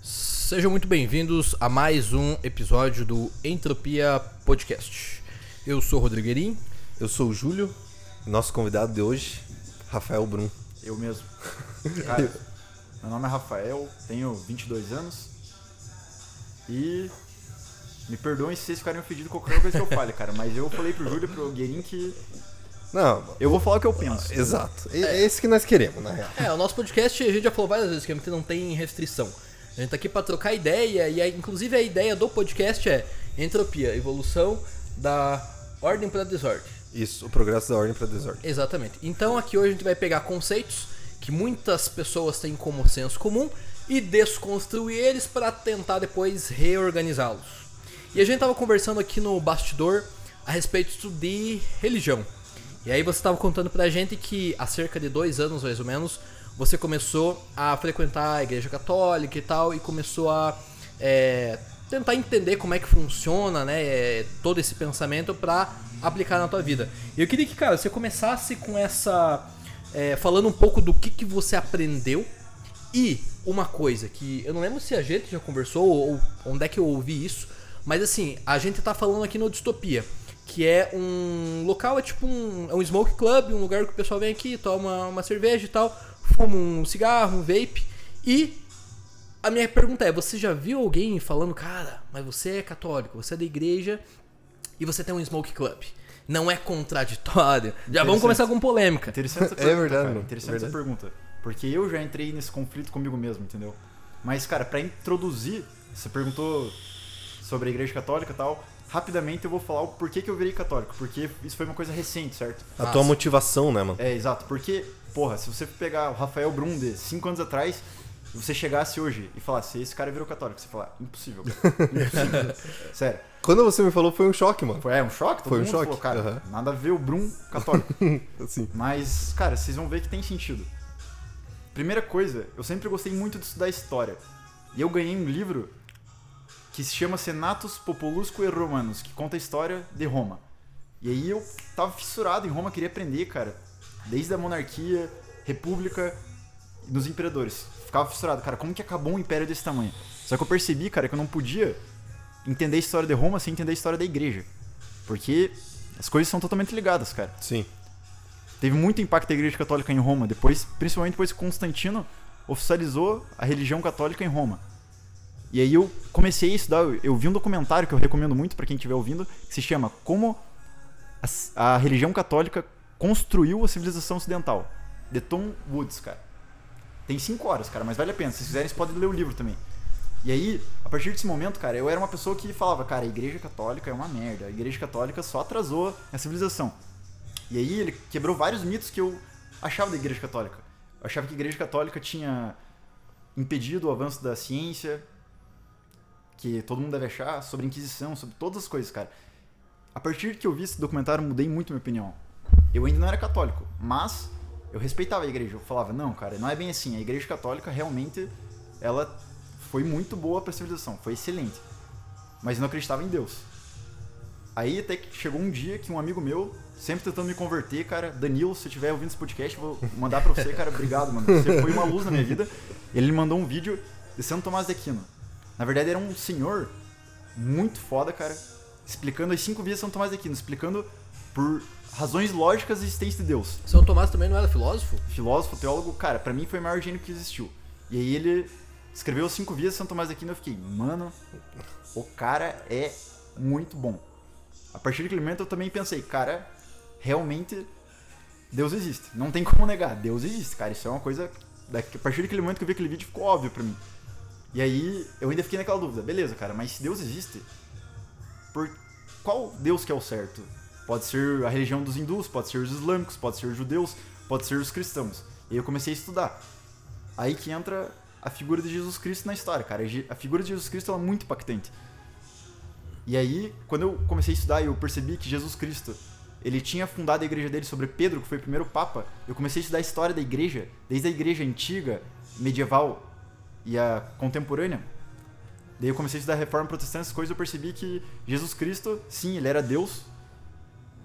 Sejam muito bem-vindos a mais um episódio do Entropia Podcast. Eu sou o Rodrigueirinho. Eu sou o Júlio, nosso convidado de hoje, Rafael Brum. Eu mesmo. Cara, meu nome é Rafael, tenho 22 anos e me perdoem se vocês ficarem ofendidos com qualquer coisa que eu fale, cara, mas eu falei pro Júlio e pro Guerin que Não, eu vou falar o que eu penso. exato. É, é esse que nós queremos, na real. É, o nosso podcast a gente já falou várias vezes que não tem restrição. A gente tá aqui pra trocar ideia e a- inclusive a ideia do podcast é entropia, evolução da ordem para desordem. Isso, o progresso da ordem para desordem. Exatamente. Então aqui hoje a gente vai pegar conceitos que muitas pessoas têm como senso comum e desconstruir eles para tentar depois reorganizá-los. E a gente tava conversando aqui no bastidor a respeito de religião. E aí você tava contando pra gente que há cerca de dois anos mais ou menos você começou a frequentar a igreja católica e tal e começou a é, tentar entender como é que funciona, né, é, todo esse pensamento pra aplicar na tua vida. E eu queria que, cara, você começasse com essa é, falando um pouco do que, que você aprendeu e uma coisa que eu não lembro se a gente já conversou ou onde é que eu ouvi isso, mas assim, a gente tá falando aqui no Distopia, que é um local, é tipo um, é um smoke club, um lugar que o pessoal vem aqui, toma uma cerveja e tal, fuma um cigarro, um vape e a minha pergunta é, você já viu alguém falando, cara, mas você é católico, você é da igreja e você tem um smoke club? Não é contraditório. Já vamos começar com polêmica. Interessante essa É pergunta, verdade, cara. mano. Interessante É essa verdade. pergunta. Porque eu já entrei nesse conflito comigo mesmo, entendeu? Mas, cara, pra introduzir, você perguntou sobre a igreja católica e tal. Rapidamente eu vou falar o porquê que eu virei católico. Porque isso foi uma coisa recente, certo? A Massa. tua motivação, né, mano? É, exato. Porque, porra, se você pegar o Rafael Brum de 5 anos atrás, e você chegasse hoje e falasse, esse cara virou católico, você falar, impossível, cara. Impossível. Sério. Quando você me falou, foi um choque, mano. Foi é, um choque? Todo Foi um mundo choque, falou, cara, aham. nada a ver o Brum católico. Assim. Mas, cara, vocês vão ver que tem sentido. Primeira coisa, eu sempre gostei muito de estudar história. E eu ganhei um livro que se chama Senatus Populusque Romanus, que conta a história de Roma. E aí eu tava fissurado em Roma, queria aprender, cara. Desde a monarquia, república e dos imperadores. Ficava fissurado, cara, como que acabou um império desse tamanho? Só que eu percebi, cara, que eu não podia entender a história de Roma sem entender a história da igreja. Porque as coisas são totalmente ligadas, cara. Sim. Teve muito impacto da Igreja Católica em Roma, depois, principalmente depois que Constantino oficializou a religião católica em Roma. E aí eu comecei a estudar, eu- vi um documentário que eu recomendo muito pra quem estiver ouvindo, que se chama Como a, a religião católica construiu a civilização ocidental, de Tom Woods, cara. Tem cinco horas, cara, mas vale a pena. Se quiserem, vocês podem ler o livro também. E aí, a partir desse momento, cara, eu era uma pessoa que falava, cara, a igreja católica é uma merda, a igreja católica só atrasou a civilização. E aí ele quebrou vários mitos que eu achava da igreja católica. Eu achava que a igreja católica tinha impedido o avanço da ciência, que todo mundo deve achar, sobre Inquisição, sobre todas as coisas, cara. A partir que eu vi esse documentário, eu mudei muito minha opinião. Eu ainda não era católico, mas eu respeitava a igreja. Eu falava, não, cara, não é bem assim. A igreja católica realmente, ela foi muito boa pra civilização, foi excelente. Mas eu não acreditava em Deus. Aí até que chegou um dia que um amigo meu, sempre tentando me converter, cara, Danilo, se você estiver ouvindo esse podcast, eu vou mandar pra você, cara, obrigado, mano. Você foi uma luz na minha vida. Ele me mandou um vídeo de Santo Tomás de Aquino. Na verdade, era um senhor muito foda, cara, explicando as cinco vias de São Tomás de Aquino, explicando por razões lógicas a existência de Deus. São Tomás também não era filósofo? Filósofo, teólogo, cara, pra mim foi o maior gênio que existiu. E aí ele escreveu as cinco vias de São Tomás de Aquino e eu fiquei, mano, o cara é muito bom. A partir daquele momento eu também pensei, cara, realmente Deus existe. Não tem como negar, Deus existe, cara. Isso é uma coisa. A partir daquele momento que eu vi aquele vídeo ficou óbvio pra mim. E aí eu ainda fiquei naquela dúvida, beleza, cara, mas se Deus existe, por qual Deus que é o certo? Pode ser a religião dos hindus, pode ser os islâmicos, pode ser os judeus, pode ser os cristãos. E aí eu comecei a estudar. Aí que entra a figura de Jesus Cristo na história, cara. A figura de Jesus Cristo é muito impactante. E aí, quando eu comecei a estudar e eu percebi que Jesus Cristo, ele tinha fundado a igreja dele sobre Pedro, que foi o primeiro papa, eu comecei a estudar a história da igreja, desde a igreja antiga, medieval e a contemporânea. Daí eu comecei a estudar reforma protestante, essas coisas, eu percebi que Jesus Cristo, sim, ele era Deus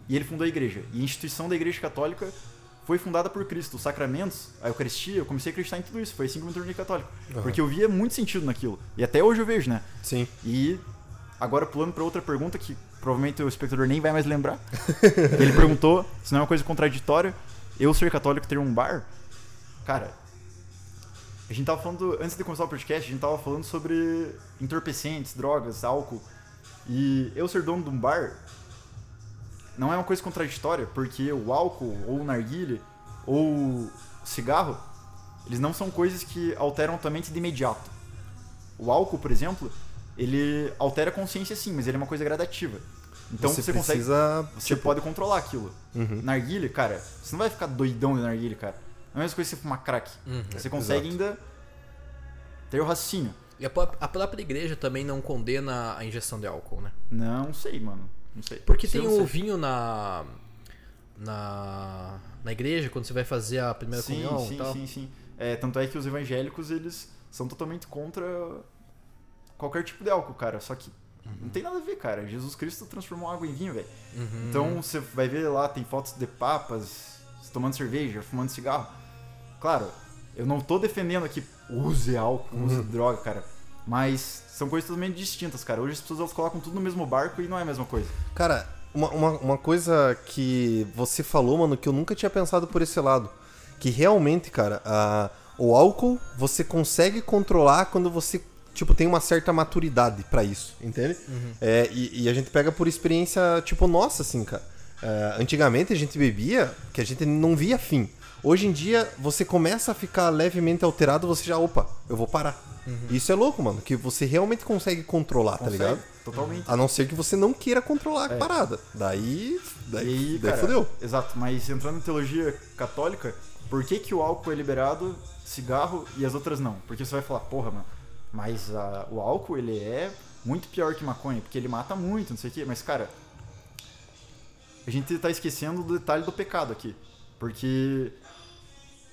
e ele fundou a igreja. E a instituição da igreja católica foi fundada por Cristo. Os sacramentos, a Eucaristia, eu comecei a acreditar em tudo isso. Foi assim que eu me tornei católico. Aham. Porque eu via muito sentido naquilo. E até hoje eu vejo, né? Sim. E agora pulando para outra pergunta que provavelmente o espectador nem vai mais lembrar. Ele perguntou se não é uma coisa contraditória eu ser católico ter um bar. Cara, a gente tava falando antes de começar o podcast, a gente tava falando sobre entorpecentes, drogas, álcool. E eu ser dono de um bar não é uma coisa contraditória, porque o álcool ou o narguile ou o cigarro, eles não são coisas que alteram a tua mente de imediato. O álcool, por exemplo, ele altera a consciência sim, mas ele é uma coisa gradativa. Então você, você consegue. precisa. Você tipo, pode controlar aquilo. Uhum. Narguile, cara, você não vai ficar doidão de narguile, cara. É a mesma coisa que você fumar crack. Uhum. Você consegue Exato. ainda ter o raciocínio. E a, a própria igreja também não condena a ingestão de álcool, né? Não sei, mano. Não sei. Porque tem o sei. vinho na. Na. Na igreja, quando você vai fazer a primeira Sim, comunhão sim, e tal. sim, sim. É, tanto é que os evangélicos, eles são totalmente contra qualquer tipo de álcool, cara. Só que não tem nada a ver, cara. Jesus Cristo transformou água em vinho, velho. Uhum. Então você vai ver lá, tem fotos de papas tomando cerveja, fumando cigarro. Claro, eu não tô defendendo aqui use álcool, use Uhum. droga, cara. Mas são coisas totalmente distintas, cara. Hoje as pessoas elas colocam tudo no mesmo barco e não é a mesma coisa. Cara, uma, uma, uma coisa que você falou, mano, que eu nunca tinha pensado por esse lado. Que realmente, cara, a- o álcool você consegue controlar quando você, tipo, tem uma certa maturidade pra isso, entende? É, e, e a gente pega por experiência, tipo, nossa, assim, cara. É, antigamente a gente bebia que a gente não via fim. Hoje em dia, você começa a ficar levemente alterado, você já, opa, eu vou parar. Isso é louco, mano, que você realmente consegue controlar, tá Consegue, ligado? Totalmente. A não ser que você não queira controlar a É. parada. Daí. Daí, E aí, daí cara, fodeu. Exato, mas entrando em teologia católica, por que, que o álcool é liberado, cigarro e as outras não? Porque você vai falar, porra, mano, mas ah, o álcool ele é muito pior que maconha, porque ele mata muito, não sei o quê. Mas, cara, a gente tá esquecendo do detalhe do pecado aqui. Porque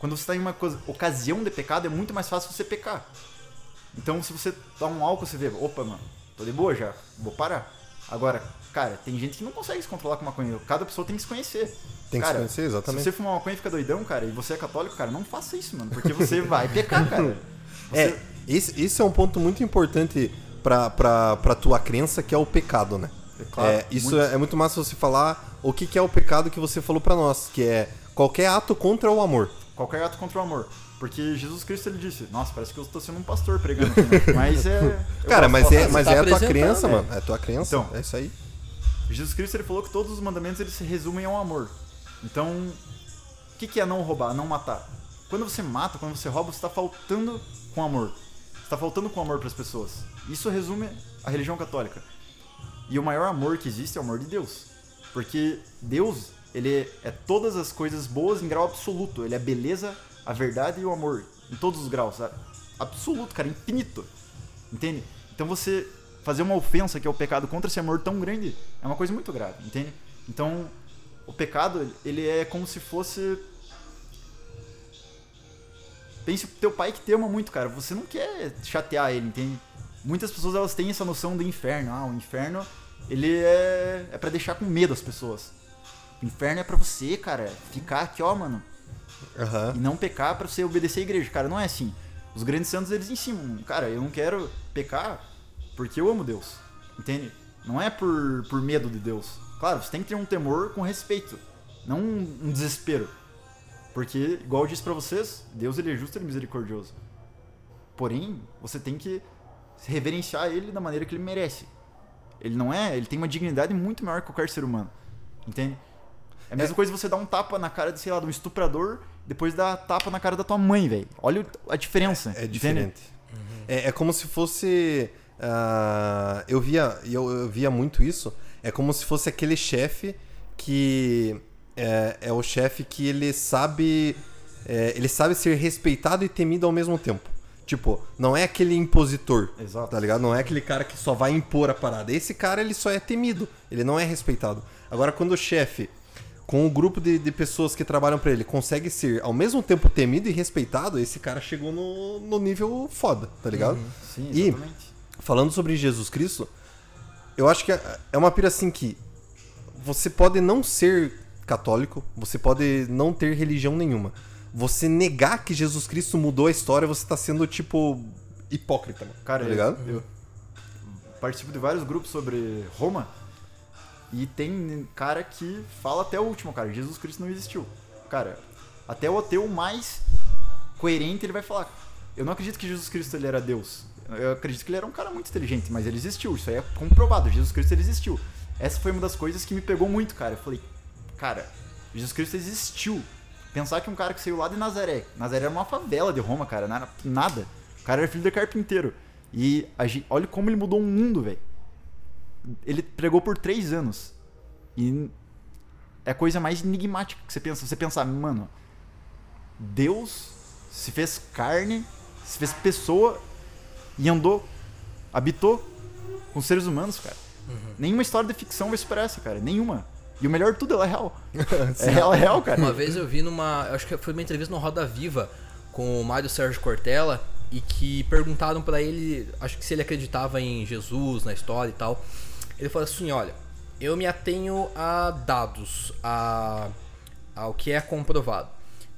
quando você tá em uma ocasião de pecado, é muito mais fácil você pecar. Então, se você dá um álcool, você vê, opa, mano, tô de boa já, vou parar. Agora, cara, tem gente que não consegue se controlar com maconha. Cada pessoa tem que se conhecer. Tem que cara, se conhecer, exatamente. Se você fumar maconha e fica doidão, cara, e você é católico, cara, não faça isso, mano. Porque você vai pecar, cara. Você- É, esse, esse é um ponto muito importante pra, pra, pra tua crença, que é o pecado, né? É claro, É, isso muito. é, é muito massa você falar o que, que é o pecado que você falou pra nós, que é qualquer ato contra o amor. Qualquer ato contra o amor. Porque Jesus Cristo ele disse, nossa, parece que eu tô sendo um pastor pregando aqui, né? Mas é. Cara, mas é, mas tá é a tua crença, é. mano. É a tua crença. Então. é isso aí. Jesus Cristo ele falou que todos os mandamentos eles se resumem ao amor. Então, o que, que é não roubar, não matar? Quando você mata, quando você rouba, você está faltando com amor. Você está faltando com amor para as pessoas. Isso resume a religião católica. E o maior amor que existe é o amor de Deus. Porque Deus, ele é todas as coisas boas em grau absoluto. Ele é a beleza, a verdade e o amor. Em todos os graus. a- Absoluto, cara, infinito. Entende? Então você fazer uma ofensa que é o pecado contra esse amor tão grande é uma coisa muito grave, entende? Então, o pecado, ele é como se fosse Pense pro teu pai que te ama muito, cara. Você não quer chatear ele, entende? Muitas pessoas elas têm essa noção do inferno. Ah, o inferno, ele é é para deixar com medo as pessoas. O inferno é pra você, cara, ficar aqui, ó, mano, Aham. e não pecar pra você obedecer a igreja. Cara, não é assim. Os grandes santos eles ensinam, cara, eu não quero pecar porque eu amo Deus. Entende? Não é por, por medo de Deus. Claro, você tem que ter um temor com respeito, não um, um desespero. Porque, igual eu disse pra vocês, Deus ele é justo e misericordioso. Porém, você tem que reverenciar ele da maneira que ele merece. Ele não é, ele tem uma dignidade muito maior que qualquer ser humano. Entende? É a mesma coisa você dar um tapa na cara, de, sei lá, de um estuprador, depois dar tapa na cara da tua mãe, velho. Olha a diferença. É entende? diferente. É, é como se fosse. ah, eu via eu, eu via muito isso. É como se fosse aquele chefe que é, é o chefe que ele sabe é, ele sabe ser respeitado e temido ao mesmo tempo. Tipo, não é aquele impositor, Exato. tá ligado? Não é aquele cara que só vai impor a parada. Esse cara ele só é temido, ele não é respeitado. Agora quando o chefe com o grupo de, de pessoas que trabalham pra ele consegue ser ao mesmo tempo temido e respeitado, esse cara chegou no, no nível foda, tá ligado? Sim, E- exatamente. falando sobre Jesus Cristo, eu acho que é é uma pira assim que você pode não ser católico, você pode não ter religião nenhuma. Você negar que Jesus Cristo mudou a história, você tá sendo, tipo, hipócrita, mano. Cara, tá ligado? eu, eu participo de vários grupos sobre Roma e tem cara que fala até o último, cara, Jesus Cristo não existiu. Cara, até o ateu mais coerente ele vai falar. Eu não acredito que Jesus Cristo ele era Deus. Eu acredito que ele era um cara muito inteligente, mas ele existiu. Isso aí é comprovado. Jesus Cristo ele existiu. Essa foi uma das coisas que me pegou muito, cara. Eu falei, cara, Jesus Cristo existiu. Pensar que um cara que saiu lá de Nazaré, Nazaré era uma favela de Roma, cara, nada, nada. O cara era filho de carpinteiro. E olha como ele mudou o mundo, velho. Ele pregou por três anos. E é a coisa mais enigmática que você pensa. Você pensar, mano, Deus se fez carne, se fez pessoa e andou, habitou com seres humanos, cara. Nenhuma história de ficção vai superar essa, cara. Nenhuma. E o melhor de tudo, ela é real. é real, é real, cara. Uma vez eu vi numa. Acho que foi uma entrevista no Roda Viva com o Mário Sérgio Cortella e que perguntaram pra ele, acho que se ele acreditava em Jesus, na história e tal. Ele falou assim: olha, eu me atenho a dados, a, ao que é comprovado.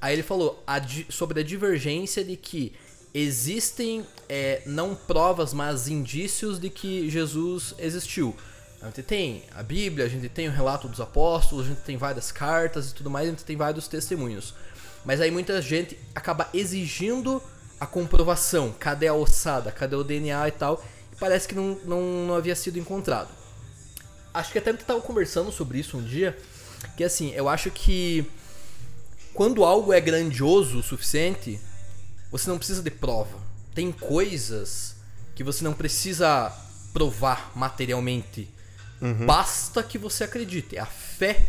Aí ele falou a sobre a divergência de que existem é, não provas, mas indícios de que Jesus existiu. A gente tem a Bíblia, a gente tem o relato dos apóstolos, a gente tem várias cartas e tudo mais, a gente tem vários testemunhos. Mas aí muita gente acaba exigindo a comprovação. Cadê a ossada? Cadê o DNA e tal? E parece que não, não, não havia sido encontrado. Acho que até a gente tava conversando sobre isso um dia. Que assim, eu acho que quando algo é grandioso o suficiente, você não precisa de prova. Tem coisas que você não precisa provar materialmente. Basta que você acredite. A fé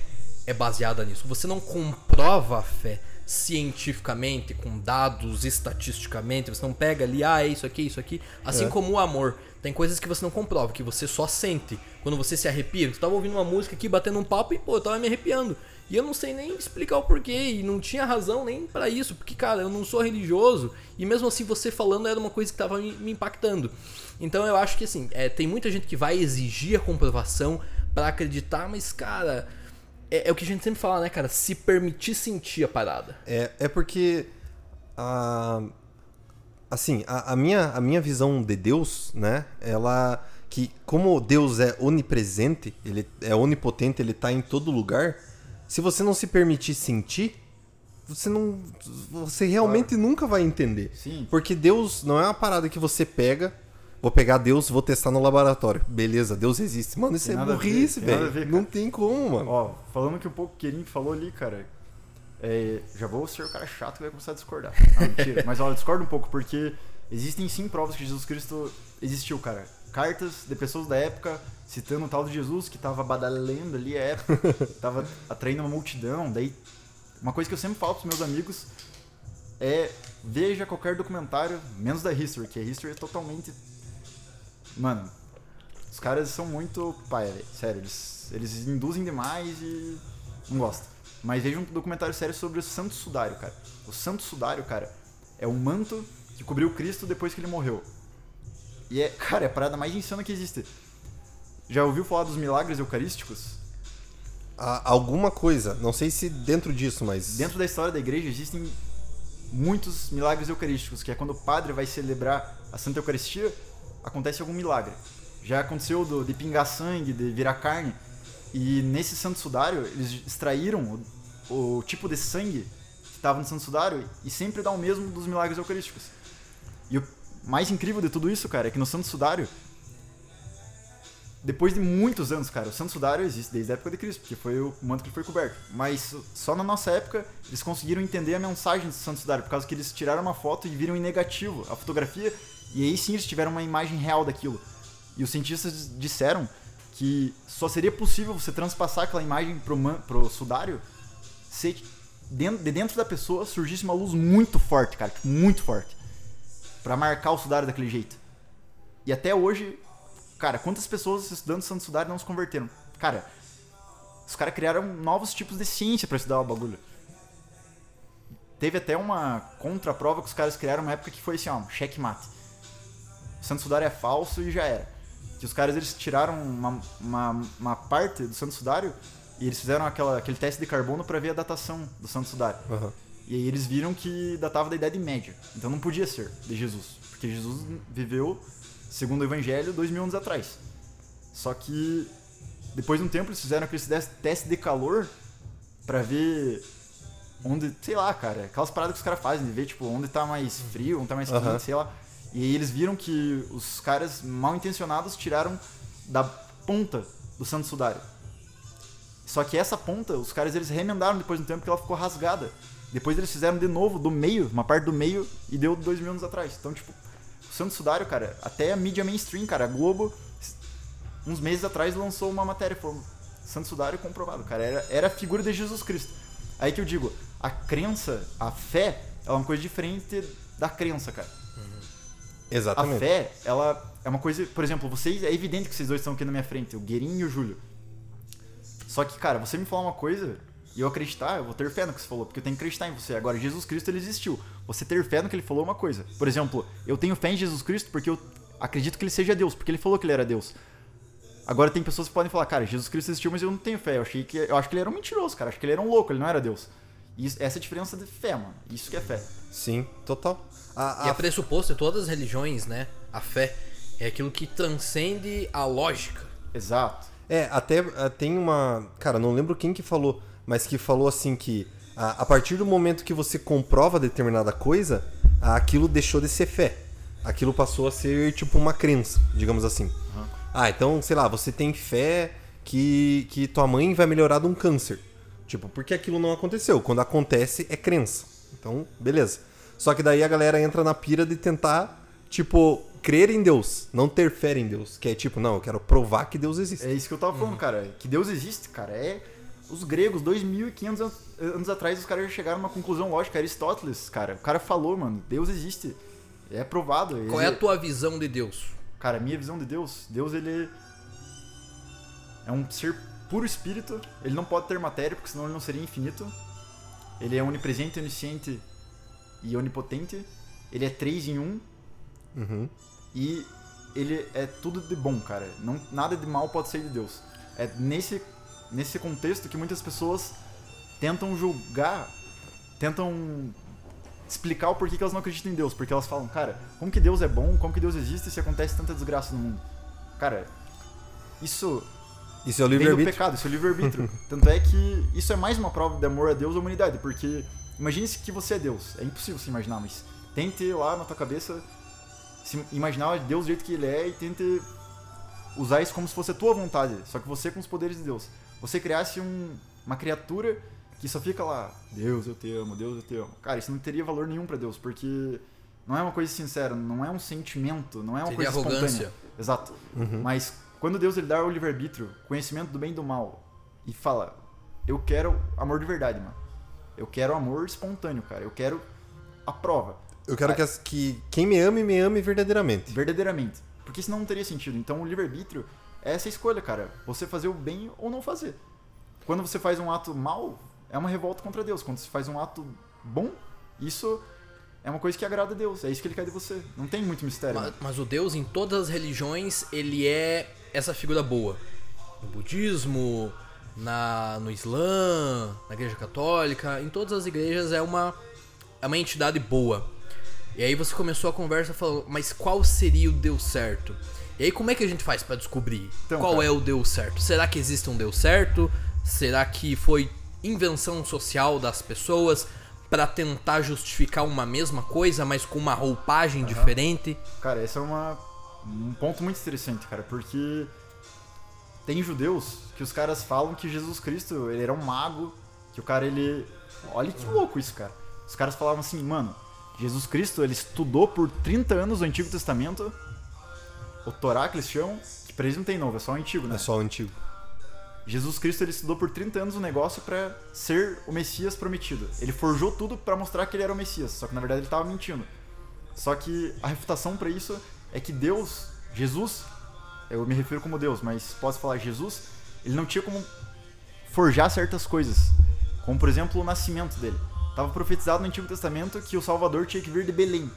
é baseada nisso. Você não comprova a fé cientificamente, com dados, estatisticamente. Você não pega ali, ah, é isso aqui, isso aqui. Assim como o amor. Tem coisas que você não comprova, que você só sente. Quando você se arrepia. Tu tava ouvindo uma música aqui, batendo um papo e, pô, eu tava me arrepiando. E eu não sei nem explicar o porquê. E não tinha razão nem pra isso. Porque, cara, eu não sou religioso. E mesmo assim, você falando era uma coisa que tava me, me impactando. Então eu acho que, assim, é, tem muita gente que vai exigir a comprovação pra acreditar, mas, cara. É, é o que a gente sempre fala, né, cara? Se permitir sentir a parada. É, é porque a assim, a, a minha a minha visão de Deus, né? Ela que como Deus é onipresente, ele é onipotente, ele tá em todo lugar. Se você não se permitir sentir, você não você realmente nunca vai entender. Sim. Porque Deus não é uma parada que você pega, vou pegar Deus, vou testar no laboratório. Beleza, Deus existe. Mano, isso Tem é burrice, velho. Não tem como, mano. Ó, falando que um pouco o Querim falou ali, cara. é, já vou ser o cara chato que vai começar a discordar. Ah, mentira. Mas ó, eu discordo um pouco, porque existem sim provas que Jesus Cristo existiu, cara. Cartas de pessoas da época citando o tal de Jesus que tava badalando ali a época, tava atraindo uma multidão. Daí, uma coisa que eu sempre falo pros meus amigos é veja qualquer documentário, menos da History, que a History é totalmente. Mano, os caras são muito velho. Sério, eles, eles induzem demais e não gosto. Mas veja um documentário sério sobre o Santo Sudário, cara. O Santo Sudário, cara, é o manto que cobriu Cristo depois que ele morreu. E é, cara, é a parada mais insana que existe. Já ouviu falar dos milagres eucarísticos? A- alguma coisa, não sei se dentro disso, mas Dentro da história da igreja existem muitos milagres eucarísticos, que é quando o padre vai celebrar a Santa Eucaristia, acontece algum milagre. Já aconteceu do, de pingar sangue, de virar carne, e nesse Santo Sudário eles extraíram o, o tipo de sangue que estava no Santo Sudário e sempre dá o mesmo dos milagres eucarísticos. E o mais incrível de tudo isso, cara, é que no Santo Sudário depois de muitos anos, cara, o Santo Sudário existe desde a época de Cristo, porque foi o manto que foi coberto. Mas só na nossa época eles conseguiram entender a mensagem do Santo Sudário, por causa que eles tiraram uma foto e viram em negativo a fotografia, e aí sim eles tiveram uma imagem real daquilo. E os cientistas disseram que só seria possível você transpassar aquela imagem pro, man, pro sudário se dentro, de dentro da pessoa surgisse uma luz muito forte, cara, tipo, muito forte, Pra marcar o sudário daquele jeito. E até hoje, cara, quantas pessoas estudando Santo Sudário não se converteram? Cara, os caras criaram novos tipos de ciência pra estudar o bagulho. Teve até uma contraprova que os caras criaram uma época que foi assim, ó, um checkmate. O Santo Sudário é falso e já era. Que os caras eles tiraram uma, uma, uma parte do Santo Sudário e eles fizeram aquela, aquele teste de carbono para ver a datação do Santo Sudário. Aham. E aí eles viram que datava da Idade Média. Então não podia ser de Jesus. Porque Jesus viveu, segundo o Evangelho, dois mil anos atrás. Só que depois de um tempo eles fizeram aquele teste de calor pra ver onde, sei lá, cara, aquelas paradas que os caras fazem, de ver tipo onde tá mais frio, onde tá mais quente, Aham. sei lá. E eles viram que os caras mal intencionados tiraram da ponta do Santo Sudário. Só que essa ponta, os caras eles remendaram depois de um tempo porque ela ficou rasgada. Depois eles fizeram de novo do meio, uma parte do meio, e deu dois mil anos atrás. Então, tipo, o Santo Sudário, cara, até a mídia mainstream, cara, a Globo, uns meses atrás lançou uma matéria, falou, Santo Sudário comprovado, cara, era, era a figura de Jesus Cristo. Aí que eu digo, a crença, a fé, é uma coisa diferente da crença, cara. A Exatamente. fé, ela é uma coisa, por exemplo, vocês, é evidente que vocês dois estão aqui na minha frente, o Guerinho e o Júlio. Só que, cara, você me falar uma coisa e eu acreditar, eu vou ter fé no que você falou, porque eu tenho que acreditar em você. Agora, Jesus Cristo, ele existiu. Você ter fé no que ele falou é uma coisa. Por exemplo, eu tenho fé em Jesus Cristo porque eu acredito que ele seja Deus, porque ele falou que ele era Deus. Agora tem pessoas que podem falar, cara, Jesus Cristo existiu, mas eu não tenho fé. Eu achei que eu acho que ele era um mentiroso, cara. Acho que ele era um louco, ele não era Deus. E isso- essa é a diferença de fé, mano. Isso que é fé. Sim, total. A, E a- é pressuposto de todas as religiões, né? A fé é aquilo que transcende a lógica. Exato. É, até eh, tem uma. Cara, não lembro quem que falou, mas que falou assim que a, a partir do momento que você comprova determinada coisa, aquilo deixou de ser fé. Aquilo passou a ser tipo uma crença, digamos assim. Ah, então, sei lá, você tem fé que, que tua mãe vai melhorar de um câncer. Tipo, porque aquilo não aconteceu. Quando acontece, é crença. Então, beleza. Só que daí a galera entra na pira de tentar, tipo, crer em Deus, não ter fé em Deus. Que é tipo, não, eu quero provar que Deus existe. É isso que eu tava falando, cara. Que Deus existe, cara. É. Os gregos, 2.500 anos, anos atrás, os caras já chegaram a uma conclusão lógica. Aristóteles, cara. O cara falou, mano, Deus existe. É provado. Qual é a tua visão de Deus? Cara, a minha visão de Deus, Deus ele é um ser puro espírito. Ele não pode ter matéria, porque senão ele não seria infinito. Ele é onipresente, onisciente e onipotente. Ele é três em um. Uhum. E ele é tudo de bom, cara. Não, nada de mal pode ser de Deus. É nesse, nesse contexto que muitas pessoas tentam julgar, tentam explicar o porquê que elas não acreditam em Deus. Porque elas falam, cara, como que Deus é bom, como que Deus existe se acontece tanta desgraça no mundo? Cara, isso Isso é o livre-arbítrio. pecado, isso é o livre-arbítrio. Tanto é que isso é mais uma prova de amor a Deus e à humanidade, porque imagine-se que você é Deus. É impossível se imaginar, mas tente lá na tua cabeça se imaginar Deus do jeito que ele é e tente usar isso como se fosse a tua vontade, só que você com os poderes de Deus. Você criasse um- uma criatura que só fica lá, Deus eu te amo, Deus eu te amo. Cara, isso não teria valor nenhum pra Deus, porque não é uma coisa sincera, não é um sentimento, não é uma Seria coisa arrogância. espontânea. Exato. Mas quando Deus ele dá o livre-arbítrio, conhecimento do bem e do mal, e fala, eu quero amor de verdade, mano. Eu quero amor espontâneo, cara. Eu quero a prova. Eu quero que, as- que quem me ame, me ame verdadeiramente. Verdadeiramente. Porque senão não teria sentido. Então o livre-arbítrio é essa escolha, cara. Você fazer o bem ou não fazer. Quando você faz um ato mal, é uma revolta contra Deus. Quando você faz um ato bom, isso é uma coisa que agrada a Deus. É isso que ele quer de você. Não tem muito mistério. Mas, né? mas o Deus, em todas as religiões, ele é essa figura boa. No budismo, na, no Islã, na igreja católica, em todas as igrejas é uma, é uma entidade boa. E aí você começou a conversa falando, mas qual seria o Deus certo? E aí como é que a gente faz pra descobrir Então, qual cara. é o Deus certo? Será que existe um Deus certo? Será que foi invenção social das pessoas pra tentar justificar uma mesma coisa, mas com uma roupagem diferente? Cara, esse é uma, um ponto muito interessante, cara, porque tem judeus que os caras falam que Jesus Cristo, ele era um mago, que o cara, ele... Olha que louco isso, cara. Os caras falavam assim, mano, Jesus Cristo, ele estudou por 30 anos o Antigo Testamento, o Torá que eles chamam, que pra eles não tem novo, é só o Antigo, né? É só o antigo. Jesus Cristo ele estudou por 30 anos o negócio pra ser o Messias prometido. Ele forjou tudo pra mostrar que ele era o Messias, só que na verdade ele tava mentindo. Só que a refutação pra isso é que Deus, Jesus, eu me refiro como Deus, mas posso falar Jesus, ele não tinha como forjar certas coisas, como por exemplo o nascimento dele. Tava profetizado no Antigo Testamento que o Salvador tinha que vir de Belém.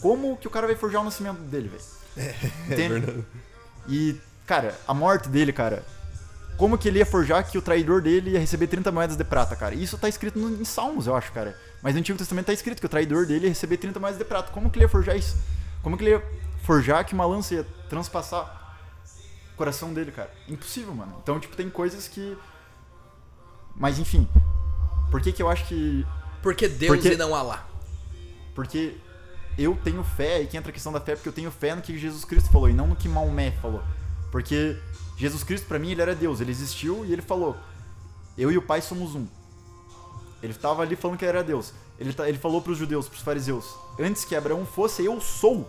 como que o cara vai forjar o nascimento dele, velho? É Entende? verdade. E, cara, a morte dele, cara. Como que ele ia forjar que o traidor dele ia receber 30 moedas de prata, cara? Isso tá escrito em Salmos, eu acho, cara. Mas no Antigo Testamento tá escrito que o traidor dele ia receber 30 moedas de prata. Como que ele ia forjar isso? Como que ele ia forjar que uma lança ia transpassar o coração dele, cara? Impossível, mano. Então, tipo, tem coisas que. Mas enfim. Por que que eu acho que Porque Deus Porque- e não Alá. porque eu tenho fé, e que entra a questão da fé, porque eu tenho fé no que Jesus Cristo falou, e não no que Maomé falou. Porque Jesus Cristo, pra mim, ele era Deus, ele existiu e ele falou: Eu e o Pai somos um. Ele tava ali falando que ele era Deus. Ele, ta- ele falou pros judeus, pros fariseus: Antes que Abraão fosse, eu sou.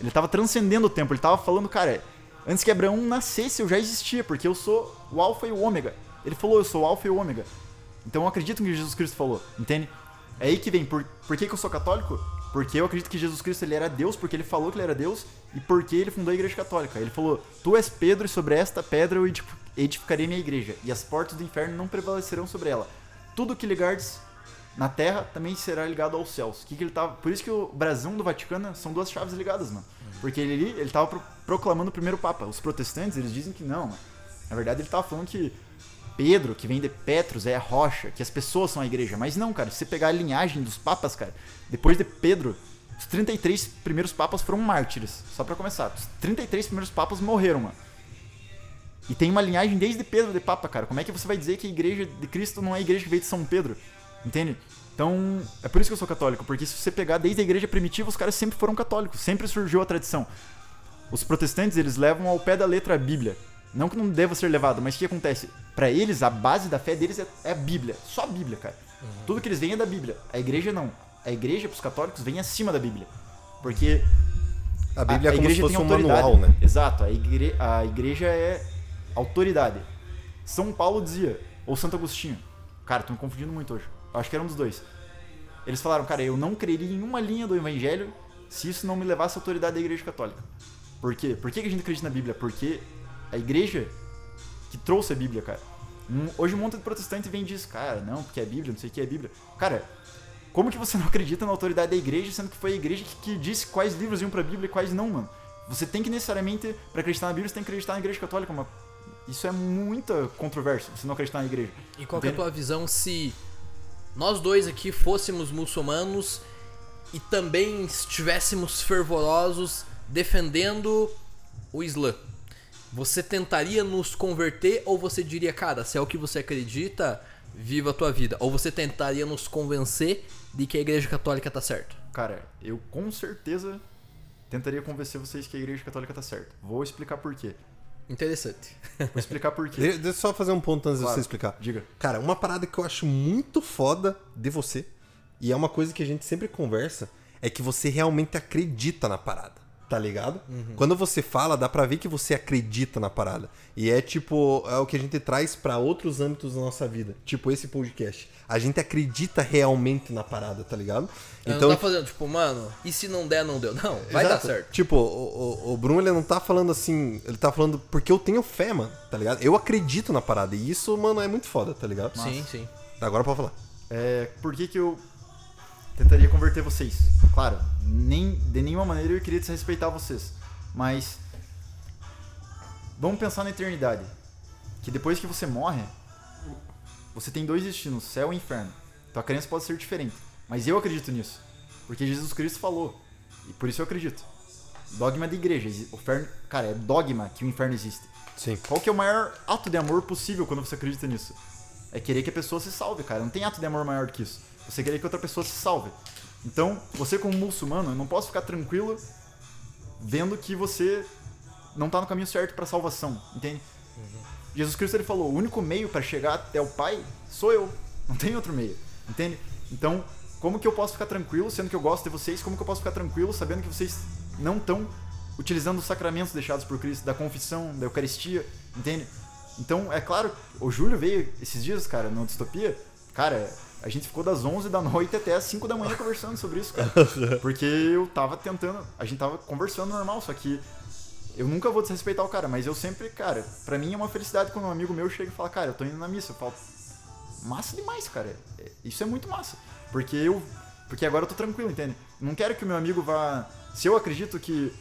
Ele tava transcendendo o tempo, ele tava falando, cara, antes que Abraão nascesse, eu já existia, porque eu sou o Alfa e o Ômega. Ele falou: Eu sou o Alfa e o Ômega. Então eu acredito no que Jesus Cristo falou, entende? É aí que vem, por, por que, que eu sou católico? Porque eu acredito que Jesus Cristo ele era Deus, porque ele falou que ele era Deus, e porque ele fundou a igreja católica. Ele falou, tu és Pedro, e sobre esta pedra eu edif- edificarei minha igreja, e as portas do inferno não prevalecerão sobre ela. Tudo que ligardes na terra também será ligado aos céus. Que que ele tava, por isso que o brasão do Vaticano são duas chaves ligadas, mano. Porque ele, ele tava pro- proclamando o primeiro papa. Os protestantes, eles dizem que não, mano. Na verdade, ele tava falando que Pedro, que vem de Petros, é a rocha, que as pessoas são a igreja. Mas não, cara, se você pegar a linhagem dos papas, cara, depois de Pedro, os 33 primeiros papas foram mártires. Só pra começar. Os 33 primeiros papas morreram, mano. E tem uma linhagem desde Pedro de papa, cara. Como é que você vai dizer que a igreja de Cristo não é a igreja que veio de São Pedro? Entende? Então, é por isso que eu sou católico, porque se você pegar desde a igreja primitiva, os caras sempre foram católicos, sempre surgiu a tradição. Os protestantes, eles levam ao pé da letra a Bíblia. Não que não deva ser levado, mas o que acontece? Pra eles, a base da fé deles é, é a Bíblia. Só a Bíblia, cara. Tudo que eles veem é da Bíblia. A igreja não. A igreja, pros católicos, vem acima da Bíblia. Porque A Bíblia é como se fosse um autoridade. manual, né? Exato, a, igre... a igreja é autoridade. São Paulo dizia, ou Santo Agostinho. Cara, tô me confundindo muito hoje. Acho que era um dos dois. Eles falaram, cara, eu não creria em uma linha do evangelho se isso não me levasse à autoridade da igreja católica. Por quê? Por que a gente acredita na Bíblia? Porque a igreja que trouxe a Bíblia, cara. Hoje um monte de protestante vem e diz, cara, não, porque é Bíblia, não sei o que é Bíblia. Cara, como que você não acredita na autoridade da igreja, sendo que foi a igreja que, que disse quais livros iam pra Bíblia e quais não, mano? Você tem que necessariamente, pra acreditar na Bíblia, você tem que acreditar na igreja católica, mas isso é muita controvérsia, você não acreditar na igreja. E qual que é a tua visão se nós dois aqui fôssemos muçulmanos e também estivéssemos fervorosos defendendo o Islã? Você tentaria nos converter ou você diria, cara, se é o que você acredita, viva a tua vida? Ou você tentaria nos convencer de que a igreja católica tá certa? Cara, eu com certeza tentaria convencer vocês que a igreja católica tá certa. Vou explicar por quê. Interessante. Vou explicar por quê. De- Deixa eu só fazer um ponto antes de Claro. você explicar. Diga. Cara, uma parada que eu acho muito foda de você, e é uma coisa que a gente sempre conversa, é que você realmente acredita na parada. Tá ligado? Quando você fala, dá pra ver que você acredita na parada. E é tipo, é o que a gente traz pra outros âmbitos da nossa vida. Tipo esse podcast. A gente acredita realmente na parada, tá ligado? Então, não tá fazendo, tipo, mano, e se não der, não deu. Não, vai dar Exato. certo. Tipo, o, o, o Bruno ele não tá falando assim, ele tá falando porque eu tenho fé, mano, tá ligado? Eu acredito na parada. E isso, mano, é muito foda, tá ligado? Sim, sim. Agora pode falar. É, por que que eu tentaria converter vocês? Claro, nem, de nenhuma maneira eu queria desrespeitar vocês. Mas vamos pensar na eternidade. Que depois que você morre, você tem dois destinos, céu e inferno. Tua crença pode ser diferente. Mas eu acredito nisso. Porque Jesus Cristo falou. E por isso eu acredito. Dogma da igreja. O inferno, cara, é dogma que o inferno existe. Sim. Qual que é o maior ato de amor possível quando você acredita nisso? É querer que a pessoa se salve, cara. Não tem ato de amor maior do que isso. Você querer que outra pessoa se salve. Então, você como muçulmano, eu não posso ficar tranquilo vendo que você não tá no caminho certo pra salvação, entende? Jesus Cristo ele falou: "O único meio pra chegar até o Pai sou eu. Não tem outro meio", entende? Então, como que eu posso ficar tranquilo sendo que eu gosto de vocês? Como que eu posso ficar tranquilo sabendo que vocês não estão utilizando os sacramentos deixados por Cristo, da confissão, da Eucaristia, entende? Então, é claro, o Júlio veio esses dias, cara, no Distopia. Cara, a gente ficou das 11 da noite até as 5 da manhã conversando sobre isso, cara. Porque eu tava tentando, a gente tava conversando normal, só que eu nunca vou desrespeitar o cara, mas eu sempre, cara, pra mim é uma felicidade quando um amigo meu chega e fala, cara, eu tô indo na missa. Eu falo, massa demais, cara. É- Isso é muito massa. Porque eu Porque agora eu tô tranquilo, entende? Não quero que o meu amigo vá. Se eu acredito que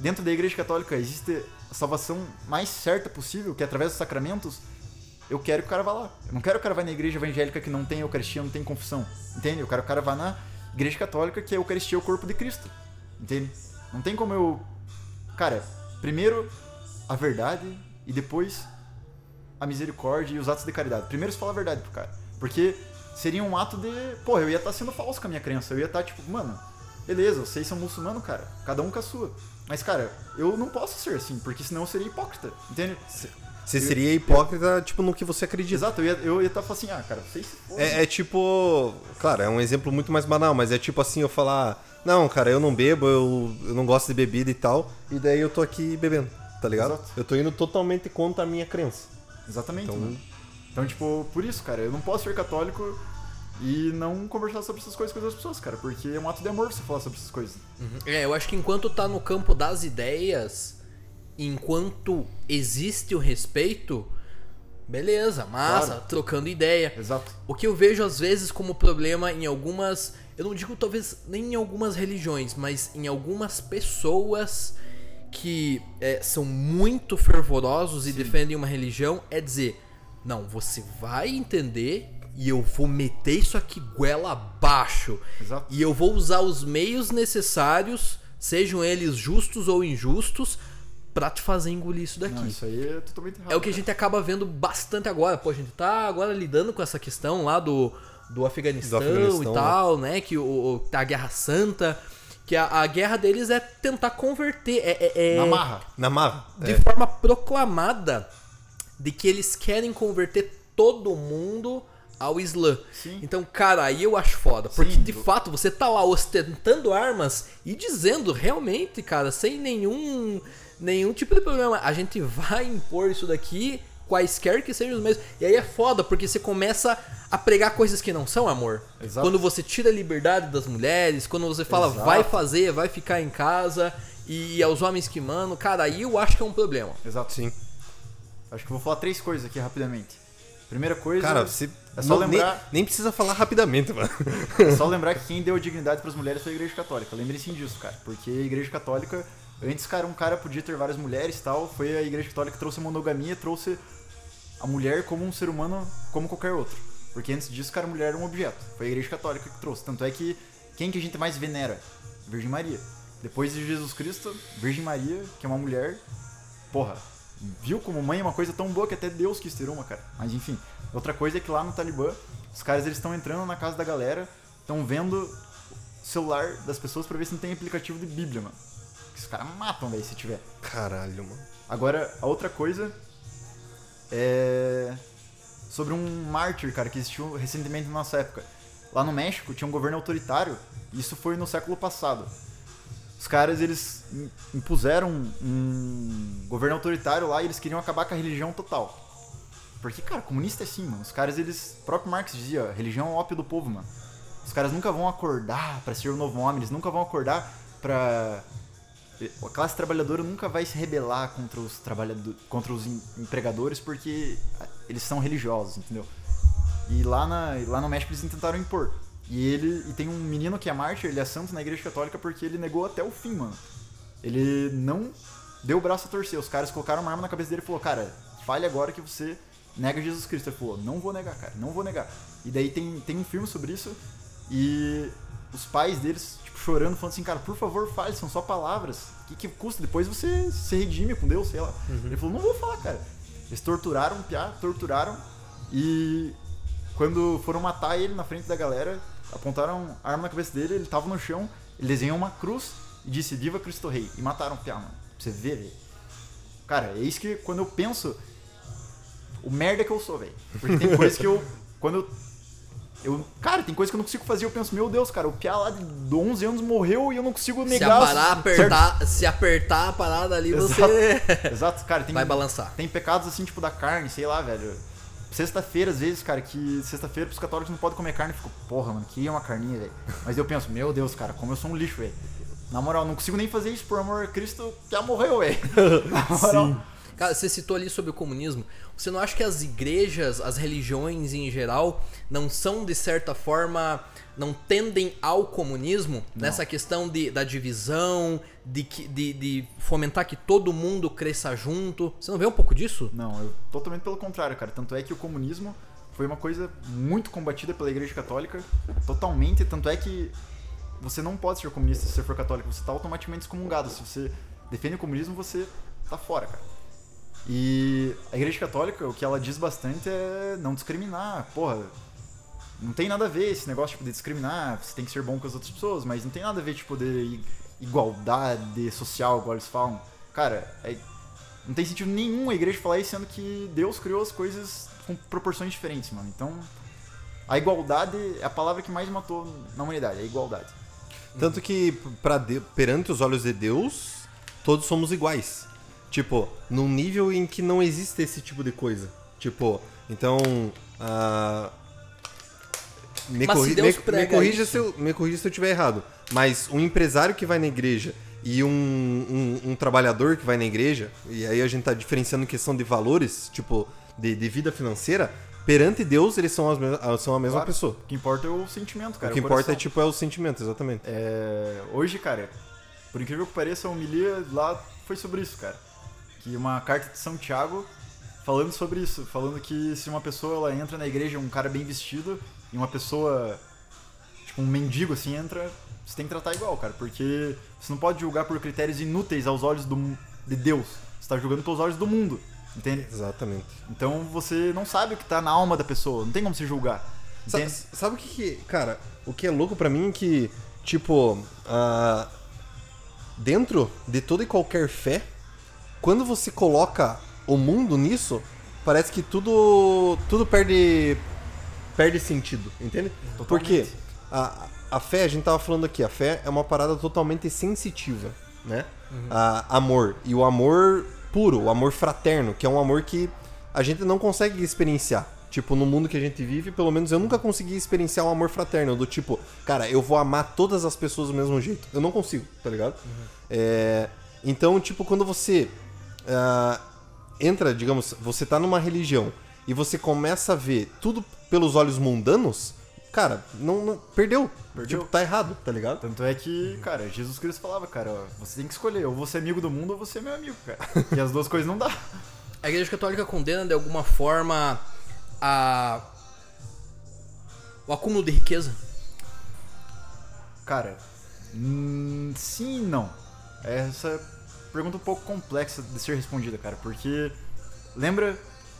dentro da igreja católica existe a salvação mais certa possível, que é através dos sacramentos, eu quero que o cara vá lá. Eu não quero que o cara vá na igreja evangélica que não tem Eucaristia, não tem confissão. Entende? Eu quero que o cara vá na igreja católica que a Eucaristia é o corpo de Cristo. Entende? Não tem como eu. Cara, primeiro a verdade e depois a misericórdia e os atos de caridade. Primeiro você fala a verdade pro cara. Porque seria um ato de. Pô, eu ia estar sendo falso com a minha crença. Eu ia estar tipo, mano, beleza, vocês são muçulmanos, cara. Cada um com a sua. Mas, cara, eu não posso ser assim, porque senão eu seria hipócrita. Entende? Você seria hipócrita, tipo, no que você acredita. Exato, eu ia estar eu ia tá falando assim, ah, cara, vocês se. É, é tipo. Claro, é um exemplo muito mais banal, mas é tipo assim, eu falar. Não, cara, eu não bebo, eu, eu não gosto de bebida e tal. E daí eu tô aqui bebendo, tá ligado? Exato. Eu tô indo totalmente contra a minha crença. Exatamente. Então-. Então, tipo, por isso, cara, eu não posso ser católico e não conversar sobre essas coisas com as pessoas, cara, porque é um ato de amor você falar sobre essas coisas. É, eu acho que enquanto tá no campo das ideias, enquanto existe o respeito, beleza, massa, Claro. trocando ideia. Exato. O que eu vejo às vezes como problema em algumas, eu não digo talvez nem em algumas religiões, mas em algumas pessoas que é, são muito fervorosos e defendem uma religião, é dizer, não, você vai entender e eu vou meter isso aqui goela abaixo. Exato. E eu vou usar os meios necessários, sejam eles justos ou injustos, pra te fazer engolir isso daqui. Não, isso aí é totalmente errado. É o que a cara. gente acaba vendo bastante agora. Pô, a gente tá agora lidando com essa questão lá do, do, Afeganistão, Do Afeganistão, e tal, né? Que o, o- a Guerra Santa. Que a, a guerra deles é tentar converter. É, é- é Na marra. Na marra. de é. forma proclamada de que eles querem converter todo mundo ao Islã. Sim. Então, cara, aí eu acho foda. Porque Sim, de do- fato você tá lá ostentando armas e dizendo realmente, cara, sem nenhum, nenhum tipo de problema, a gente vai impor isso daqui, quaisquer que sejam os meios. E aí é foda, porque você começa a pregar coisas que não são amor. Exato. Quando você tira a liberdade das mulheres, quando você fala Exato. vai fazer, vai ficar em casa. E aos homens que mandam, cara, aí eu acho que é um problema. Exato. Sim. Acho que eu vou falar três coisas aqui rapidamente. Primeira coisa, Cara, você. é só não- nem- lembrar, Nem, precisa falar rapidamente, mano. é só lembrar que quem deu dignidade pras mulheres foi a Igreja Católica. Lembrem-se disso, cara. Porque a Igreja Católica, antes, cara, um cara podia ter várias mulheres e tal. Foi a Igreja Católica que trouxe a monogamia, trouxe a mulher como um ser humano como qualquer outro. Porque antes disso, cara, a mulher era um objeto. Foi a Igreja Católica que trouxe. Tanto é que quem que a gente mais venera? Virgem Maria. Depois de Jesus Cristo, Virgem Maria, que é uma mulher, porra, viu como mãe é uma coisa tão boa que até Deus quis ter uma, cara. Mas enfim, outra coisa é que lá no Talibã, os caras eles estão entrando na casa da galera, estão vendo celular das pessoas pra ver se não tem aplicativo de Bíblia, mano. Os caras matam, velho, se tiver. Caralho, mano. Agora, a outra coisa é sobre um mártir, cara, que existiu recentemente na nossa época. Lá no México tinha um governo autoritário, isso foi no século passado. Os caras, eles im- impuseram um governo autoritário lá e eles queriam acabar com a religião total. Porque, cara, comunista é assim, mano. Os caras, eles... O próprio Marx dizia, religião é o ópio do povo, mano. Os caras nunca vão acordar pra ser o novo homem, eles nunca vão acordar pra a classe trabalhadora nunca vai se rebelar contra os trabalhadores, contra os em- empregadores porque eles são religiosos, entendeu? E lá, na, lá no México eles tentaram impor. E ele e tem um menino que é mártir, ele é santo na igreja católica porque ele negou até o fim, mano. Ele não deu o braço a torcer. Os caras colocaram uma arma na cabeça dele e falou: "Cara, fale agora que você nega Jesus Cristo". Ele falou: "Não vou negar, cara, não vou negar". E daí tem, tem um filme sobre isso e os pais deles, chorando, falando assim, cara, por favor, fale, são só palavras. O que, que custa? Depois você se redime com Deus, sei lá. Ele falou, não vou falar, cara. Eles torturaram o Piá, torturaram. E quando foram matar ele na frente da galera, apontaram a arma na cabeça dele, ele tava no chão, ele desenhou uma cruz e disse, Viva Cristo Rei. E mataram o Piá, mano. Pra você ver, velho. Cara, é isso que quando eu penso, o merda que eu sou, velho. Porque tem coisa que eu. Quando eu eu, cara, tem coisa que eu não consigo fazer. Eu penso, meu Deus, cara, o Piá lá de 11 anos morreu e eu não consigo Se negar. a parar, certo- apertar, se apertar a parada ali, Exato. você Exato, cara, tem, vai balançar. tem pecados assim, tipo da carne, sei lá, velho. Sexta-feira, às vezes, cara, que sexta-feira pros católicos não podem comer carne. Eu fico, porra, mano, que é uma carninha, velho. Mas eu penso, meu Deus, cara, como eu sou um lixo, velho. Na moral, não consigo nem fazer isso por amor a Cristo, já morreu, velho. Na moral. Cara, você citou ali sobre o comunismo. Você não acha que as igrejas, as religiões em geral, não são de certa forma, não tendem ao comunismo nessa questão de, da divisão, de, de, de fomentar que todo mundo cresça junto? Você não vê um pouco disso? Não, eu totalmente pelo contrário, cara. Tanto é que o comunismo foi uma coisa muito combatida pela Igreja Católica, totalmente. Tanto é que você não pode ser comunista se você for católico, você tá automaticamente excomungado. Se você defende o comunismo, você tá fora, cara. E a Igreja Católica, o que ela diz bastante é não discriminar. Porra, não tem nada a ver esse negócio tipo, de discriminar, você tem que ser bom com as outras pessoas, mas não tem nada a ver, tipo, de igualdade social, igual eles falam. Cara, é- não tem sentido nenhum a igreja falar isso, sendo que Deus criou as coisas com proporções diferentes, mano. Então, a igualdade é a palavra que mais matou na humanidade, é a igualdade. Tanto que de- perante os olhos de Deus, todos somos iguais. Tipo, num nível em que não existe esse tipo de coisa. Tipo, então. ah, me, Mas se corri- Deus me- me corrija isso- se eu, me corrija se eu estiver errado. Mas um empresário que vai na igreja e um, um- um trabalhador que vai na igreja, e aí a gente tá diferenciando em questão de valores, tipo, de, de vida financeira, perante Deus eles são, as mes- são a mesma Claro, pessoa. O que importa é o sentimento, cara. o que é o importa é, tipo, é o sentimento, exatamente. É, hoje, cara, por incrível que pareça, a homilia lá foi sobre isso, cara. Que uma carta de São Tiago falando sobre isso, falando que se uma pessoa ela entra na igreja, um cara bem vestido, e uma pessoa, tipo um mendigo assim, entra, você tem que tratar igual, cara, porque você não pode julgar por critérios inúteis aos olhos do, de Deus. Você tá julgando pelos olhos do mundo, entende? Exatamente. Então você não sabe o que tá na alma da pessoa, não tem como se julgar. Sa- Entende? Sabe o que, que- Cara, o que é louco pra mim é que, tipo, ah, dentro de toda e qualquer fé, quando você coloca o mundo nisso, parece que tudo tudo perde perde sentido, entende? Porque Totalmente. a, a fé, a gente tava falando aqui, a fé é uma parada totalmente sensitiva, né? A- amor. E o amor puro, o amor fraterno, que é um amor que a gente não consegue experienciar. Tipo, no mundo que a gente vive, pelo menos eu nunca consegui experienciar um amor fraterno, do tipo, cara, eu vou amar todas as pessoas do mesmo jeito. Eu não consigo, tá ligado? É, então, tipo, quando você ah, entra, digamos, você tá numa religião e você começa a ver tudo pelos olhos mundanos, cara, não, não- perdeu. Perdeu. Tipo, tá errado, tá ligado? Tanto é que, cara, Jesus Cristo falava, cara, ó, você tem que escolher, ou você é amigo do mundo ou você é meu amigo, cara. E as duas coisas não dá. A Igreja Católica condena de alguma forma a o acúmulo de riqueza. Cara, hum, sim e não. Essa pergunta um pouco complexa de ser respondida, cara, porque lembra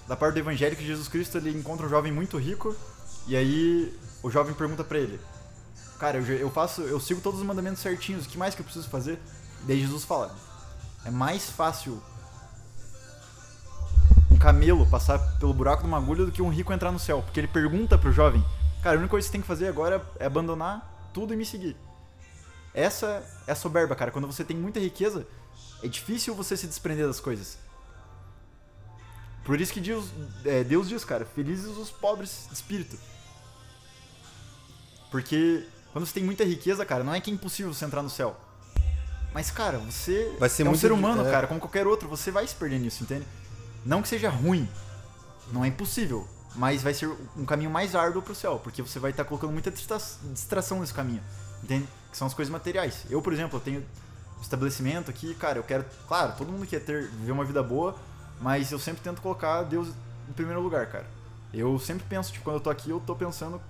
da parte do evangelho que Jesus Cristo ele encontra um jovem muito rico e aí o jovem pergunta pra ele: "Cara, eu, eu faço, eu sigo todos os mandamentos certinhos, o que mais que eu preciso fazer?" Daí Jesus fala: "É mais fácil um camelo passar pelo buraco de uma agulha do que um rico entrar no céu. Porque ele pergunta pro jovem, cara, a única coisa que você tem que fazer agora é abandonar tudo e me seguir. Essa é soberba, cara. Quando você tem muita riqueza, é difícil você se desprender das coisas. Por isso que Deus, é, Deus diz, cara, felizes os pobres de espírito. Porque quando você tem muita riqueza, cara, não é que é impossível você entrar no céu. Mas, cara, você Vai ser é um ser humano, é. cara, como qualquer outro, você vai se perder nisso, entende? Não que seja ruim, não é impossível, mas vai ser um caminho mais árduo pro céu, porque você vai estar colocando muita distra- distração nesse caminho, entende? Que são as coisas materiais. Eu, por exemplo, eu tenho estabelecimento aqui, cara, eu quero, claro, todo mundo quer ter viver uma vida boa, mas eu sempre tento colocar Deus em primeiro lugar, cara. Eu sempre penso, tipo, quando eu tô aqui, eu tô pensando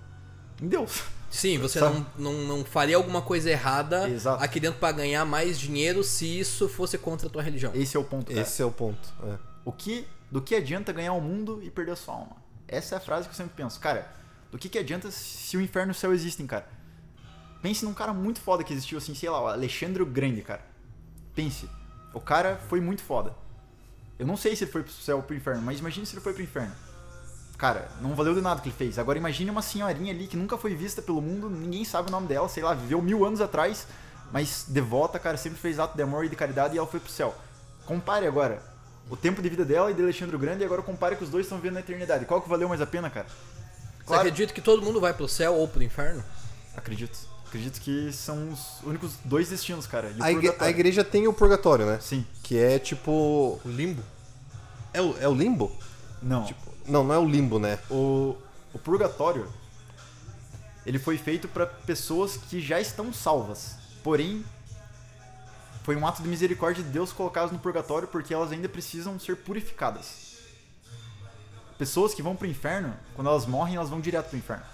em Deus. Sim, você Sabe? não, não, não faria alguma coisa errada Exato. aqui dentro pra ganhar mais dinheiro se isso fosse contra a tua religião. Esse é o ponto, cara. Esse é o ponto. é. O que, do que adianta ganhar o mundo e perder a sua alma? Essa é a frase que eu sempre penso. Cara, do que, que adianta se o inferno e o céu existem, cara? Pense num cara muito foda que existiu, assim, sei lá, o Alexandre o Grande, cara. Pense. O cara foi muito foda. Eu não sei se ele foi pro céu ou pro inferno, mas imagine se ele foi pro inferno. Cara, não valeu de nada o que ele fez. Agora imagine uma senhorinha ali que nunca foi vista pelo mundo, ninguém sabe o nome dela, sei lá, viveu mil anos atrás, mas devota, cara, sempre fez ato de amor e de caridade e ela foi pro céu. Compare agora o tempo de vida dela e de Alexandre o Grande e agora compare que os dois estão vivendo na eternidade. Qual que valeu mais a pena, cara? Você acredita que todo mundo vai pro céu ou pro inferno? Acredito. Acredito que são os únicos dois destinos, cara. E o A, igre- a igreja tem o purgatório, né? Sim. Que é tipo. O limbo? É o, é o limbo? Não. Não, não é o limbo, né? O, o purgatório ele foi feito para pessoas que já estão salvas. Porém, foi um ato de misericórdia de Deus colocá-las no purgatório porque elas ainda precisam ser purificadas. Pessoas que vão pro inferno, quando elas morrem, elas vão direto pro inferno.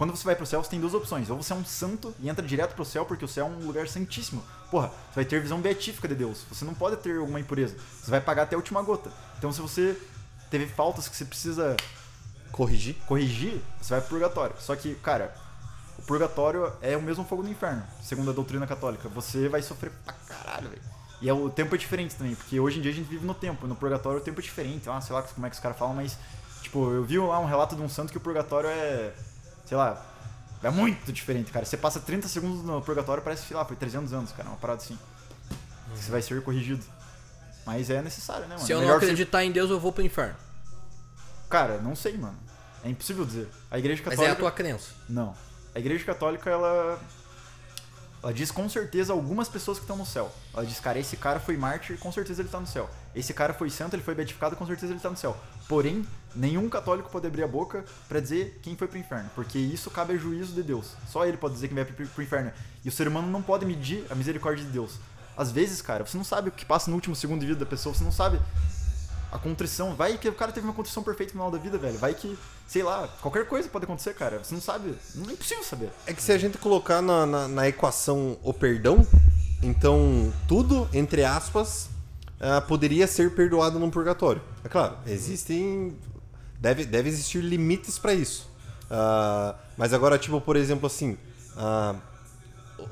Quando você vai pro céu, você tem duas opções. Ou você é um santo e entra direto pro céu, porque o céu é um lugar santíssimo. Porra, você vai ter visão beatífica de Deus. Você não pode ter alguma impureza. Você vai pagar até a última gota. Então, se você teve faltas que você precisa Corrigir. corrigir, você vai pro purgatório. Só que, cara, o purgatório é o mesmo fogo do inferno, segundo a doutrina católica. Você vai sofrer pra caralho, velho. E é, o tempo é diferente também, porque hoje em dia a gente vive no tempo. No purgatório o tempo é diferente. Ah, sei lá como é que os caras falam, mas, tipo, eu vi lá um relato de um santo que o purgatório é. Sei lá. É muito diferente, cara. Você passa 30 segundos no purgatório, parece, sei lá, foi 300 anos, cara. Uma parada assim. Você vai ser corrigido. Mas é necessário, né, mano? Se eu não Melhor você- acreditar em Deus, eu vou pro inferno. Cara, não sei, mano. É impossível dizer. A igreja Mas católica. é a tua crença. Não. A igreja católica, ela. Ela diz com certeza algumas pessoas que estão no céu. Ela diz, cara, esse cara foi mártir, com certeza ele tá no céu. Esse cara foi santo, ele foi beatificado, com certeza ele tá no céu. Porém, nenhum católico pode abrir a boca pra dizer quem foi pro inferno. Porque isso cabe a juízo de Deus. Só ele pode dizer quem vai pro inferno. E o ser humano não pode medir a misericórdia de Deus. Às vezes, cara, você não sabe o que passa no último segundo de vida da pessoa, você não sabe a contrição. Vai que o cara teve uma contrição perfeita no final da vida, velho. Vai que, sei lá, qualquer coisa pode acontecer, cara. Você não sabe. Não é impossível saber. É que se a gente colocar na, na, na equação o perdão, então tudo, entre aspas, ah, poderia ser perdoado num purgatório. É claro, existem. Deve, deve existir limites pra isso. Ah, mas agora, tipo, por exemplo, assim. ah,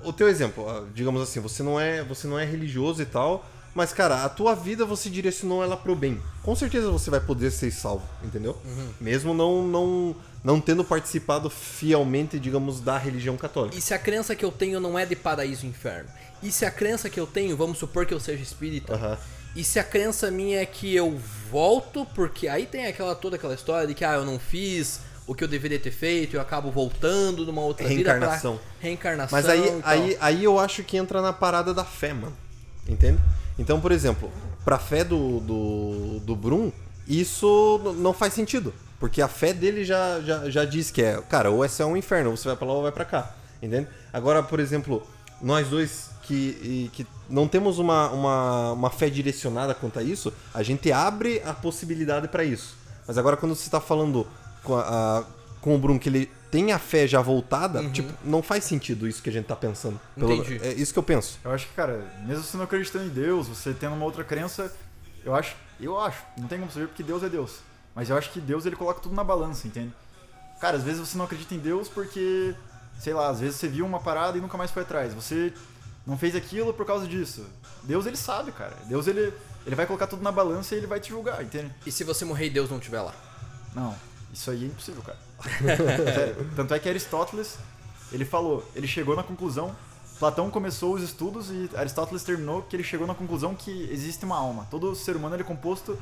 o- teu exemplo, ah, digamos assim, você não é, você não é religioso e tal, mas cara, a tua vida você direcionou ela pro bem. Com certeza você vai poder ser salvo, entendeu? Mesmo não, não não tendo participado fielmente, digamos, da religião católica. E se a crença que eu tenho não é de paraíso e inferno? E se a crença que eu tenho, vamos supor que eu seja espírita, Aham. E se a crença minha é que eu volto, porque aí tem aquela toda aquela história de que ah, eu não fiz o que eu deveria ter feito, eu acabo voltando numa outra Reencarnação. vida pra reencarnação. Mas aí, aí, aí eu acho que entra na parada da fé, mano. Entende? Então, por exemplo, pra fé do, do, do Brum, isso não faz sentido. Porque a fé dele já, já, já diz que é, cara, ou é céu ou inferno, ou você vai pra lá ou vai pra cá. Entende? Agora, por exemplo, nós dois que, que não temos uma, uma, uma fé direcionada quanto a isso, a gente abre a possibilidade pra isso. Mas agora, quando você tá falando com, a, a- com o Brum que ele tem a fé já voltada, tipo, não faz sentido isso que a gente tá pensando. Entendi. É isso que eu penso. Eu acho que, cara, mesmo você não acreditando em Deus, você tendo uma outra crença, eu acho, eu acho, não tem como saber porque Deus é Deus. Mas eu acho que Deus ele coloca tudo na balança, entende? Cara, às vezes você não acredita em Deus porque, sei lá, às vezes você viu uma parada e nunca mais foi atrás. Você não fez aquilo por causa disso. Deus ele sabe, cara. Deus ele, ele vai colocar tudo na balança e ele vai te julgar, entende? E se você morrer e Deus não estiver lá? Não, isso aí é impossível, cara. Sério. Tanto é que Aristóteles, ele falou, ele chegou na conclusão, Platão começou os estudos e Aristóteles terminou que ele chegou na conclusão que existe uma alma. Todo ser humano ele é composto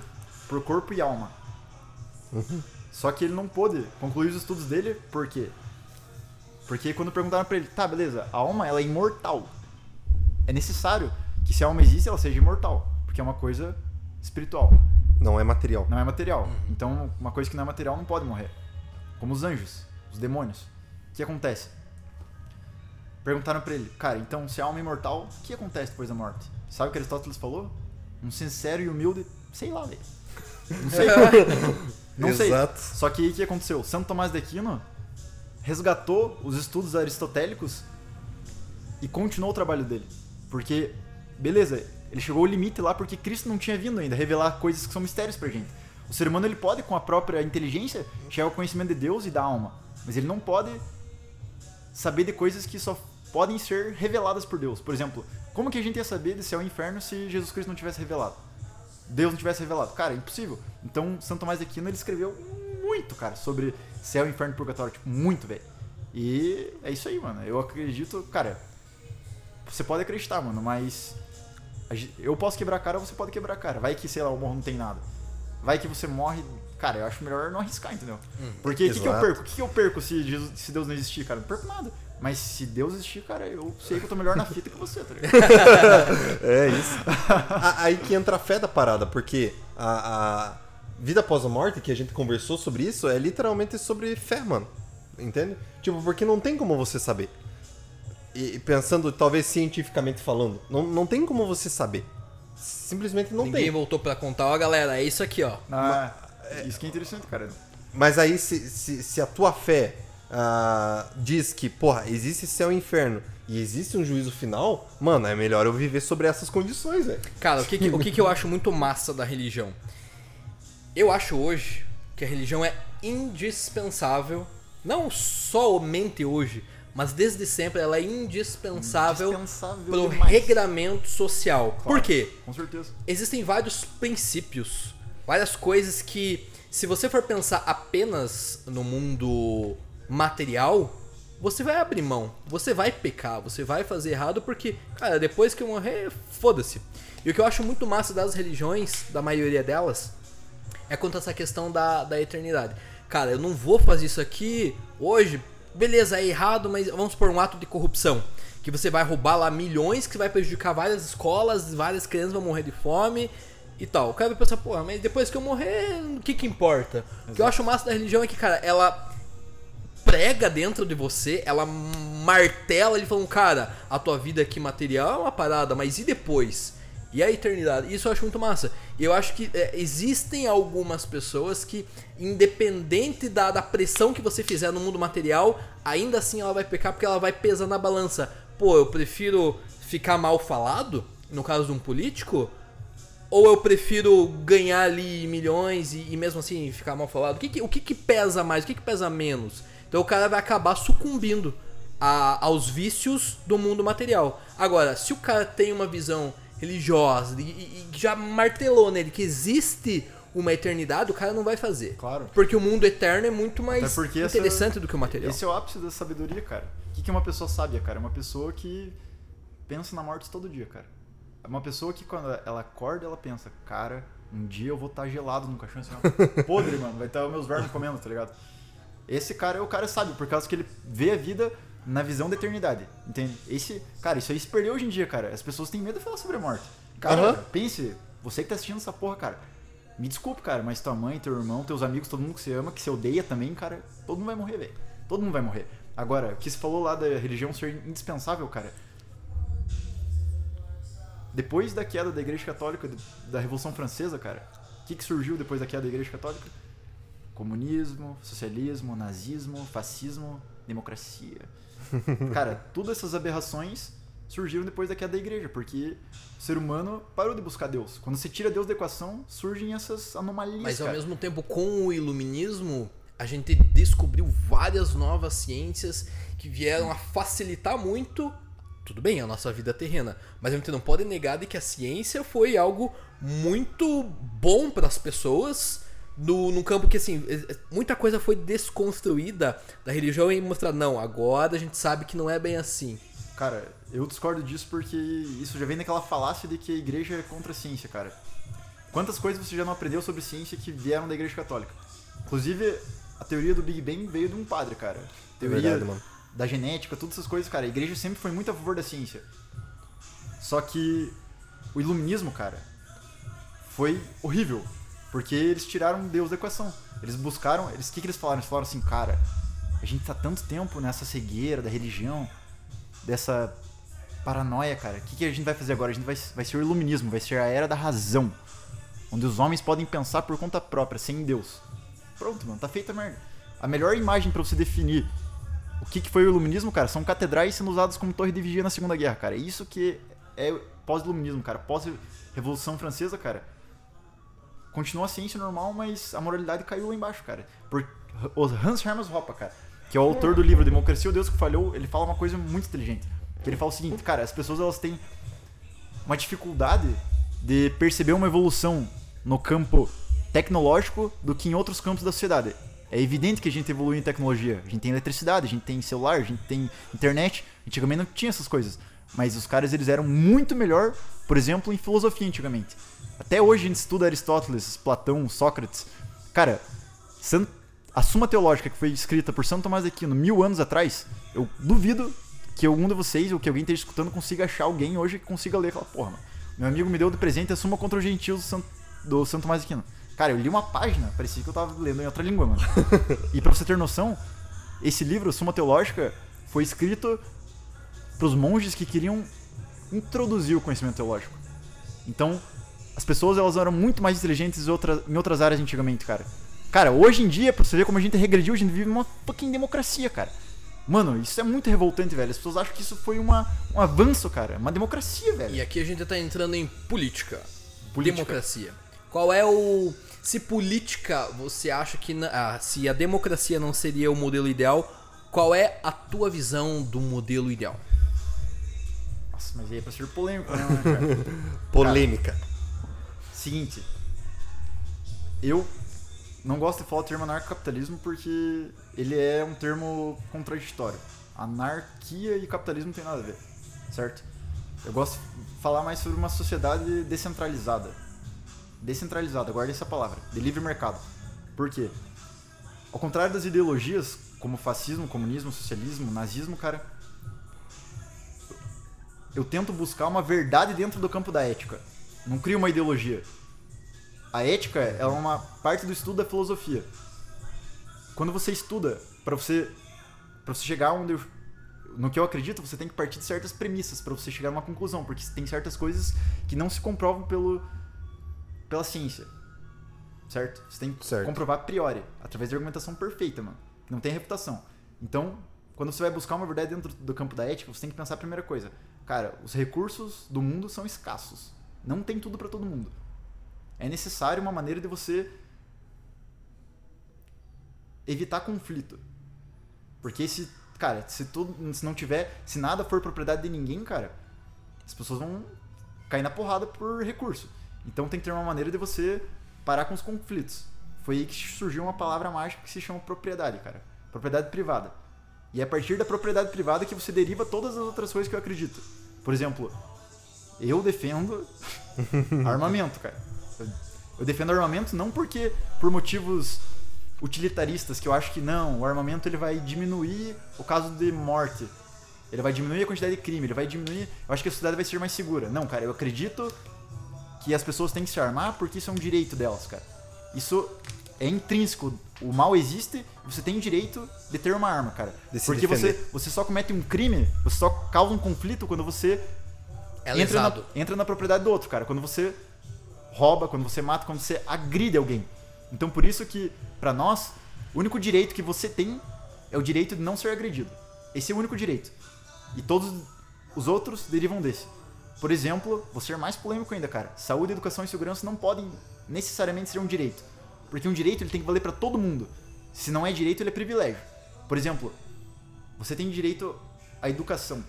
por corpo e alma. Só que ele não pôde concluir os estudos dele, por quê? Porque quando perguntaram pra ele, tá, beleza, a alma ela é imortal. É necessário que se a alma existe, ela seja imortal, porque é uma coisa espiritual. Não é material. Não é material. Então, uma coisa que não é material não pode morrer. Como os anjos, os demônios. O que acontece? Perguntaram pra ele, cara, então se a alma é imortal, o que acontece depois da morte? Sabe o que Aristóteles falou? Um sincero e humilde, sei lá, velho. Não sei. não sei. Exato. Só que aí o que aconteceu? Santo Tomás de Aquino resgatou os estudos aristotélicos e continuou o trabalho dele. Porque, beleza, ele chegou ao limite lá porque Cristo não tinha vindo ainda revelar coisas que são mistérios pra gente. O ser humano ele pode, com a própria inteligência, chegar ao conhecimento de Deus e da alma. Mas ele não pode saber de coisas que só podem ser reveladas por Deus. Por exemplo, como que a gente ia saber de céu e inferno se Jesus Cristo não tivesse revelado? Deus não tivesse revelado? Cara, é impossível. Então, Santo Tomás de Aquino, ele escreveu muito, cara, sobre céu, inferno e purgatório. Tipo, muito, velho. E é isso aí, mano. Eu acredito, cara, você pode acreditar, mano, mas eu posso quebrar a cara, você pode quebrar a cara. Vai que, sei lá, o morro não tem nada. Vai que você morre, cara, eu acho melhor não arriscar, entendeu? Porque o que, que eu perco? O que, que eu perco se, Jesus- se Deus não existir, cara? Não perco nada. Mas se Deus existir, cara, eu sei que eu tô melhor na fita que você, tá ligado? É isso. Aí que entra a fé da parada, porque a, a vida após a morte, que a gente conversou sobre isso, é literalmente sobre fé, mano. Entende? Tipo, porque não tem como você saber. E pensando, talvez cientificamente falando, não, não tem como você saber. Simplesmente não Ninguém tem. voltou pra contar, ó, galera, é isso aqui, ó. Ah, isso que é interessante, cara. Mas aí, se, se, se a tua fé ah, diz que, porra, existe céu e inferno e existe um juízo final, mano, é melhor eu viver sobre essas condições, velho. Cara, o que, que- o que, que eu acho muito massa da religião? Eu acho hoje que a religião é indispensável, não somente hoje, mas desde sempre ela é indispensável Indispensável pro demais. regramento social. Por quê? Com certeza. Existem vários princípios, várias coisas que, se você for pensar apenas no mundo material, você vai abrir mão, você vai pecar, você vai fazer errado porque, cara, depois que eu morrer, foda-se. E o que eu acho muito massa das religiões, da maioria delas, é quanto a essa questão da, da eternidade. Cara, eu não vou fazer isso aqui hoje, beleza, é errado, mas vamos por um ato de corrupção. Que você vai roubar lá milhões, que vai prejudicar várias escolas, várias crianças vão morrer de fome e tal. O cara vai pensar, porra, mas depois que eu morrer, o que que importa? O que eu acho massa da religião é que, cara, ela prega dentro de você, ela martela ele falando, cara, a tua vida aqui material é uma parada, mas e depois? E a eternidade? Isso eu acho muito massa. E eu acho que é, existem algumas pessoas que, independente da, da pressão que você fizer no mundo material, ainda assim ela vai pecar porque ela vai pesar na balança. Pô, eu prefiro ficar mal falado, no caso de um político, ou eu prefiro ganhar ali milhões e, e mesmo assim ficar mal falado? O que, que- o que, que pesa mais? O que, que pesa menos? Então o cara vai acabar sucumbindo a- aos vícios do mundo material. Agora, se o cara tem uma visão religiosa e, e- já martelou nele que existe uma eternidade, o cara não vai fazer. Claro. Porque o mundo eterno é muito mais essa- interessante do que o material. Esse é o ápice da sabedoria, cara. O que é uma pessoa sábia, cara? É uma pessoa que pensa na morte todo dia, cara. É uma pessoa que quando ela acorda, ela pensa, cara, um dia eu vou estar gelado no caixão assim, ó. Podre, mano. Vai estar os meus vermes comendo, tá ligado? Esse cara é o cara sábio, por causa que ele vê a vida na visão da eternidade. Entende? Esse, cara, isso aí se perdeu hoje em dia, cara. As pessoas têm medo de falar sobre a morte. Cara, Aham. pense, você que tá assistindo essa porra, cara. Me desculpe, cara, mas tua mãe, teu irmão, teus amigos, todo mundo que você ama, que você odeia também, cara, todo mundo vai morrer, velho. Todo mundo vai morrer. Agora, o que você falou lá da religião ser indispensável, cara. Depois da queda da Igreja Católica, da Revolução Francesa, cara, o que, que surgiu depois da queda da Igreja Católica? Comunismo, socialismo, nazismo, fascismo, democracia. Cara, todas essas aberrações surgiram depois da queda da igreja, porque o ser humano parou de buscar Deus. Quando você tira Deus da equação, surgem essas anomalias. Mas ao cara. mesmo tempo, com o iluminismo, a gente descobriu várias novas ciências que vieram a facilitar muito, tudo bem, a nossa vida terrena, mas a gente não pode negar de que a ciência foi algo muito bom para as pessoas. No, num campo que, assim, é- é- muita coisa foi desconstruída da religião e mostrar, não, agora a gente sabe que não é bem assim. Cara, eu discordo disso porque isso já vem daquela falácia de que a igreja é contra a ciência, cara. Quantas coisas você já não aprendeu sobre ciência que vieram da igreja católica? Inclusive, a teoria do Big Bang veio de um padre, cara. Teoria verdade, mano. da genética, todas essas coisas, cara. A igreja sempre foi muito a favor da ciência. Só que o iluminismo, cara, foi horrível. Porque eles tiraram Deus da equação. Eles buscaram. Eles, o que, que eles falaram? Eles falaram assim, cara, a gente tá tanto tempo nessa cegueira da religião, dessa paranoia, cara. O que, que a gente vai fazer agora? A gente vai, vai ser o iluminismo, vai ser a era da razão. Onde os homens podem pensar por conta própria, sem Deus. Pronto, mano, tá feita a merda. A melhor imagem pra você definir o que, que foi o iluminismo, cara, são catedrais sendo usadas como torre de vigia na Segunda Guerra, cara. Isso que é pós-iluminismo, cara. Pós-revolução francesa, cara. Continua a ciência normal, mas a moralidade caiu lá embaixo, cara. Por o Hans Hermann Hoppe, cara, que é o autor do livro Democracia, o Deus que Falhou, ele fala uma coisa muito inteligente. Que ele fala o seguinte, cara, as pessoas elas têm uma dificuldade de perceber uma evolução no campo tecnológico do que em outros campos da sociedade. É evidente que a gente evolui em tecnologia. A gente tem eletricidade, a gente tem celular, a gente tem internet. Antigamente não tinha essas coisas. Mas os caras eles eram muito melhor, por exemplo, em filosofia antigamente. Até hoje a gente estuda Aristóteles, Platão, Sócrates. Cara, San- a Suma Teológica que foi escrita por Santo Tomás de Aquino mil anos atrás, eu duvido que algum de vocês ou que alguém esteja escutando consiga achar alguém hoje que consiga ler aquela porra, mano. Meu amigo me deu de presente a Suma contra os Gentios do Santo, do Santo Tomás de Aquino. Cara, eu li uma página, parecia que eu tava lendo em outra língua, mano. e pra você ter noção, esse livro, Suma Teológica, foi escrito pros monges que queriam introduzir o conhecimento teológico. Então, as pessoas elas eram muito mais inteligentes em, outra- em outras áreas antigamente, cara. Cara, hoje em dia, pra você ver como a gente regrediu, a gente vive uma fucking democracia, cara. Mano, isso é muito revoltante, velho. As pessoas acham que isso foi uma, um avanço, cara. Uma democracia, velho. E aqui a gente tá entrando em política. Política. Democracia. Qual é o. Se política você acha que. ah, se a democracia não seria o modelo ideal, qual é a tua visão do modelo ideal? Nossa, mas aí é pra ser polêmico, né, cara? Polêmica. Seguinte. Eu não gosto de falar o termo anarcocapitalismo porque ele é um termo contraditório. Anarquia e capitalismo não tem nada a ver, certo? Eu gosto de falar mais sobre uma sociedade descentralizada. Descentralizada, guarda essa palavra. De livre mercado. Por quê? Ao contrário das ideologias, como fascismo, comunismo, socialismo, nazismo, cara, eu tento buscar uma verdade dentro do campo da ética. Não crio uma ideologia. A ética é uma parte do estudo da filosofia. Quando você estuda, para você para você chegar onde eu, no que eu acredito, você tem que partir de certas premissas para você chegar a uma conclusão, porque tem certas coisas que não se comprovam pelo pela ciência. Certo? Você tem que Certo. comprovar a priori, através de argumentação perfeita, mano. Não tem reputação. Então, quando você vai buscar uma verdade dentro do campo da ética, você tem que pensar a primeira coisa. Cara, os recursos do mundo são escassos. Não tem tudo para todo mundo. É necessário uma maneira de você evitar conflito. Porque se, cara, se tudo, se não tiver, se nada for propriedade de ninguém, cara, as pessoas vão cair na porrada por recurso. Então tem que ter uma maneira de você parar com os conflitos. Foi aí que surgiu uma palavra mágica que se chama propriedade, cara. Propriedade privada. E é a partir da propriedade privada que você deriva todas as outras coisas que eu acredito. Por exemplo, eu defendo armamento, cara. Eu, eu defendo armamento não porque por motivos utilitaristas que eu acho que não, o armamento ele vai diminuir o caso de morte. Ele vai diminuir a quantidade de crime, ele vai diminuir, eu acho que a sociedade vai ser mais segura. Não, cara, eu acredito que as pessoas têm que se armar porque isso é um direito delas, cara. Isso é intrínseco. O mal existe e você tem o direito de ter uma arma, cara. De porque você, defender. você só comete um crime, você só causa um conflito quando você É entra na, entra na propriedade do outro, cara. Quando você rouba, quando você mata, quando você agride alguém. Então por isso que, pra nós, o único direito que você tem é o direito de não ser agredido. Esse é o único direito. E todos os outros derivam desse. Por exemplo, vou ser mais polêmico ainda, cara. Saúde, educação e segurança não podem necessariamente ser um direito. Porque um direito ele tem que valer pra todo mundo. Se não é direito, ele é privilégio. Por exemplo, você tem direito à educação.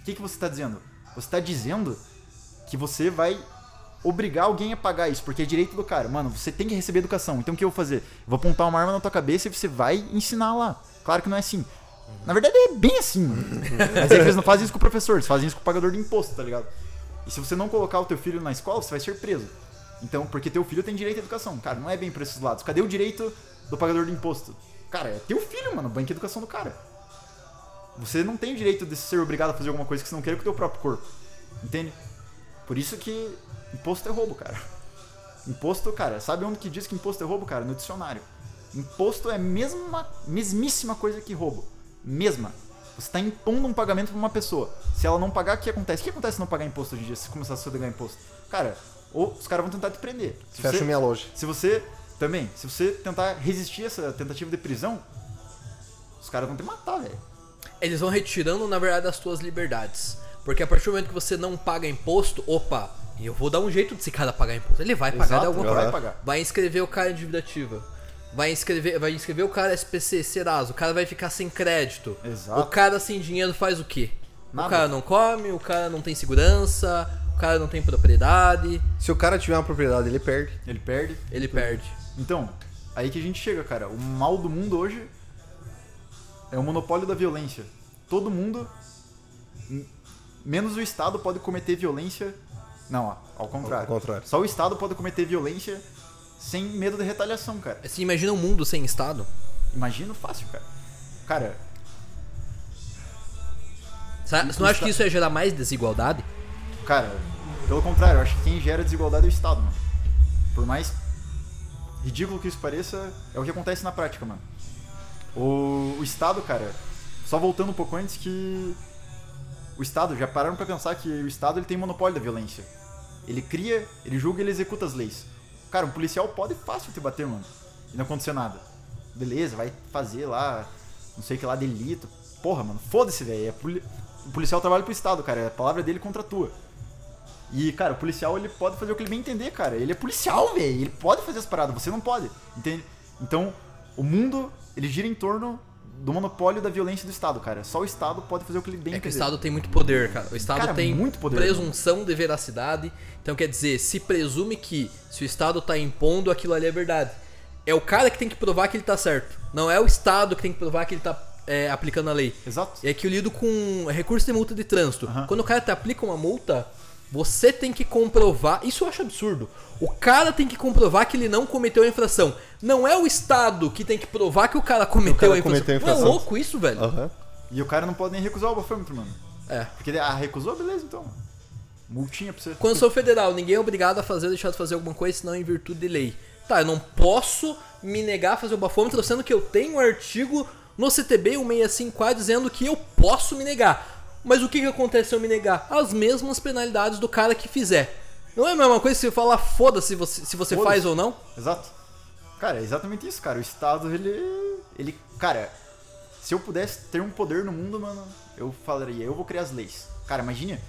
O que, que você está dizendo? Você está dizendo que você vai obrigar alguém a pagar isso, porque é direito do cara. Mano, você tem que receber educação. Então o que eu vou fazer? Vou apontar uma arma na tua cabeça e você vai ensinar lá. Claro que não é assim. Na verdade é bem assim. Mas é eles não fazem isso com o professor, eles fazem isso com o pagador de imposto, tá ligado? E se você não colocar o teu filho na escola, você vai ser preso. Então, porque teu filho tem direito à educação. Cara, não é bem pra esses lados. Cadê o direito do pagador de imposto? Cara, é teu filho, mano. Banca a educação do cara. Você não tem o direito de ser obrigado a fazer alguma coisa que você não quer com o teu próprio corpo. Entende? Por isso que imposto é roubo, cara. Imposto, cara, sabe onde que diz que imposto é roubo, cara? No dicionário. Imposto é a mesma, mesmíssima coisa que roubo. Mesma. Você está impondo um pagamento pra uma pessoa. Se ela não pagar, o que acontece? O que acontece se não pagar imposto hoje em dia, se começar a se pagar imposto? Cara, ou os caras vão tentar te prender. Se Fecha você- minha loja. se você também, se você tentar resistir a essa tentativa de prisão, os caras vão te matar, velho. Eles vão retirando, na verdade, as tuas liberdades. Porque a partir do momento que você não paga imposto, opa, eu vou dar um jeito desse cara pagar imposto. Ele vai pagar Exato, de alguma ele forma. vai pagar. Vai inscrever o cara em dívida ativa. Vai inscrever, vai inscrever o cara SPC, Serasa. O cara vai ficar sem crédito. Exato. O cara sem dinheiro faz o quê? O Nada. cara não come, o cara não tem segurança, o cara não tem propriedade, Se o cara tiver uma propriedade, ele perde. Ele perde. ele perde. Então, aí que a gente chega, cara. O mal do mundo hoje é o monopólio da violência. Todo mundo, menos o Estado, pode cometer violência. Não, ó, ao contrário. Ao contrário. Só o Estado pode cometer violência sem medo de retaliação, cara. Você imagina um mundo sem Estado? Imagino fácil, cara. Cara, Sabe, Você não acha que isso ia gerar mais desigualdade? cara, pelo contrário, eu acho que quem gera desigualdade é o Estado, mano. Por mais ridículo que isso pareça, é o que acontece na prática, mano. O, o Estado, cara, só voltando um pouco antes que o Estado, já pararam pra pensar que o Estado ele tem monopólio da violência. Ele cria, ele julga e ele executa as leis. Cara, um policial pode fácil te bater, mano, e não acontecer nada. Beleza, vai fazer lá, não sei que lá, delito. Porra, mano, foda-se, velho. É poli- O policial trabalha pro Estado, cara. É a palavra dele contra a tua. E, cara, o policial ele pode fazer o que ele bem entender, cara. Ele é policial, velho. Ele pode fazer as paradas, você não pode. Entende? Então, o mundo, ele gira em torno do monopólio da violência do Estado, cara. Só o Estado pode fazer o que ele bem É que o. Estado tem muito poder, cara. O Estado Cara, tem muito poder, presunção de veracidade. Então quer dizer, se presume que se o Estado tá impondo, aquilo ali é verdade. É o cara que tem que provar que ele tá certo. Não é o Estado que tem que provar que ele tá é, aplicando a lei. Exato. É que eu lido com recurso de multa de trânsito. Aham. Quando o cara te aplica uma multa, você tem que comprovar. Isso eu acho absurdo. O cara tem que comprovar que ele não cometeu a infração. Não é o Estado que tem que provar que o cara cometeu, cara a, infração. cometeu a Não é infração. louco isso, velho? Aham. E o cara não pode nem recusar o bafômetro, mano. É. Porque ele, ah, recusou, beleza, então. Multinha pra você. Quando eu sou federal, ninguém é obrigado a fazer ou deixar de fazer alguma coisa senão em virtude de lei. Tá, eu não posso me negar a fazer o bafômetro, sendo que eu tenho um artigo no CTB 165A dizendo que eu posso me negar. Mas o que, que acontece se eu me negar? As mesmas penalidades do cara que fizer. Não é a mesma coisa se você falar foda-se você- se você Foda-se. faz ou não? Exato. Cara, é exatamente isso, cara. O Estado, ele. Ele. Cara, se eu pudesse ter um poder no mundo, mano, eu falaria, eu vou criar as leis. Cara, imagina.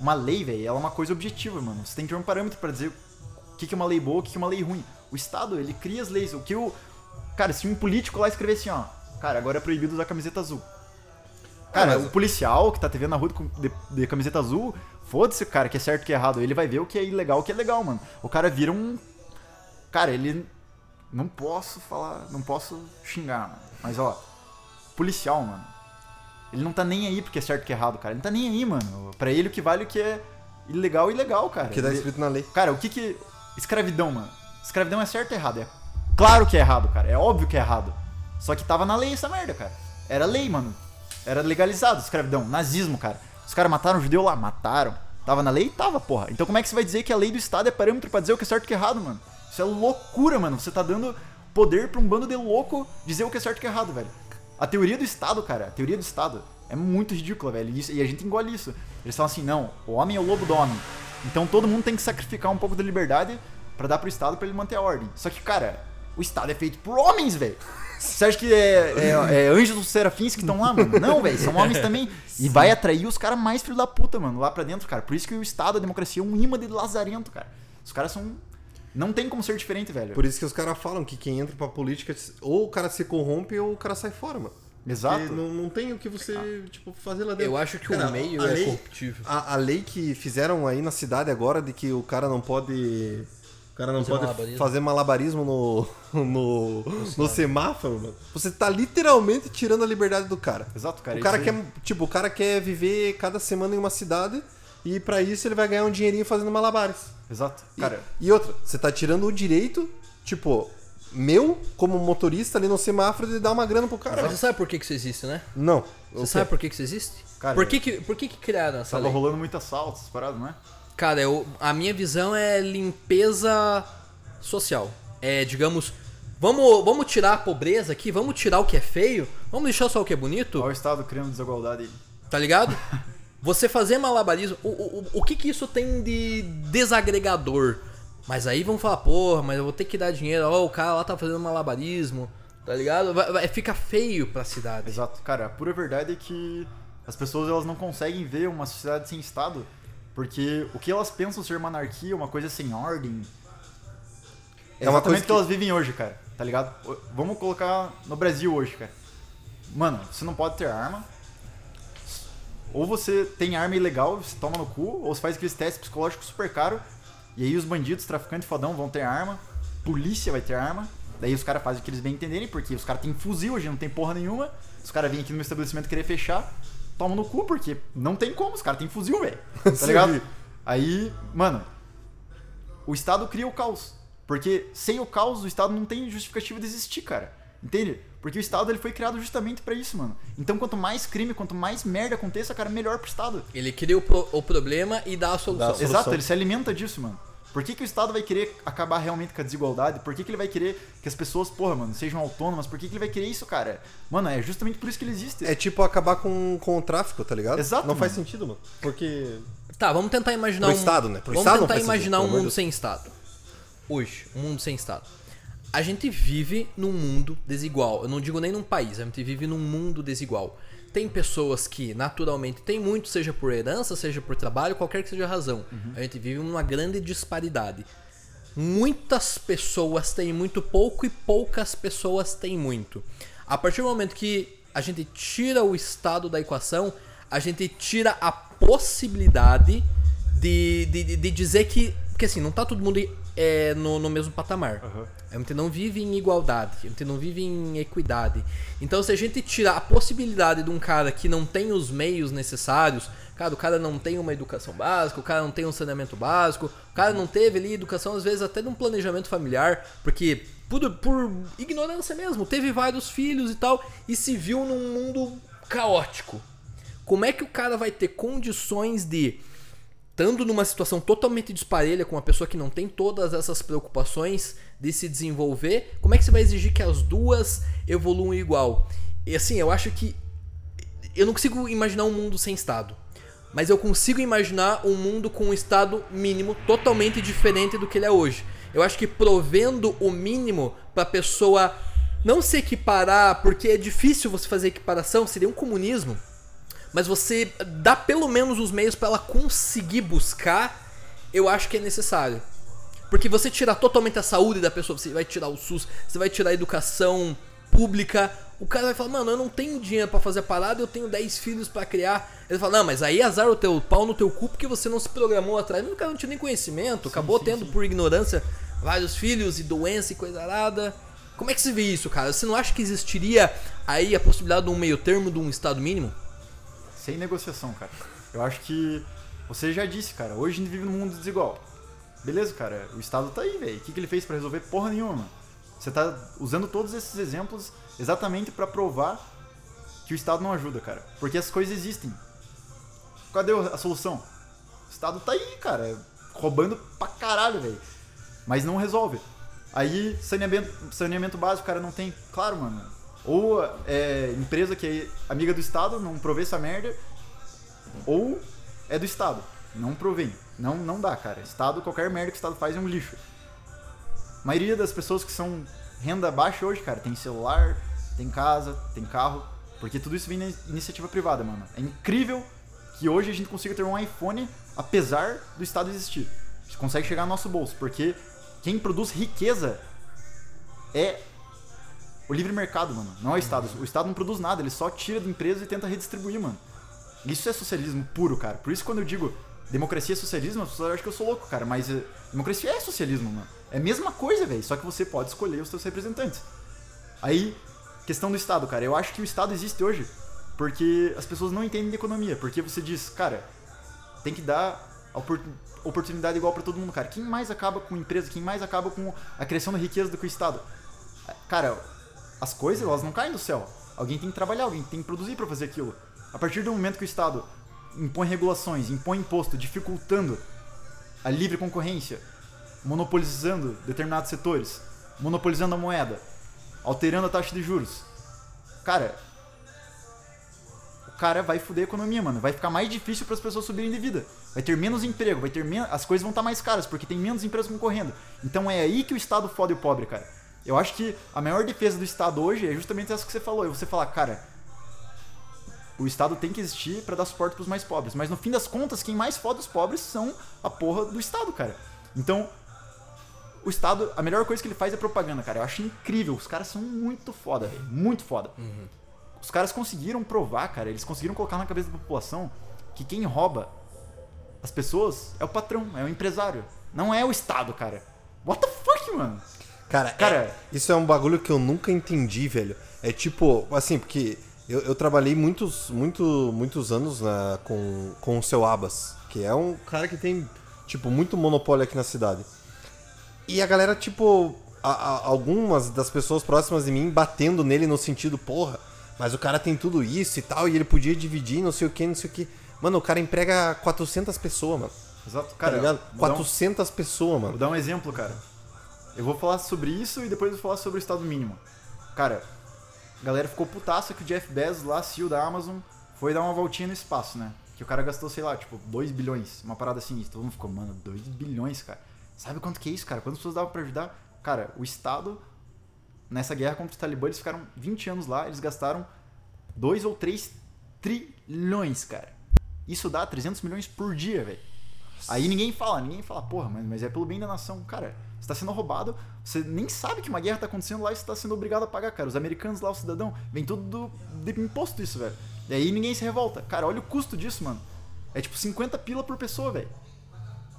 Uma lei, velho, ela é uma coisa objetiva, mano. Você tem que ter um parâmetro pra dizer o que é uma lei boa, o que é uma lei ruim. O Estado, ele cria as leis. O que o. Cara, se um político lá escrever assim, ó. Cara, agora é proibido usar camiseta azul. Cara, Ah, mas- o policial que tá te vendo na rua com- de, de camiseta azul, foda-se, cara, que é certo que é errado. Ele vai ver o que é ilegal o que é legal, mano. O cara vira um. Cara, ele. Não posso falar. Não posso xingar, mano. Mas ó, policial, mano. Ele não tá nem aí porque é certo que é errado, cara. Ele não tá nem aí, mano. Pra ele o que vale é o que é ilegal e legal, cara. Que tá Ele- escrito na lei. Cara, o que que. Escravidão, mano. Escravidão é certo ou errado? É claro que é errado, cara. É óbvio que é errado. Só que tava na lei essa merda, cara. Era lei, mano. Era legalizado escravidão. Nazismo, cara. Os caras mataram o judeu lá? Mataram. Tava na lei? Tava, porra. Então como é que você vai dizer que a lei do Estado é parâmetro pra dizer o que é certo e o que é errado, mano? Isso é loucura, mano. Você tá dando poder pra um bando de louco dizer o que é certo e o que é errado, velho. A teoria do Estado, cara, a teoria do Estado é muito ridícula, velho. E a gente engole isso. Eles falam assim, não, o homem é o lobo do homem. Então todo mundo tem que sacrificar um pouco da liberdade pra dar pro Estado pra ele manter a ordem. Só que, cara, o Estado é feito por homens, velho. Você acha que é, é, é anjos dos serafins que estão lá, mano? Não, velho, são homens também. E vai atrair os caras mais filho da puta, mano, lá pra dentro, cara. Por isso que o Estado, a democracia, é um imã de lazarento, cara. Os caras são. Não tem como ser diferente, velho. Por isso que os caras falam que quem entra pra política, ou o cara se corrompe ou o cara sai fora, mano. Exato. Não, não tem o que você, tipo, fazer lá dentro. Eu acho que Cara, o meio a é lei- corruptível. A, a lei que fizeram aí na cidade agora de que o cara não pode. O cara não Fazer pode malabarismo. fazer malabarismo no, no, no semáforo, mano. Você tá literalmente tirando a liberdade do cara. Exato, cara. o cara quer, tipo, o cara quer viver cada semana em uma cidade e pra isso ele vai ganhar um dinheirinho fazendo malabares. Exato. E- Cara, E, outra, você tá tirando o direito, tipo, meu, como motorista ali no semáforo, de dar uma grana pro cara. Mas você sabe por que que isso existe, né? Não. Você sabe por que que isso existe? Cara, por que que, por que que criaram essa tava lei? rolando muito assalto, essas paradas, não é? Cara, eu, a minha visão é limpeza social. É, digamos, vamos, vamos tirar a pobreza aqui, vamos tirar o que é feio, vamos deixar só o que é bonito, Olha o Estado criando desigualdade tá ligado? Você fazer malabarismo, o, o, o- que que isso tem de desagregador? Mas aí vão falar, porra, mas eu vou ter que dar dinheiro, ó, o cara lá tá fazendo malabarismo, tá ligado? Vai, vai- fica feio pra cidade. Exato. Cara, a pura verdade é que as pessoas elas não conseguem ver uma sociedade sem Estado, porque o que elas pensam ser uma anarquia, uma coisa sem ordem, é É uma coisa o que elas vivem hoje, cara. Tá ligado? Vamos colocar no Brasil hoje, cara. Mano, você não pode ter arma. Ou você tem arma ilegal, você toma no cu, ou você faz aqueles testes psicológicos super caros, e aí os bandidos, traficantes fodão vão ter arma, polícia vai ter arma, daí os caras fazem o que eles bem entenderem, porque os caras têm fuzil hoje, não tem porra nenhuma, os caras vêm aqui no meu estabelecimento querer fechar, tomam no cu, porque não tem como, os caras têm fuzil, velho. Tá ligado? Aí, mano, o Estado cria o caos. Porque sem o caos, o Estado não tem justificativa de existir, cara. Entende? Porque o Estado ele foi criado justamente pra isso, mano. Então, quanto mais crime, quanto mais merda aconteça, cara, melhor pro Estado. Ele cria o, pro- o problema e dá a solução. Dá a solução. Exato, ele se alimenta disso, mano. Por que, que o Estado vai querer acabar realmente com a desigualdade? Por que, que ele vai querer que as pessoas, porra, mano, sejam autônomas? Por que, que ele vai querer isso, cara? Mano, é justamente por isso que ele existe. É tipo acabar com, com o tráfico, tá ligado? Exato, Não faz mano. sentido, mano. Porque. Tá, vamos tentar imaginar Pro um... Estado, né? Pro vamos Estado não tentar faz sentido, imaginar pelo um mundo Deus. sem Estado. Hoje, um mundo sem Estado. A gente vive num mundo desigual. Eu não digo nem num país, a gente vive num mundo desigual. Tem pessoas que naturalmente têm muito, seja por herança, seja por trabalho, qualquer que seja a razão. Uhum. A gente vive numa grande disparidade. Muitas pessoas têm muito pouco e poucas pessoas têm muito. A partir do momento que a gente tira o Estado da equação, a gente tira a possibilidade de, de, de- de dizer que. Porque assim, não tá todo mundo é, no, no mesmo patamar. A gente não vive em igualdade, a gente não vive em equidade. Então, se a gente tirar a possibilidade de um cara que não tem os meios necessários, cara, o cara não tem uma educação básica, o cara não tem um saneamento básico, o cara não teve ali educação, às vezes até de um planejamento familiar, porque por, por ignorância mesmo, teve vários filhos e tal, e se viu num mundo caótico. Como é que o cara vai ter condições de, estando numa situação totalmente disparelha com uma pessoa que não tem todas essas preocupações de se desenvolver, como é que você vai exigir que as duas evoluam igual? E assim, eu acho que eu não consigo imaginar um mundo sem Estado. Mas eu consigo imaginar um mundo com um Estado mínimo totalmente diferente do que ele é hoje. Eu acho que provendo o mínimo pra pessoa não se equiparar, porque é difícil você fazer equiparação, seria um comunismo. Mas você dá pelo menos os meios pra ela conseguir buscar, eu acho que é necessário. Porque você tirar totalmente a saúde da pessoa, você vai tirar o SUS, você vai tirar a educação pública, o cara vai falar, mano, eu não tenho dinheiro pra fazer a parada, eu tenho 10 filhos pra criar. Ele fala, não, mas aí azar o teu pau no teu cu porque você não se programou atrás. Mas o cara não tinha nem conhecimento, acabou tendo por ignorância vários filhos e doença e coisa arada. Como é que se vê isso, cara? Você não acha que existiria aí a possibilidade de um meio termo, de um estado mínimo? Sem negociação, cara. Eu acho que você já disse, cara, hoje a gente vive num mundo desigual. Beleza, cara, o Estado tá aí, velho. O que, que ele fez pra resolver? Porra nenhuma. Você tá usando todos esses exemplos exatamente pra provar que o Estado não ajuda, cara. Porque as coisas existem. Cadê a solução? O Estado tá aí, cara, roubando pra caralho, velho. Mas não resolve. Aí, saneamento, saneamento básico, cara não tem. Claro, mano. Ou é empresa que é amiga do Estado, não provê essa merda. Ou é do Estado, não provém. Não, não dá, cara. Estado, qualquer merda que o Estado faz é um lixo. A maioria das pessoas que são renda baixa hoje, cara, tem celular, tem casa, tem carro. Porque tudo isso vem da iniciativa privada, mano. É incrível que hoje a gente consiga ter um iPhone apesar do Estado existir. Gente consegue chegar no nosso bolso, porque quem produz riqueza é o livre mercado, mano. Não é o Estado. O Estado não produz nada, ele só tira da empresa e tenta redistribuir, mano. Isso é socialismo puro, cara. Por isso quando eu digo democracia é socialismo, as pessoas acham que eu sou louco, cara. Mas eh, democracia é socialismo, mano. É a mesma coisa, velho. Só que você pode escolher os seus representantes. Aí, questão do Estado, cara. Eu acho que o Estado existe hoje porque as pessoas não entendem de economia. Porque você diz, cara, tem que dar oportunidade igual pra todo mundo, cara. Quem mais acaba com empresa, quem mais acaba com a criação da riqueza do que o Estado? Cara, as coisas, elas não caem do céu. Alguém tem que trabalhar, alguém tem que produzir pra fazer aquilo. A partir do momento que o Estado impõe regulações, impõe imposto, dificultando a livre concorrência, monopolizando determinados setores, monopolizando a moeda, alterando a taxa de juros. Cara, o cara vai fuder a economia, mano. Vai ficar mais difícil para as pessoas subirem de vida. Vai ter menos emprego, vai ter menos, as coisas vão estar mais caras porque tem menos empresas concorrendo. Então é aí que o Estado fode o pobre, cara. Eu acho que a maior defesa do Estado hoje é justamente essa que você falou. É você falar, cara, o Estado tem que existir para dar suporte pros mais pobres. Mas no fim das contas, quem mais fode os pobres são a porra do Estado, cara. Então, o Estado, a melhor coisa que ele faz é propaganda, cara. Eu acho incrível. Os caras são muito foda, velho. Muito foda. Os caras conseguiram provar, cara. Eles conseguiram colocar na cabeça da população que quem rouba as pessoas é o patrão, é o empresário. Não é o Estado, cara. What the fuck, mano? Cara, Cara- é- isso é um bagulho que eu nunca entendi, velho. É tipo, assim, porque eu, eu trabalhei muitos, muito, muitos anos na- com, com o seu Abas, que é um cara que tem, tipo, muito monopólio aqui na cidade. E a galera, tipo, a- a- algumas das pessoas próximas de mim batendo nele no sentido, porra, mas o cara tem tudo isso e tal, e ele podia dividir, não sei o que, não sei o que. Mano, o cara emprega 400 pessoas, mano. Exato. Cara, Cara, tá ligado? vou dar um- 400 pessoas, Vou mano. dar um exemplo, cara. Eu vou falar sobre isso e depois vou falar sobre o estado mínimo. Cara, a galera ficou putaça que o Jeff Bezos, lá, CEO da Amazon, foi dar uma voltinha no espaço, né? Que o cara gastou, sei lá, tipo, 2 bilhões, uma parada assim. Todo mundo ficou, mano, 2 bilhões, cara. Sabe quanto que é isso, cara? Quantas pessoas dava pra ajudar? Cara, o Estado, nessa guerra contra os talibãs, eles ficaram 20 anos lá, eles gastaram 2 ou 3 trilhões, cara. Isso dá 300 milhões por dia, velho. Aí ninguém fala, ninguém fala, porra, mas, mas é pelo bem da nação. Cara, você tá sendo roubado, você nem sabe que uma guerra tá acontecendo lá e você tá sendo obrigado a pagar, cara. Os americanos lá, o cidadão, vem tudo do, de imposto isso, velho. E aí ninguém se revolta. Cara, olha o custo disso, mano. É tipo 50 pila por pessoa, velho.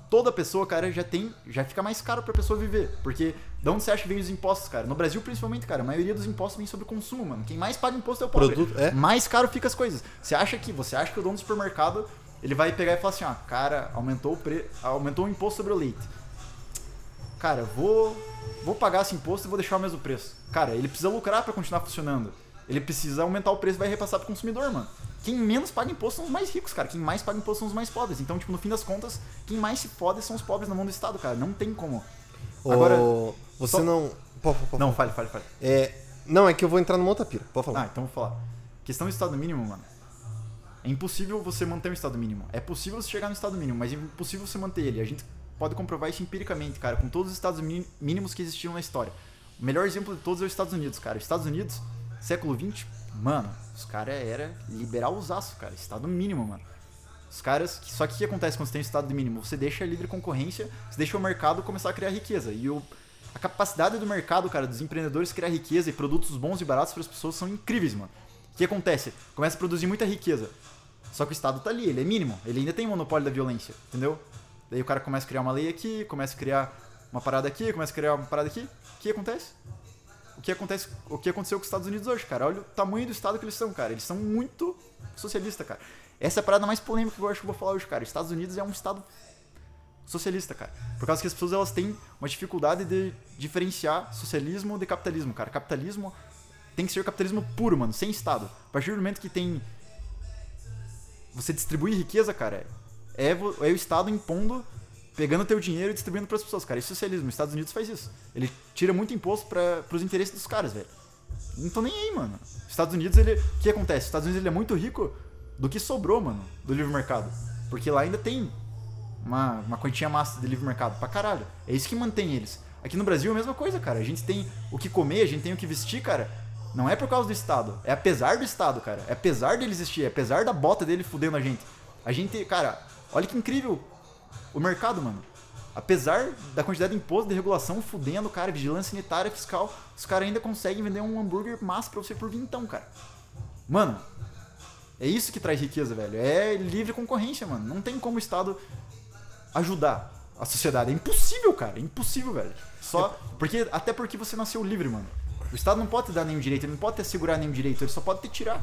Toda pessoa, cara, já tem. Já fica mais caro pra pessoa viver. Porque de onde você acha que vem os impostos, cara? No Brasil, principalmente, cara, a maioria dos impostos vem sobre o consumo, mano. Quem mais paga imposto é o pobre. Produto- é. Mais caro fica as coisas. Você acha que. Você acha que o dono do supermercado ele vai pegar e falar assim, ó, cara, aumentou o pre... aumentou o imposto sobre o leite. Cara, vou vou pagar esse imposto e vou deixar o mesmo preço. Cara, ele precisa lucrar pra continuar funcionando. Ele precisa aumentar o preço e vai repassar pro consumidor, mano. Quem menos paga imposto são os mais ricos, cara. Quem mais paga imposto são os mais pobres. Então, tipo, no fim das contas, quem mais se fode são os pobres na mão do Estado, cara. Não tem como. Agora. Ô, você só- não. Pô, pô, pô, Não, fale, fale, fale. É, não, é que eu vou entrar numa outra pira. Pode falar. Ah, então vou falar. Questão do estado mínimo, mano. É impossível você manter um estado mínimo. É possível você chegar no estado mínimo, mas é impossível você manter ele. A gente pode comprovar isso empiricamente, cara, com todos os estados mí- mínimos que existiram na história. O melhor exemplo de todos é os Estados Unidos, cara. Os Estados Unidos, século XX, mano, os caras era liberal usaço, cara. Estado mínimo, mano. Os caras. Só que o que acontece quando você tem um estado mínimo? Você deixa a livre concorrência, você deixa o mercado começar a criar riqueza. E o, a capacidade do mercado, cara, dos empreendedores criar riqueza e produtos bons e baratos para as pessoas são incríveis, mano. O que acontece? Começa a produzir muita riqueza. Só que o Estado tá ali, ele é mínimo. Ele ainda tem monopólio da violência, entendeu? Daí o cara começa a criar uma lei aqui, começa a criar uma parada aqui, começa a criar uma parada aqui. O que acontece? O que acontece? O que aconteceu com os Estados Unidos hoje, cara? Olha o tamanho do estado que eles são, cara. Eles são muito socialistas, cara. Essa é a parada mais polêmica que eu acho que eu vou falar hoje, cara. Estados Unidos é um estado socialista, cara. Por causa que as pessoas elas têm uma dificuldade de diferenciar socialismo de capitalismo, cara. Capitalismo tem que ser capitalismo puro, mano, sem estado. A partir do momento que tem você distribui riqueza, cara, é, é o Estado impondo, pegando teu dinheiro e distribuindo pras pessoas, cara. Isso é socialismo. Os Estados Unidos faz isso. Ele tira muito imposto para pros interesses dos caras, velho. Não tô nem aí, mano. Os Estados Unidos, ele. O que acontece? Os Estados Unidos ele é muito rico do que sobrou, mano, do livre mercado. Porque lá ainda tem uma, uma quantia massa de livre mercado pra caralho. É isso que mantém eles. Aqui no Brasil é a mesma coisa, cara. A gente tem o que comer, a gente tem o que vestir, cara. Não é por causa do Estado. É apesar do Estado, cara. É apesar dele existir. É apesar da bota dele fudendo a gente. A gente, cara, olha que incrível o mercado, mano. Apesar da quantidade de imposto, de regulação fudendo, cara, vigilância sanitária, fiscal, os caras ainda conseguem vender um hambúrguer massa pra você por vintão, cara. Mano, é isso que traz riqueza, velho. É livre concorrência, mano. Não tem como o Estado ajudar a sociedade. É impossível, cara. É impossível, velho. Só porque até porque você nasceu livre, mano. O Estado não pode te dar nenhum direito, ele não pode te assegurar nenhum direito, ele só pode te tirar.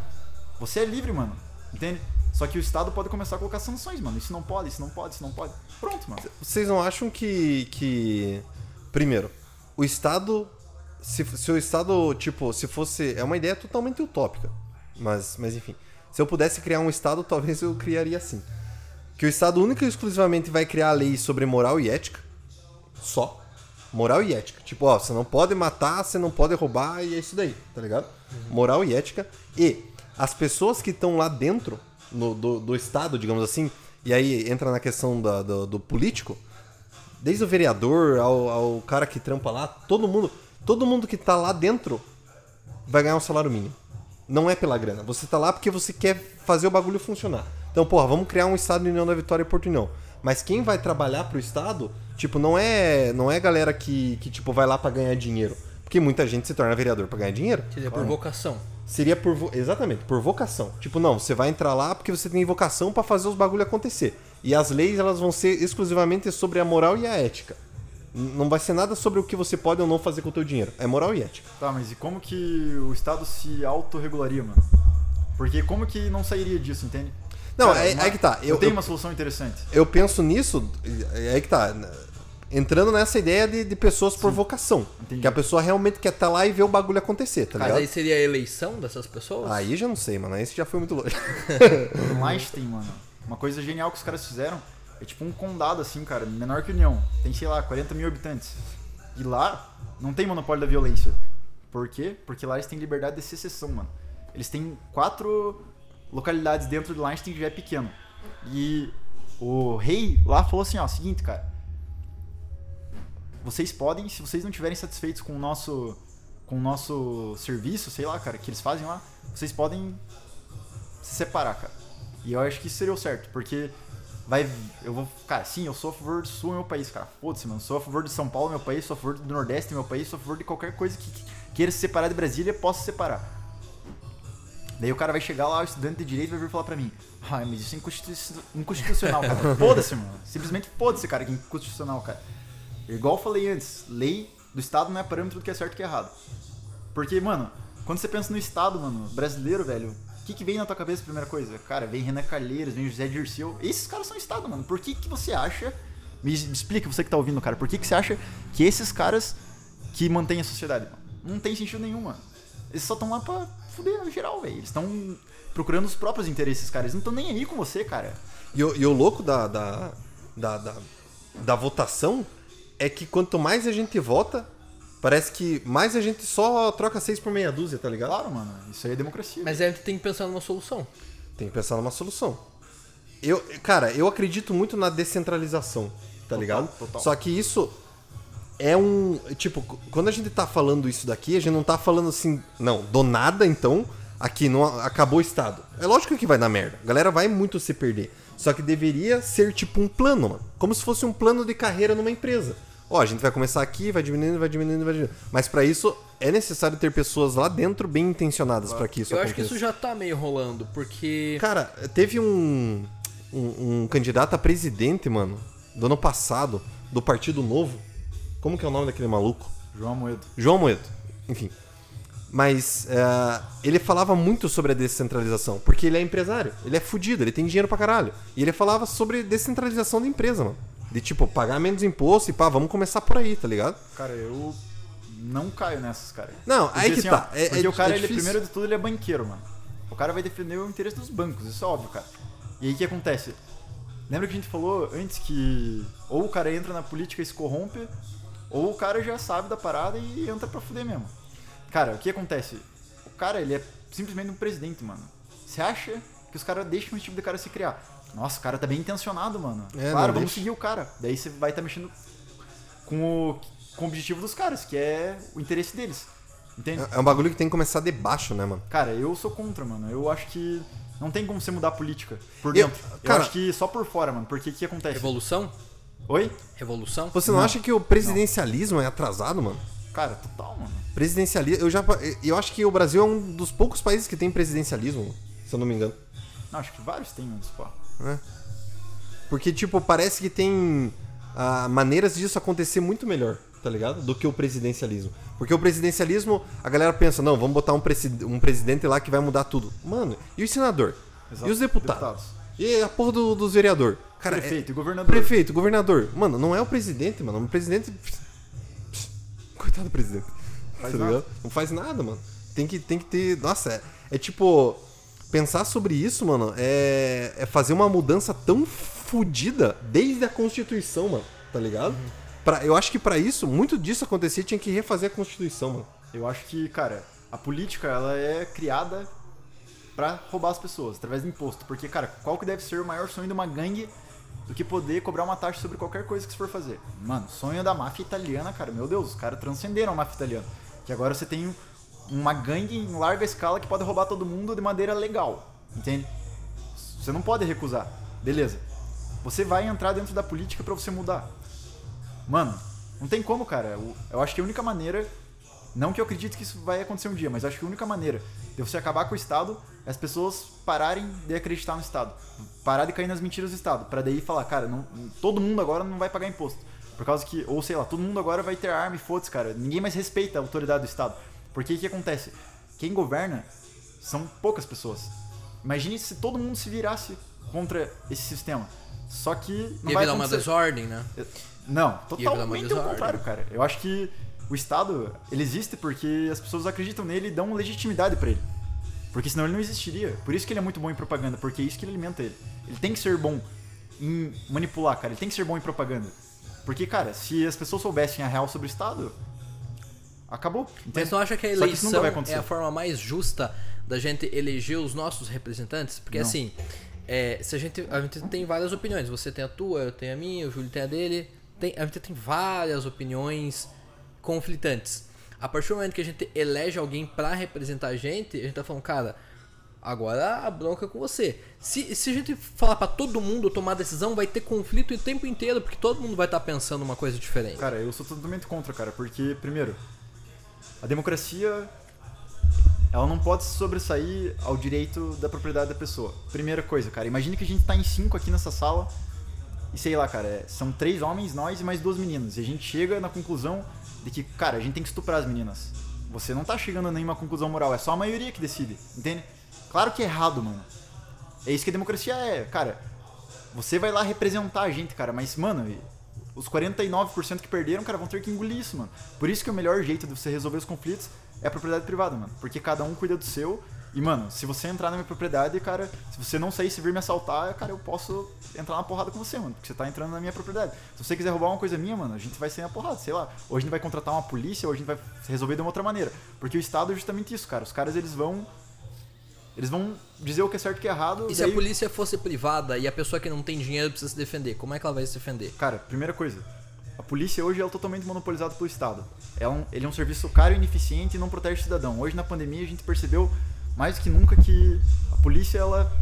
Você é livre, mano. Entende? Só que o Estado pode começar a colocar sanções, mano. Isso não pode, isso não pode, isso não pode. Pronto, mano. Vocês não acham que. que. Primeiro, o Estado. Se, se o Estado, tipo, se fosse. É uma ideia totalmente utópica. Mas, mas enfim. Se eu pudesse criar um Estado, talvez eu criaria assim. Que o Estado único e exclusivamente vai criar leis sobre moral e ética. Só. Moral e ética. Tipo, ó, você não pode matar, você não pode roubar e é isso daí, tá ligado? Moral e ética. E as pessoas que estão lá dentro no- do, do Estado, digamos assim, e aí entra na questão da- do, do político, desde o vereador ao, ao cara que trampa lá, todo mundo, todo mundo que tá lá dentro vai ganhar um salário mínimo. Não é pela grana. Você tá lá porque você quer fazer o bagulho funcionar. Então, porra, vamos criar um estado de União da Vitória e Porto União. Mas quem vai trabalhar pro estado, tipo, não é, não é galera que, que tipo vai lá pra ganhar dinheiro. Porque muita gente se torna vereador pra ganhar dinheiro. Seria por vocação. Seria por vo- exatamente, por vocação. Tipo, não, você vai entrar lá porque você tem vocação pra fazer os bagulho acontecer. E as leis elas vão ser exclusivamente sobre a moral e a ética. Não vai ser nada sobre o que você pode ou não fazer com o teu dinheiro. É moral e ética. Tá, mas e como que o Estado se autorregularia, mano? Porque como que não sairia disso, entende? Não, Cara, é- uma- aí que tá. Eu, Eu- tenho eu- uma solução interessante. Eu penso nisso, é aí que tá. Entrando nessa ideia de, de pessoas por vocação. Entendi. Que a pessoa realmente quer estar lá e ver o bagulho acontecer, tá Mas ligado? aí seria a eleição dessas pessoas? Aí já não sei, mano. Aí isso já foi muito longe. No Einstein, mano, uma coisa genial que os caras fizeram é tipo um condado assim, cara, menor que União. Tem, sei lá, 40 mil habitantes. E lá não tem monopólio da violência. Por quê? Porque lá eles têm liberdade de secessão, mano. Eles têm quatro localidades dentro do Einstein que já é pequeno. E o rei lá falou assim, ó, seguinte, cara. Vocês podem, se vocês não estiverem satisfeitos com o nosso com o nosso serviço, sei lá, cara, que eles fazem lá, vocês podem se separar, cara. E eu acho que isso seria o certo, porque vai. Eu vou. Cara, sim, eu sou a favor do sul meu país, cara. Foda-se, mano. Sou a favor de São Paulo, meu país, sou a favor do Nordeste, meu país, sou a favor de qualquer coisa que, que queira se separar de Brasília, possa se separar. Daí o cara vai chegar lá, o estudante de direito vai vir falar pra mim: Ai, mas isso é inconstitu- inconstitucional, cara. Foda-se, mano. Simplesmente foda-se, cara, que é inconstitucional, cara. Igual eu falei antes, lei do Estado não é parâmetro do que é certo e que é errado. Porque, mano, quando você pensa no Estado, mano, brasileiro, velho, o que, que vem na tua cabeça primeira coisa? Cara, vem Renan Calheiros, vem José Dirceu. Esses caras são Estado, mano. Por que, que você acha. Me, explica, você que tá ouvindo, cara, por que, que você acha que esses caras que mantêm a sociedade, mano? Não tem sentido nenhum, mano. Eles só estão lá pra fuder no geral, velho. Eles estão procurando os próprios interesses, cara. Eles não estão nem aí com você, cara. E, o- e o louco da, da, da, da, da votação é que quanto mais a gente vota, parece que mais a gente só troca seis por meia dúzia, tá ligado? Claro, mano. Isso aí é democracia. Mas aí a gente tem que pensar numa solução. Tem que pensar numa solução. Eu, cara, eu acredito muito na descentralização, tá Total, ligado? total. Só que isso é um. Tipo, quando a gente tá falando isso daqui, a gente não tá falando assim, não, do nada então, aqui não acabou o Estado. É lógico que vai dar merda. A galera vai muito se perder. Só que deveria ser tipo um plano, mano. Como se fosse um plano de carreira numa empresa. Ó, a gente vai começar aqui, vai diminuindo, vai diminuindo, vai diminuindo. Mas pra isso é necessário ter pessoas lá dentro bem intencionadas pra que isso Eu aconteça. acho que isso já tá meio rolando, porque. Cara, teve um, um, um candidato a presidente, mano, do ano passado, do Partido Novo. Como que é o nome daquele maluco? João Moedo. João Moedo. Enfim. Mas é, ele falava muito sobre a descentralização, porque ele é empresário, ele é fudido, ele tem dinheiro pra caralho. E ele falava sobre descentralização da empresa, mano. De tipo, pagar menos imposto e pá, vamos começar por aí, tá ligado? Cara, eu não caio nessas, cara. Não, Porque, aí que assim, tá. ó, É- porque é- o cara, é ele, primeiro de tudo, ele é banqueiro, mano. O cara vai defender o interesse dos bancos, isso é óbvio, cara. E aí o que acontece? Lembra que a gente falou antes que ou o cara entra na política e se corrompe, ou o cara já sabe da parada e entra pra fuder mesmo. Cara, o que acontece? O cara, ele é simplesmente um presidente, mano. Você acha que os caras deixam esse tipo de cara se criar? Nossa, o cara tá bem intencionado, mano. É, claro, não vamos deixa. seguir o cara. Daí você vai estar mexendo com o, com o objetivo dos caras, que é o interesse deles. Entende? É é um bagulho que tem que começar de baixo, né, mano? Cara, eu sou contra, mano. Eu acho que não tem como você mudar a política por Eu- dentro. Eu, cara- acho que só por fora, mano. Porque o que acontece? Revolução? Oi? Revolução? Você não, Não. acha que o presidencialismo é atrasado, mano? Cara, total, mano. Presidencialismo. Eu já. Eu acho que o Brasil é um dos poucos países que tem presidencialismo, se eu não me engano. Não, acho que vários têm, mano. Né? Porque, tipo, parece que tem ah, maneiras disso acontecer muito melhor, tá ligado? Do que o presidencialismo. Porque o presidencialismo, a galera pensa, não, vamos botar um, presi- um presidente lá que vai mudar tudo. Mano, e o senador? Exato. E os deputados? Deputados. E a porra do- dos vereador? Cara, é- Prefeito e governador. Prefeito, governador. Mano, não é o presidente, mano. O presidente. Coitado do presidente. Faz tá? Não faz nada, mano. Tem que, tem que ter. Nossa, é, é tipo. Pensar sobre isso, mano, é, é fazer uma mudança tão fodida desde a Constituição, mano. Tá ligado? Pra, eu acho que pra isso, muito disso acontecer, tinha que refazer a Constituição, mano. Eu acho que, cara, a política, ela é criada pra roubar as pessoas, através do imposto. Porque, cara, qual que deve ser o maior sonho de uma gangue do que poder cobrar uma taxa sobre qualquer coisa que você for fazer? Mano, sonho da máfia italiana, cara, meu Deus, os caras transcenderam a máfia italiana. Que agora você tem uma gangue em larga escala que pode roubar todo mundo de maneira legal, entende? Você não pode recusar. Beleza. Você vai entrar dentro da política pra você mudar. Mano, não tem como, cara. Eu, acho que a única maneira. Não que eu acredite que isso vai acontecer um dia, mas acho que a única maneira de você acabar com o Estado é as pessoas pararem de acreditar no Estado. Parar de cair nas mentiras do Estado. Pra daí falar, cara, não, todo mundo agora não vai pagar imposto. Por causa que, ou sei lá, todo mundo agora vai ter arma e foda-se, cara. Ninguém mais respeita a autoridade do Estado. Porque o que acontece? Quem governa são poucas pessoas. Imagine se todo mundo se virasse contra esse sistema. Só que não Ia vai virar uma desordem, né? Não, totalmente ao contrário, cara. Eu acho que o Estado, ele existe porque as pessoas acreditam nele e dão legitimidade pra ele. Porque senão ele não existiria. Por isso que ele é muito bom em propaganda, porque é isso que ele alimenta ele. Ele tem que ser bom em manipular, cara. Ele tem que ser bom em propaganda. Porque, cara, se as pessoas soubessem a real sobre o Estado, acabou. Mas entende? não acha que a que eleição vai é a forma mais justa da gente eleger os nossos representantes? Porque Não. assim, é, se a gente, a gente tem várias opiniões. Você tem a tua, eu tenho a minha, o Júlio tem a dele. Tem, a gente tem várias opiniões conflitantes. A partir do momento que a gente elege alguém pra representar a gente, a gente tá falando, cara, agora a bronca é com você. Se, se a gente falar pra todo mundo tomar decisão, vai ter conflito o tempo inteiro, porque todo mundo vai estar pensando uma coisa diferente. Cara, eu sou totalmente contra, cara, porque, primeiro, a democracia ela não pode se sobressair ao direito da propriedade da pessoa. Primeira coisa, cara, imagine que a gente tá em cinco aqui nessa sala e sei lá, cara, é- são três homens, nós e mais duas meninas. E a gente chega na conclusão de que, cara, a gente tem que estuprar as meninas. Você não tá chegando a nenhuma conclusão moral, é só a maioria que decide, entende? Claro que é errado, mano. É isso que a democracia é, cara. Você vai lá representar a gente, cara, mas, mano, os 49% que perderam, cara, vão ter que engolir isso, mano. Por isso que o melhor jeito de você resolver os conflitos é a propriedade privada, mano. Porque cada um cuida do seu. E, mano, se você entrar na minha propriedade, cara, se você não sair se vir me assaltar, cara, eu posso entrar na porrada com você, mano. Porque você tá entrando na minha propriedade. Se você quiser roubar uma coisa minha, mano, a gente vai sair na porrada, sei lá. Ou a gente vai contratar uma polícia, ou a gente vai resolver de uma outra maneira. Porque o Estado é justamente isso, cara. Os caras, eles vão. Eles vão dizer o que é certo e o que é errado. E se a daí- polícia fosse privada e a pessoa que não tem dinheiro precisa se defender, como é que ela vai se defender? Cara, primeira coisa. A polícia hoje é totalmente monopolizada pelo Estado. É um, ele é um serviço caro e ineficiente e não protege o cidadão. Hoje na pandemia a gente percebeu mais do que nunca que a polícia ela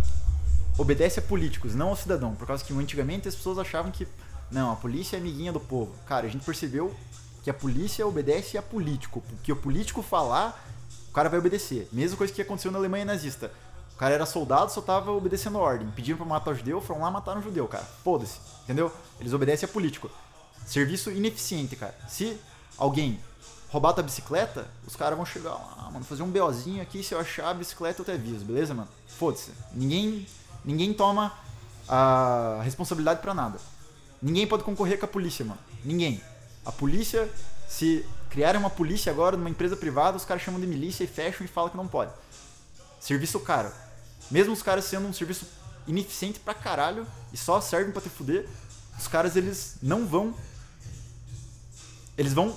obedece a políticos, não ao cidadão. Por causa que antigamente as pessoas achavam que não, a polícia é amiguinha do povo. Cara, a gente percebeu que a polícia obedece a político. Que o político falar, o cara vai obedecer. Mesma coisa que aconteceu na Alemanha nazista. O cara era soldado, só tava obedecendo a ordem. Pediram pra matar o judeu, foram lá matar um judeu, cara. Foda-se, entendeu? Eles obedecem a político. Serviço ineficiente, cara. Se alguém roubar tua bicicleta, os caras vão chegar lá, mano, fazer um BOzinho aqui, se eu achar a bicicleta eu te aviso, beleza, mano? Foda-se. Ninguém, ninguém toma a responsabilidade pra nada. Ninguém pode concorrer com a polícia, mano. Ninguém. A polícia, se criarem uma polícia agora numa empresa privada, os caras chamam de milícia e fecham e falam que não pode. Serviço caro. Mesmo os caras sendo um serviço ineficiente pra caralho e só servem pra te fuder, os caras eles não vão. Eles vão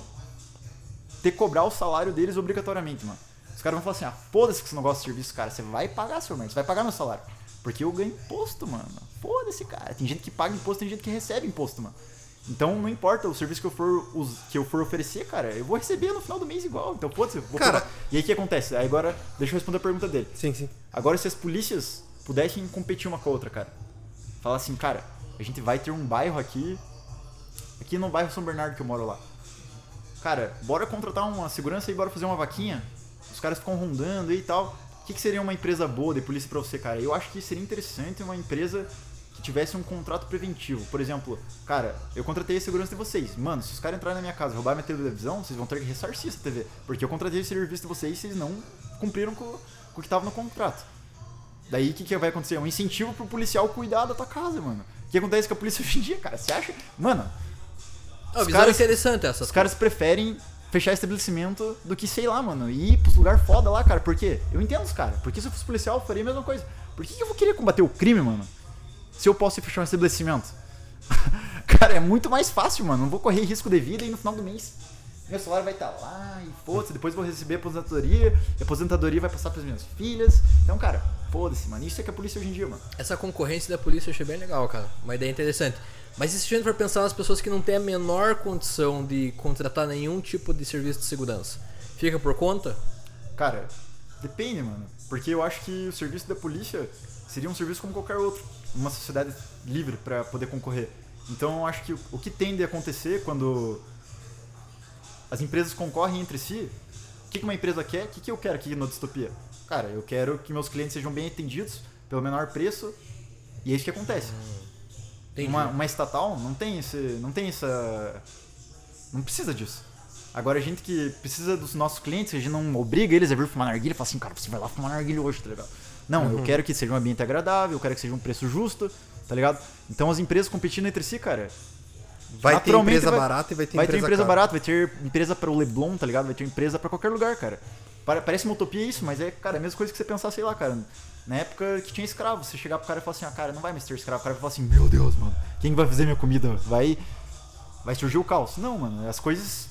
ter que cobrar o salário deles obrigatoriamente, mano. Os caras vão falar assim: ah, foda-se que você não gosta de serviço, cara. Você vai pagar, seu merda. Você vai pagar meu salário. Porque eu ganho imposto, mano. Foda-se, cara. Tem gente que paga imposto, tem gente que recebe imposto, mano. Então não importa o serviço que eu for, que eu for oferecer, cara, eu vou receber no final do mês igual. Então eu vou Cara- cobrar. E aí o que acontece? Aí agora, deixa eu responder a pergunta dele. Sim, sim. Agora, se as polícias pudessem competir uma com a outra, cara, falar assim, cara, a gente vai ter um bairro aqui, aqui no bairro São Bernardo que eu moro lá. Cara, bora contratar uma segurança e bora fazer uma vaquinha. Os caras ficam rondando aí e tal. O que, que seria uma empresa boa de polícia pra você, cara? Eu acho que seria interessante uma empresa tivesse um contrato preventivo. Por exemplo, cara, eu contratei a segurança de vocês. Mano, se os caras entrarem na minha casa e roubar minha televisão, vocês vão ter que ressarcir essa TV. Porque eu contratei o serviço de vocês e vocês não cumpriram com, com o que tava no contrato. Daí o que, que vai acontecer? Um incentivo pro policial cuidar da tua casa, mano. O que acontece com a polícia hoje em dia, cara? Você acha? Mano, Ah, Os caras- interessante essa. os caras preferem fechar estabelecimento do que, sei lá, mano, ir pros lugar foda lá, cara. Por quê? Eu entendo os caras. Porque se eu fosse policial, eu faria a mesma coisa. Por que, que eu vou querer combater o crime, mano? Se eu posso fechar um estabelecimento? cara, é muito mais fácil, mano. Não vou correr risco de vida e no final do mês. Meu salário vai estar lá e foda-se. Depois eu vou receber aposentadoria. E a aposentadoria vai passar pras minhas filhas. Então, cara, foda-se, mano. Isso é que é a polícia hoje em dia, mano. Essa concorrência da polícia eu achei bem legal, cara. Uma ideia interessante. Mas e se a gente for pensar nas pessoas que não têm a menor condição de contratar nenhum tipo de serviço de segurança? Fica por conta? Cara, depende, mano. Porque eu acho que o serviço da polícia seria um serviço como qualquer outro. Uma sociedade livre pra poder concorrer. Então eu acho que o- que tende a acontecer quando as empresas concorrem entre si, o que uma empresa quer? O que que eu quero aqui na distopia? Cara, eu quero que meus clientes sejam bem atendidos pelo menor preço e é isso que acontece. Entendi. Uma, uma estatal não tem esse. não tem essa. não precisa disso. Agora a gente que precisa dos nossos clientes, a gente não obriga eles a vir fumar narguilha e fala assim, cara, você vai lá fumar narguilha hoje, tá ligado? Não, eu quero que seja um ambiente agradável, eu quero que seja um preço justo, tá ligado? Então as empresas competindo entre si, cara, Vai ter empresa vai- barata e vai ter vai ter empresa empresa cara. barata, vai ter empresa para o Leblon, tá ligado? Vai ter empresa pra qualquer lugar, cara. Pare- Parece uma utopia isso, mas é, cara, a mesma coisa que você pensar, sei lá, cara. Na época que tinha escravo, você chegar pro cara e falar assim, ah, cara, não vai mais ter escravo. O cara vai falar assim, meu Deus, mano, quem vai fazer minha comida? Vai, vai surgir o caos. Não, mano, as coisas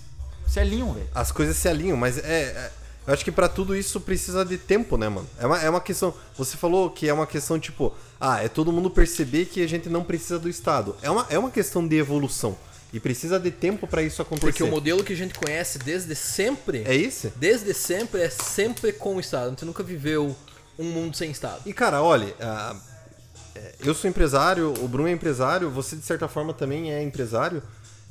se alinham, velho. As coisas se alinham, mas é. Eu acho que pra tudo isso precisa de tempo, né, mano? É uma, é uma questão. Você falou que é uma questão tipo. Ah, é todo mundo perceber que a gente não precisa do Estado. É uma, é uma questão de evolução. E precisa de tempo pra isso acontecer. Porque o modelo que a gente conhece desde sempre, É isso? desde sempre, é sempre com o Estado. A gente nunca viveu um mundo sem Estado. E cara, olha, ah, é, eu sou empresário, o Bruno é empresário, você de certa forma também é empresário.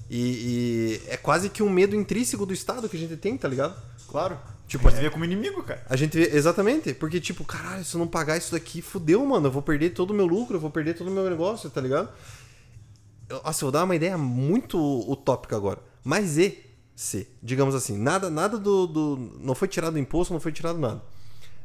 E, e é quase que um medo intrínseco do Estado que a gente tem, tá ligado? Claro. Tipo, Tipo, você vê como inimigo, cara. A gente vê, exatamente, porque tipo, caralho, se eu não pagar isso daqui, fudeu, mano, eu vou perder todo o meu lucro, eu vou perder todo o meu negócio, tá ligado? Eu- eu vou dar uma ideia muito utópica agora. Mas e se, digamos assim, nada, nada do, do- Não foi tirado o imposto, não foi tirado nada.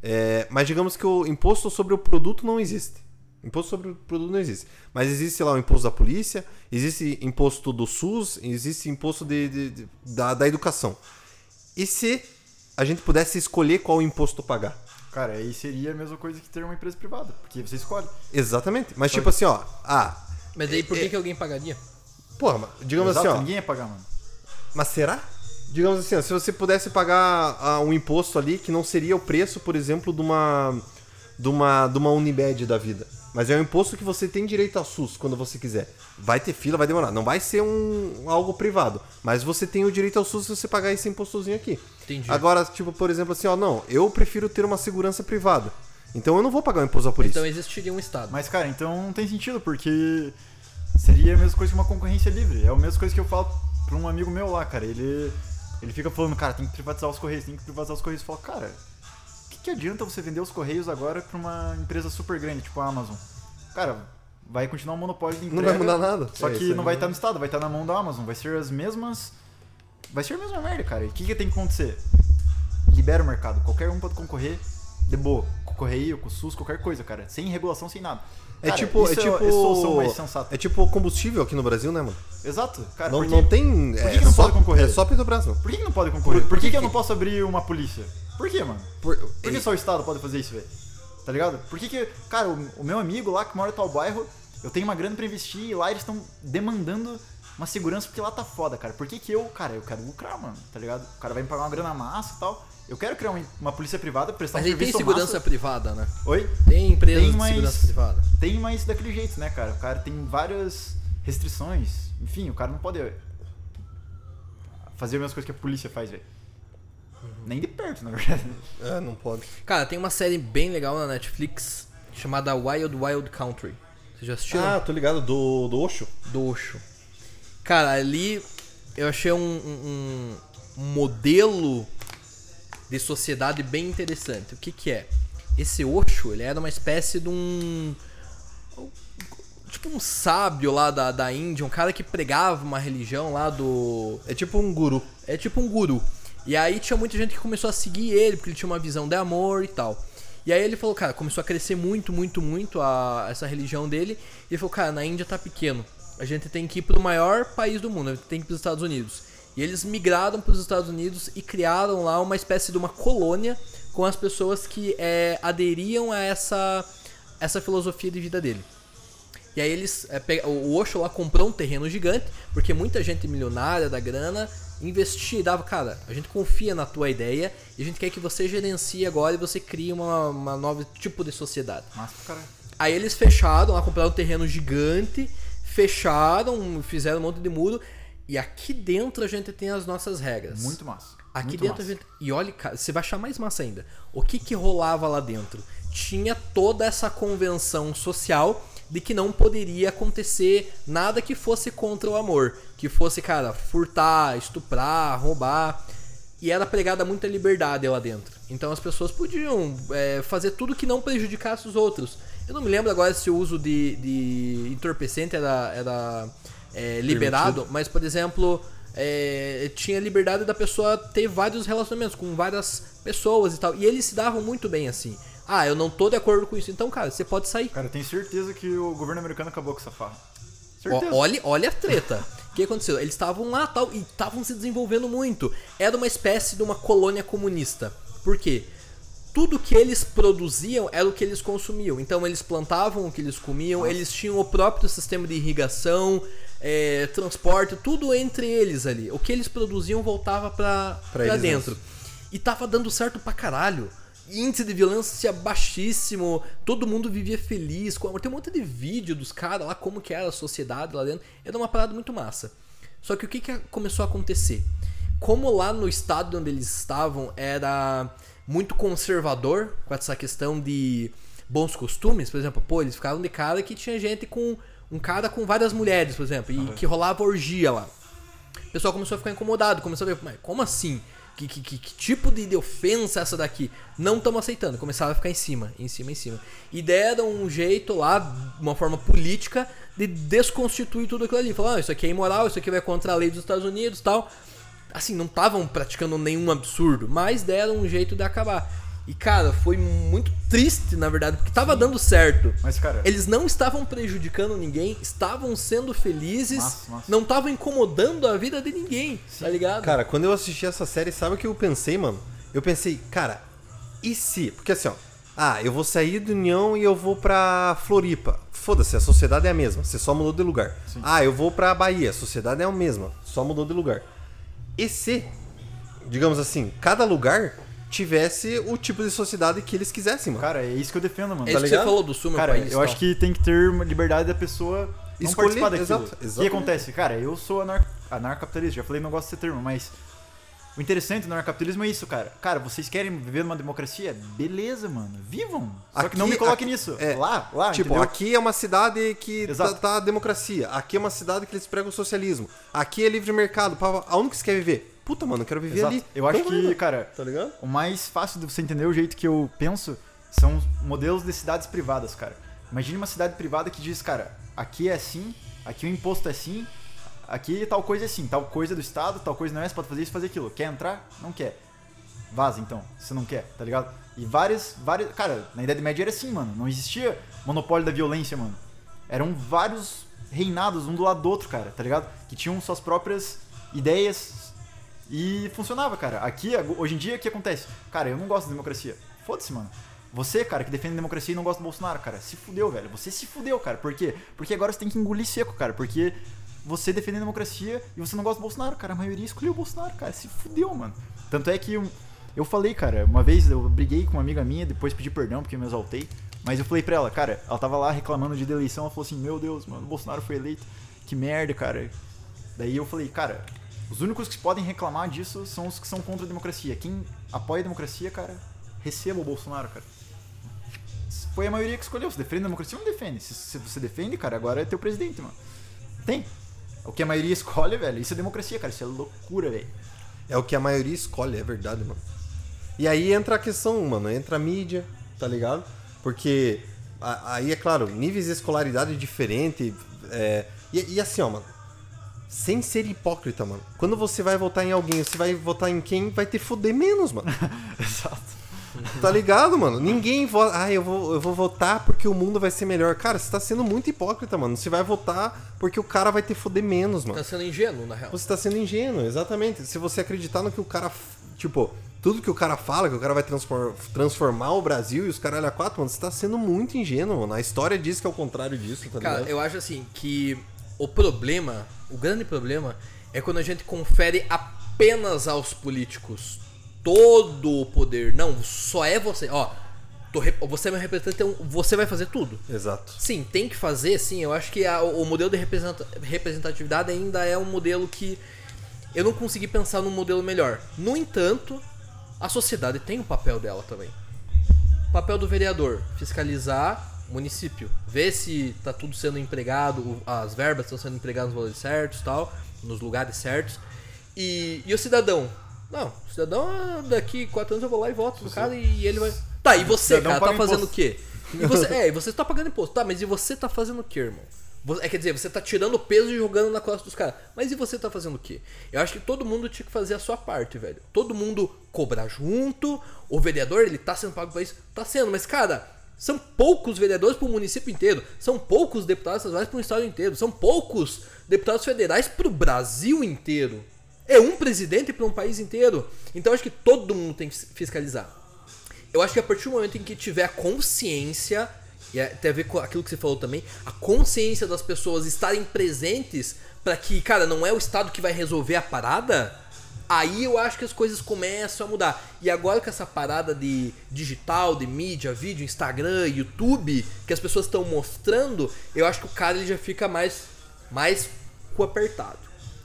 É, mas digamos que o imposto sobre o produto não existe. Imposto sobre o produto não existe. Mas existe lá o imposto da polícia, existe imposto do SUS, existe imposto de, de- de- da, da educação. E se a gente pudesse escolher qual imposto pagar? Cara, aí seria a mesma coisa que ter uma empresa privada, porque você escolhe. Exatamente. Mas Só tipo que- assim, ó. Ah, Mas daí por que, É- que alguém pagaria? porra, mas digamos Exato, assim, ó. ninguém ia pagar, mano. Mas será? Digamos assim, ó, se você pudesse pagar ah, um imposto ali que não seria o preço, por exemplo, de uma. de uma. de uma Unimed da vida. Mas é um imposto que você tem direito a SUS quando você quiser. Vai ter fila, vai demorar. Não vai ser um algo privado. Mas você tem o direito ao SUS se você pagar esse impostozinho aqui. Entendi. Agora, tipo, por exemplo, assim, ó, não, eu prefiro ter uma segurança privada. Então eu não vou pagar o imposto da polícia. Então existiria um Estado. Mas, cara, então não tem sentido, porque seria a mesma coisa que uma concorrência livre. É a mesma coisa que eu falo pra um amigo meu lá, cara. Ele, ele fica falando, cara, tem que privatizar os Correios, tem que privatizar os Correios. Eu falo, cara, que, que adianta você vender os Correios agora pra uma empresa super grande, tipo a Amazon? Cara, vai continuar um monopólio de Não entrega. vai mudar nada. Só É, que não vai estar no Estado, vai estar na mão da Amazon. Vai ser as mesmas. Vai ser a mesma merda, cara. E o que, que tem que acontecer? Libera o mercado. Qualquer um pode concorrer de boa. Com o Correio, com o SUS, qualquer coisa, cara. Sem regulação, sem nada. É Cara, tipo, é isso tipo, solução mais sensata. é tipo combustível aqui no Brasil, né, mano? Exato, cara. não, por que, não tem, por é, que que não só, pode concorrer? é só Petrobras, não. por que, que não pode concorrer? Por, Por- que, que eu que- não posso abrir uma polícia? Por que, mano? Por, Por que só o Estado pode fazer isso, velho? Tá ligado? Por que que... Cara, o, o meu amigo lá que mora em tal bairro, eu tenho uma grana pra investir e lá eles estão demandando uma segurança porque lá tá foda, cara. Por que que eu... Cara, eu quero lucrar, mano, tá ligado? O cara vai me pagar uma grana massa e tal. Eu quero criar uma, polícia privada, prestar Mas um ele tem serviço segurança massa. privada, né? Oi? Tem empresas Tem, de mas- segurança privada. Tem, mas daquele jeito, né, cara? O cara tem várias restrições. Enfim, o cara não pode fazer as mesmas coisas que a polícia faz, velho. Nem de perto, na verdade. É, não pode. Cara, tem uma série bem legal na Netflix chamada Wild Wild Country. Vocês já assistiram? Ah, tô ligado, do, do Osho. do Osho. Cara, ali eu achei um, um- um modelo de sociedade bem interessante. O que que é? Esse Osho, ele era uma espécie de um... Tipo um sábio lá da, da Índia, um cara que pregava uma religião lá do... É tipo um guru. É tipo um guru. E aí tinha muita gente que começou a seguir ele, porque ele tinha uma visão de amor e tal. E aí ele falou, cara, começou a crescer muito, muito, muito a, essa religião dele. E ele falou, cara, na Índia tá pequeno. A gente tem que ir pro maior país do mundo, a gente tem que ir pros Estados Unidos. E eles migraram pros Estados Unidos e criaram lá uma espécie de uma colônia com as pessoas que é, aderiam a essa, essa filosofia de vida dele. E aí eles. é, o Osho lá comprou um terreno gigante, porque muita gente milionária da grana investia e dava, cara, a gente confia na tua ideia e a gente quer que você gerencie agora e você crie uma, uma nova tipo de sociedade. Massa pra caralho. Aí eles fecharam lá, compraram um terreno gigante, fecharam, fizeram um monte de muro. E aqui dentro a gente tem as nossas regras. Muito massa. Aqui Muito dentro massa. a gente. E olha, cara, você vai achar mais massa ainda. O que que rolava lá dentro? Tinha toda essa convenção social de que não poderia acontecer nada que fosse contra o amor. Que fosse, cara, furtar, estuprar, roubar. E era pregada muita liberdade lá dentro. Então as pessoas podiam é, fazer tudo que não prejudicasse os outros. Eu não me lembro agora se o uso de, de entorpecente era, era é, liberado, mas, por exemplo, é, tinha liberdade da pessoa ter vários relacionamentos com várias pessoas e tal. E eles se davam muito bem assim. Ah, eu não tô de acordo com isso. Então, cara, você pode sair. Cara, tenho certeza que o governo americano acabou com essa farra. Ó, Certeza. olha, olha a treta. O que aconteceu? Eles estavam lá tal e estavam se desenvolvendo muito. Era uma espécie de uma colônia comunista. Por quê? Tudo que eles produziam era o que eles consumiam. Então eles plantavam o que eles comiam, eles tinham o próprio sistema de irrigação, é, transporte, tudo entre eles ali. O que eles produziam voltava pra, pra, eles dentro. E tava dando certo pra caralho. Índice de violência baixíssimo, todo mundo vivia feliz. Tem um monte de vídeo dos caras lá, como que era a sociedade lá dentro. Era uma parada muito massa. Só que o que, que começou a acontecer? Como lá no estado onde eles estavam era muito conservador com essa questão de bons costumes, por exemplo, pô, eles ficavam de cara que tinha gente com um cara com várias mulheres, por exemplo, e que rolava orgia lá. O pessoal começou a ficar incomodado, começou a ver, mas como assim? Que, que, que, que tipo de, de ofensa é essa daqui? Não estamos aceitando. Começaram a ficar em cima, em cima, em cima. E deram um jeito lá, uma forma política, de desconstituir tudo aquilo ali. Falaram, ah, isso aqui é imoral, isso aqui vai contra a lei dos Estados Unidos tal. Assim, não estavam praticando nenhum absurdo, mas deram um jeito de acabar. E, cara, foi muito triste, na verdade, porque tava dando certo. Mas, cara, Eles não estavam prejudicando ninguém, estavam sendo felizes, Massa, massa. não estavam incomodando a vida de ninguém, tá ligado? Cara, quando eu assisti essa série, sabe o que eu pensei, mano? Eu pensei, cara, e se? Porque assim, ó. Ah, eu vou sair do União e eu vou pra Floripa. Foda-se, a sociedade é a mesma, você só mudou de lugar. Ah, eu vou pra Bahia, a sociedade é a mesma, só mudou de lugar. E se, digamos assim, cada lugar tivesse o tipo de sociedade que eles quisessem, mano? cara, é isso que eu defendo, mano. é isso que você falou do sul, meu Cara, país. eu tal. acho que tem que ter uma liberdade da pessoa não Escolher, participar daquilo. exato, O que acontece? Cara, eu sou anar anarcapitalista, já falei, não gosto desse termo, mas o interessante do anarcapitalismo é isso, cara. Cara, vocês querem viver numa democracia? Beleza, mano. Vivam. Só que não Aqui- me coloquem aqui- nisso. é, lá, lá, Tipo, entendeu? aqui é uma cidade que tá, tá a democracia. Aqui é uma cidade que eles pregam o socialismo. Aqui é livre mercado. pá. Aonde que você quer viver? Puta, mano, eu quero viver Exato. ali. Eu acho que, cara, Tá ligado? o mais fácil de você entender o jeito que eu penso são os modelos de cidades privadas, cara. Imagine uma cidade privada que diz, cara, aqui é assim, aqui o imposto é assim, aqui tal coisa é assim, tal coisa é do Estado, tal coisa não é, você pode fazer isso, fazer aquilo. Quer entrar? Não quer. Vaza então, se não quer, tá ligado? E várias, várias. Cara, na Idade Média era assim, mano. Não existia monopólio da violência, mano. Eram vários reinados, um do lado do outro, cara, tá ligado? Que tinham suas próprias ideias e funcionava, cara. Aqui, hoje em dia, o que acontece? Cara, eu não gosto de democracia. Foda-se, mano. Você, cara, que defende a democracia e não gosta do Bolsonaro, cara, se fudeu, velho. Você se fudeu, cara. Por quê? Porque agora você tem que engolir seco, cara. Porque você defende a democracia e você não gosta do Bolsonaro, cara. A maioria escolheu o Bolsonaro, cara. Se fudeu, mano. Tanto é que eu, eu falei, cara, uma vez eu briguei com uma amiga minha, depois pedi perdão porque eu me exaltei. Mas eu falei pra ela, cara, ela tava lá reclamando de eleição, ela falou assim, meu Deus, mano, o Bolsonaro foi eleito. Que merda, cara. Daí eu falei, cara, os únicos que podem reclamar disso são os que são contra a democracia. Quem apoia a democracia, cara, receba o Bolsonaro, cara. Foi a maioria que escolheu. Se defende a democracia, não defende. Se, se você defende, cara, agora é teu presidente, mano. Tem. O que a maioria escolhe, velho. Isso é democracia, cara. Isso é loucura, velho. É o que a maioria escolhe, é verdade, mano. E aí entra a questão, mano, entra a mídia, tá ligado? Porque aí, é claro, níveis de escolaridade diferente. é, e, e assim, ó, mano. Sem ser hipócrita, mano. Quando você vai votar em alguém, você vai votar em quem vai te fuder menos, mano. Exato. Tá ligado, mano? Ninguém vota. Ah, eu vou, eu vou votar porque o mundo vai ser melhor. Cara, você tá sendo muito hipócrita, mano. Você vai votar porque o cara vai te fuder menos, mano. Tá sendo ingênuo, na real. Você tá sendo ingênuo, exatamente. Se você acreditar no que o cara. Tipo, tudo que o cara fala, que o cara vai transfor- transformar o Brasil e os caralho a quatro, mano, você tá sendo muito ingênuo, mano. A história diz que é o contrário disso, tá Cara, ligado? eu acho assim que o problema, o grande problema, é quando a gente confere apenas aos políticos todo o poder. Não, só é você. Ó, rep- você é meu representante, então você vai fazer tudo. Exato. Sim, tem que fazer, sim. Eu acho que a- o modelo de representa- representatividade ainda é um modelo que eu não consegui pensar num modelo melhor. No entanto, a sociedade tem o papel dela também. Papel do vereador: fiscalizar o município, ver se tá tudo sendo empregado, as verbas estão sendo empregadas nos valores certos, tal, nos lugares certos. E, e o cidadão? Não, o cidadão ah, daqui quatro anos eu vou lá e voto no cara e ele vai. Tá, e você, cara, tá fazendo imposto. o quê? E você, é, e você tá pagando imposto. Tá, mas e você tá fazendo o quê, irmão? É, quer dizer, você tá tirando peso e jogando na costa dos caras. Mas e você tá fazendo o quê? Eu acho que todo mundo tinha que fazer a sua parte, velho. Todo mundo cobrar junto. O vereador, ele tá sendo pago pra isso? Tá sendo, mas cara, São poucos vereadores para o município inteiro. São poucos deputados estaduais para o estado inteiro. São poucos deputados federais para o Brasil inteiro. É um presidente para um país inteiro. Então acho que todo mundo tem que fiscalizar. Eu acho que a partir do momento em que tiver consciência, e é, tem a ver com aquilo que você falou também, a consciência das pessoas estarem presentes para que, cara, não é o Estado que vai resolver a parada, aí eu acho que as coisas começam a mudar. E agora com essa parada de digital, de mídia, vídeo, Instagram, YouTube, que as pessoas estão mostrando, eu acho que o cara ele já fica mais, mais cu apertado.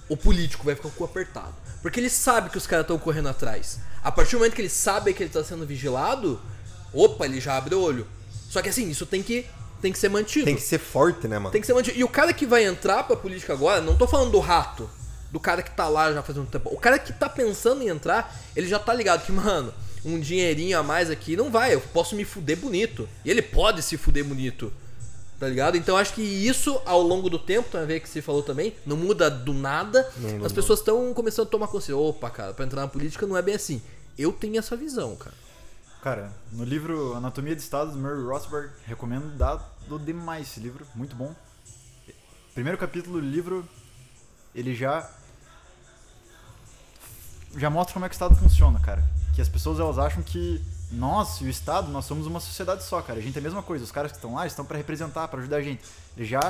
O político vai ficar com o cu apertado. Porque ele sabe que os caras estão correndo atrás. A partir do momento que ele sabe que ele está sendo vigilado, opa, ele já abre o olho. Só que assim, isso tem que, tem que ser mantido. Tem que ser forte, né, mano? Tem que ser mantido. E o cara que vai entrar pra política agora, não tô falando do rato, do cara que tá lá já fazendo tempo. O cara que tá pensando em entrar, ele já tá ligado que, mano, um dinheirinho a mais aqui não vai, eu posso me fuder bonito. E ele pode se fuder bonito. Tá ligado? Então acho que isso ao longo do tempo, tem a ver que você falou também, não muda do nada. Não, não, As pessoas estão começando a tomar consciência. Opa, cara, pra entrar na política não é bem assim. Eu tenho essa visão, cara. Cara, no livro Anatomia de Estado, do Murray Rothbard, recomendo dado demais esse livro, muito bom. Primeiro capítulo do livro, ele já já mostra como é que o Estado funciona, cara. Que as pessoas elas acham que nós e o Estado, nós somos uma sociedade só, cara. A gente é a mesma coisa. Os caras que estão lá estão para representar, para ajudar a gente. Ele já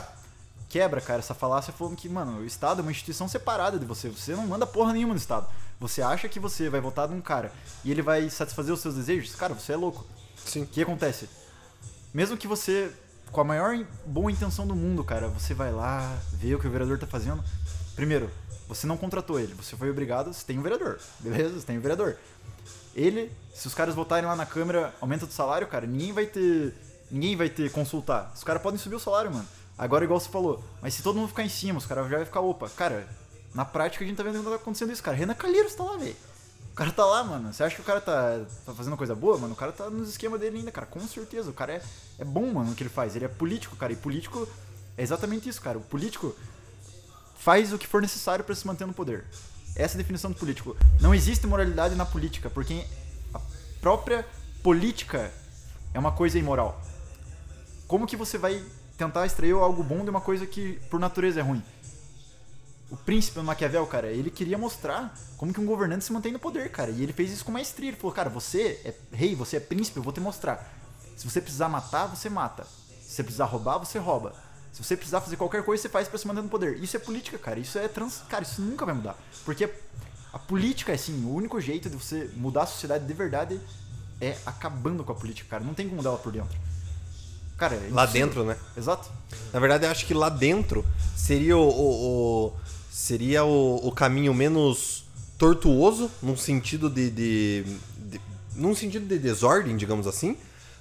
quebra, cara, essa falácia falando que, mano, o Estado é uma instituição separada de você. Você não manda porra nenhuma no Estado. Você acha que você vai votar num cara e ele vai satisfazer os seus desejos? Cara, você é louco. Sim. O que acontece? Mesmo que você, com a maior boa intenção do mundo, cara, você vai lá, vê o que o vereador tá fazendo. Primeiro, você não contratou ele, você foi obrigado, você tem um vereador, beleza? Você tem um vereador. Ele, se os caras votarem lá na Câmara, aumenta do salário, cara, ninguém vai ter. Ninguém vai ter consultar. Os caras podem subir o salário, mano. Agora, igual você falou, mas se todo mundo ficar em cima, os caras já vai ficar, opa, cara, na prática a gente tá vendo que tá acontecendo isso, cara. Renan Calheiros tá lá, velho. O cara tá lá, mano. Você acha que o cara tá, tá fazendo coisa boa, mano? O cara tá nos esquemas dele ainda, cara. Com certeza. O cara é, é bom, mano, no que ele faz. Ele é político, cara. E político é exatamente isso, cara. O político faz o que for necessário pra se manter no poder. Essa é a definição do político. Não existe moralidade na política, porque a própria política é uma coisa imoral. Como que você vai tentar extrair algo bom de uma coisa que por natureza é ruim? O príncipe Maquiavel, cara, ele queria mostrar como que um governante se mantém no poder, cara. E ele fez isso com maestria. Ele falou, cara, você é rei, você é príncipe, eu vou te mostrar. Se você precisar matar, você mata. Se você precisar roubar, você rouba. Se você precisar fazer qualquer coisa, você faz pra se manter no poder. Isso é política, cara. Isso é trans... Cara, isso nunca vai mudar. Porque a política é assim, o único jeito de você mudar a sociedade de verdade é acabando com a política, cara. Não tem como mudar ela por dentro. Cara, é Lá dentro, né? Exato. Na verdade, eu acho que lá dentro seria o, o- o- seria o, o caminho menos tortuoso, num sentido de, de, de- num sentido de desordem, digamos assim.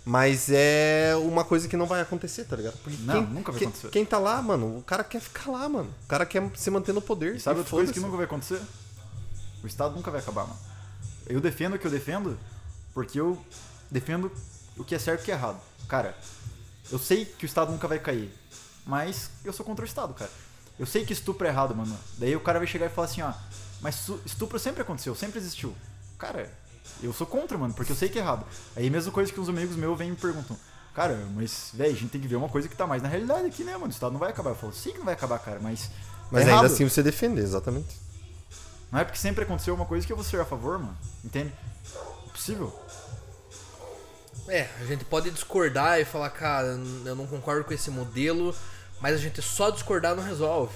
Mas é uma coisa que não vai acontecer, tá ligado? Porque Não, nunca vai quem, acontecer. Quem tá lá, mano, o cara quer ficar lá, mano. O cara quer se manter no poder. E sabe outra coisa que nunca vai acontecer? O Estado nunca vai acabar, mano. Eu defendo o que eu defendo porque eu defendo o que é certo e o que é errado. Cara, eu sei que o Estado nunca vai cair, mas eu sou contra o Estado, cara. Eu sei que estupro é errado, mano. Daí o cara vai chegar e falar assim, ó, mas estupro sempre aconteceu, sempre existiu. Cara, eu sou contra, mano, porque eu sei que é errado. Aí mesma coisa que uns amigos meus vêm e me perguntam, cara, mas, velho, a gente tem que ver uma coisa que tá mais na realidade aqui, né, mano? O Estado não vai acabar. Eu falo, sei que não vai acabar, cara, mas. Mas é ainda errado. assim você defender, exatamente. Não é porque sempre aconteceu uma coisa que eu vou ser a favor, mano. Entende? Impossível. É, a gente pode discordar e falar, cara, eu não concordo com esse modelo, mas a gente só discordar não resolve.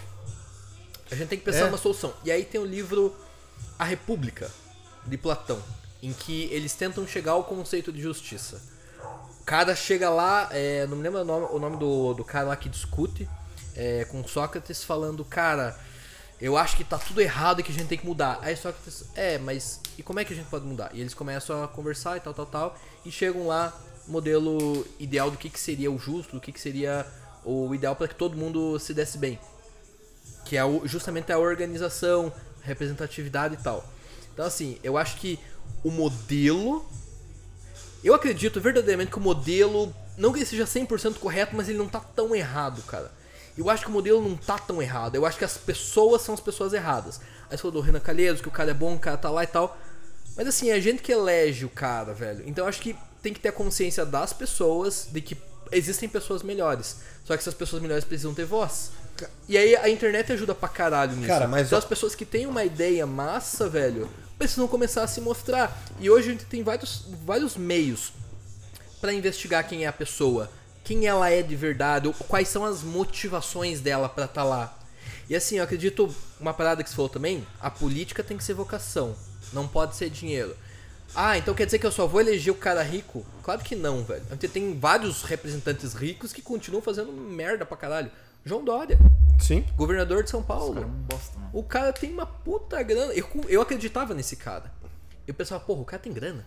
A gente tem que pensar É. numa solução. E aí tem o livro A República, de Platão, em que eles tentam chegar ao conceito de justiça. O cara chega lá, é, não me lembro o nome, o nome do, do cara lá que discute é, com Sócrates, falando, cara, eu acho que tá tudo errado e que a gente tem que mudar. Aí Sócrates, é, mas e como é que a gente pode mudar? E eles começam a conversar e tal, tal, tal, e chegam lá, modelo ideal do que, que seria o justo, do que, que seria o ideal para que todo mundo se desse bem. Que é o- justamente a organização, representatividade e tal. Então, assim, eu acho que o modelo. Eu acredito verdadeiramente que o modelo. Não que ele seja 100% correto, mas ele não tá tão errado, cara. Eu acho que o modelo não tá tão errado. Eu acho que as pessoas são as pessoas erradas. Aí você falou do Renan Calheiros, que o cara é bom, o cara tá lá e tal. Mas assim, é a gente que elege o cara, velho. Então eu acho que tem que ter a consciência das pessoas de que existem pessoas melhores. Só que essas pessoas melhores precisam ter voz. E aí a internet ajuda pra caralho nisso. Cara, mas então as pessoas que têm uma ideia massa, velho, precisam começar a se mostrar. E hoje a gente tem vários, vários meios pra investigar quem é a pessoa, quem ela é de verdade, quais são as motivações dela pra estar lá. E assim, eu acredito, uma parada que você falou também, a política tem que ser vocação, não pode ser dinheiro. Ah, então quer dizer que eu só vou eleger o cara rico? Claro que não, velho. A gente tem vários representantes ricos que continuam fazendo merda pra caralho. João Dória, Sim. governador de São Paulo. Cara, é um bosta, mano. O cara tem uma puta grana. Eu, eu acreditava nesse cara. Eu pensava, porra, o cara tem grana.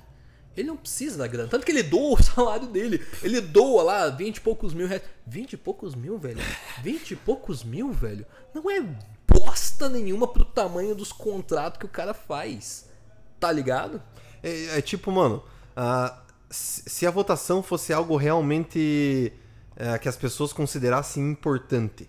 Ele não precisa da grana. Tanto que ele doa o salário dele. Ele doa lá 20 e poucos mil reais. 20 e poucos mil, velho? 20 e poucos mil, velho? Não é bosta nenhuma pro tamanho dos contratos que o cara faz. Tá ligado? É, é tipo, mano, ah, se a votação fosse algo realmente é, que as pessoas considerassem importante,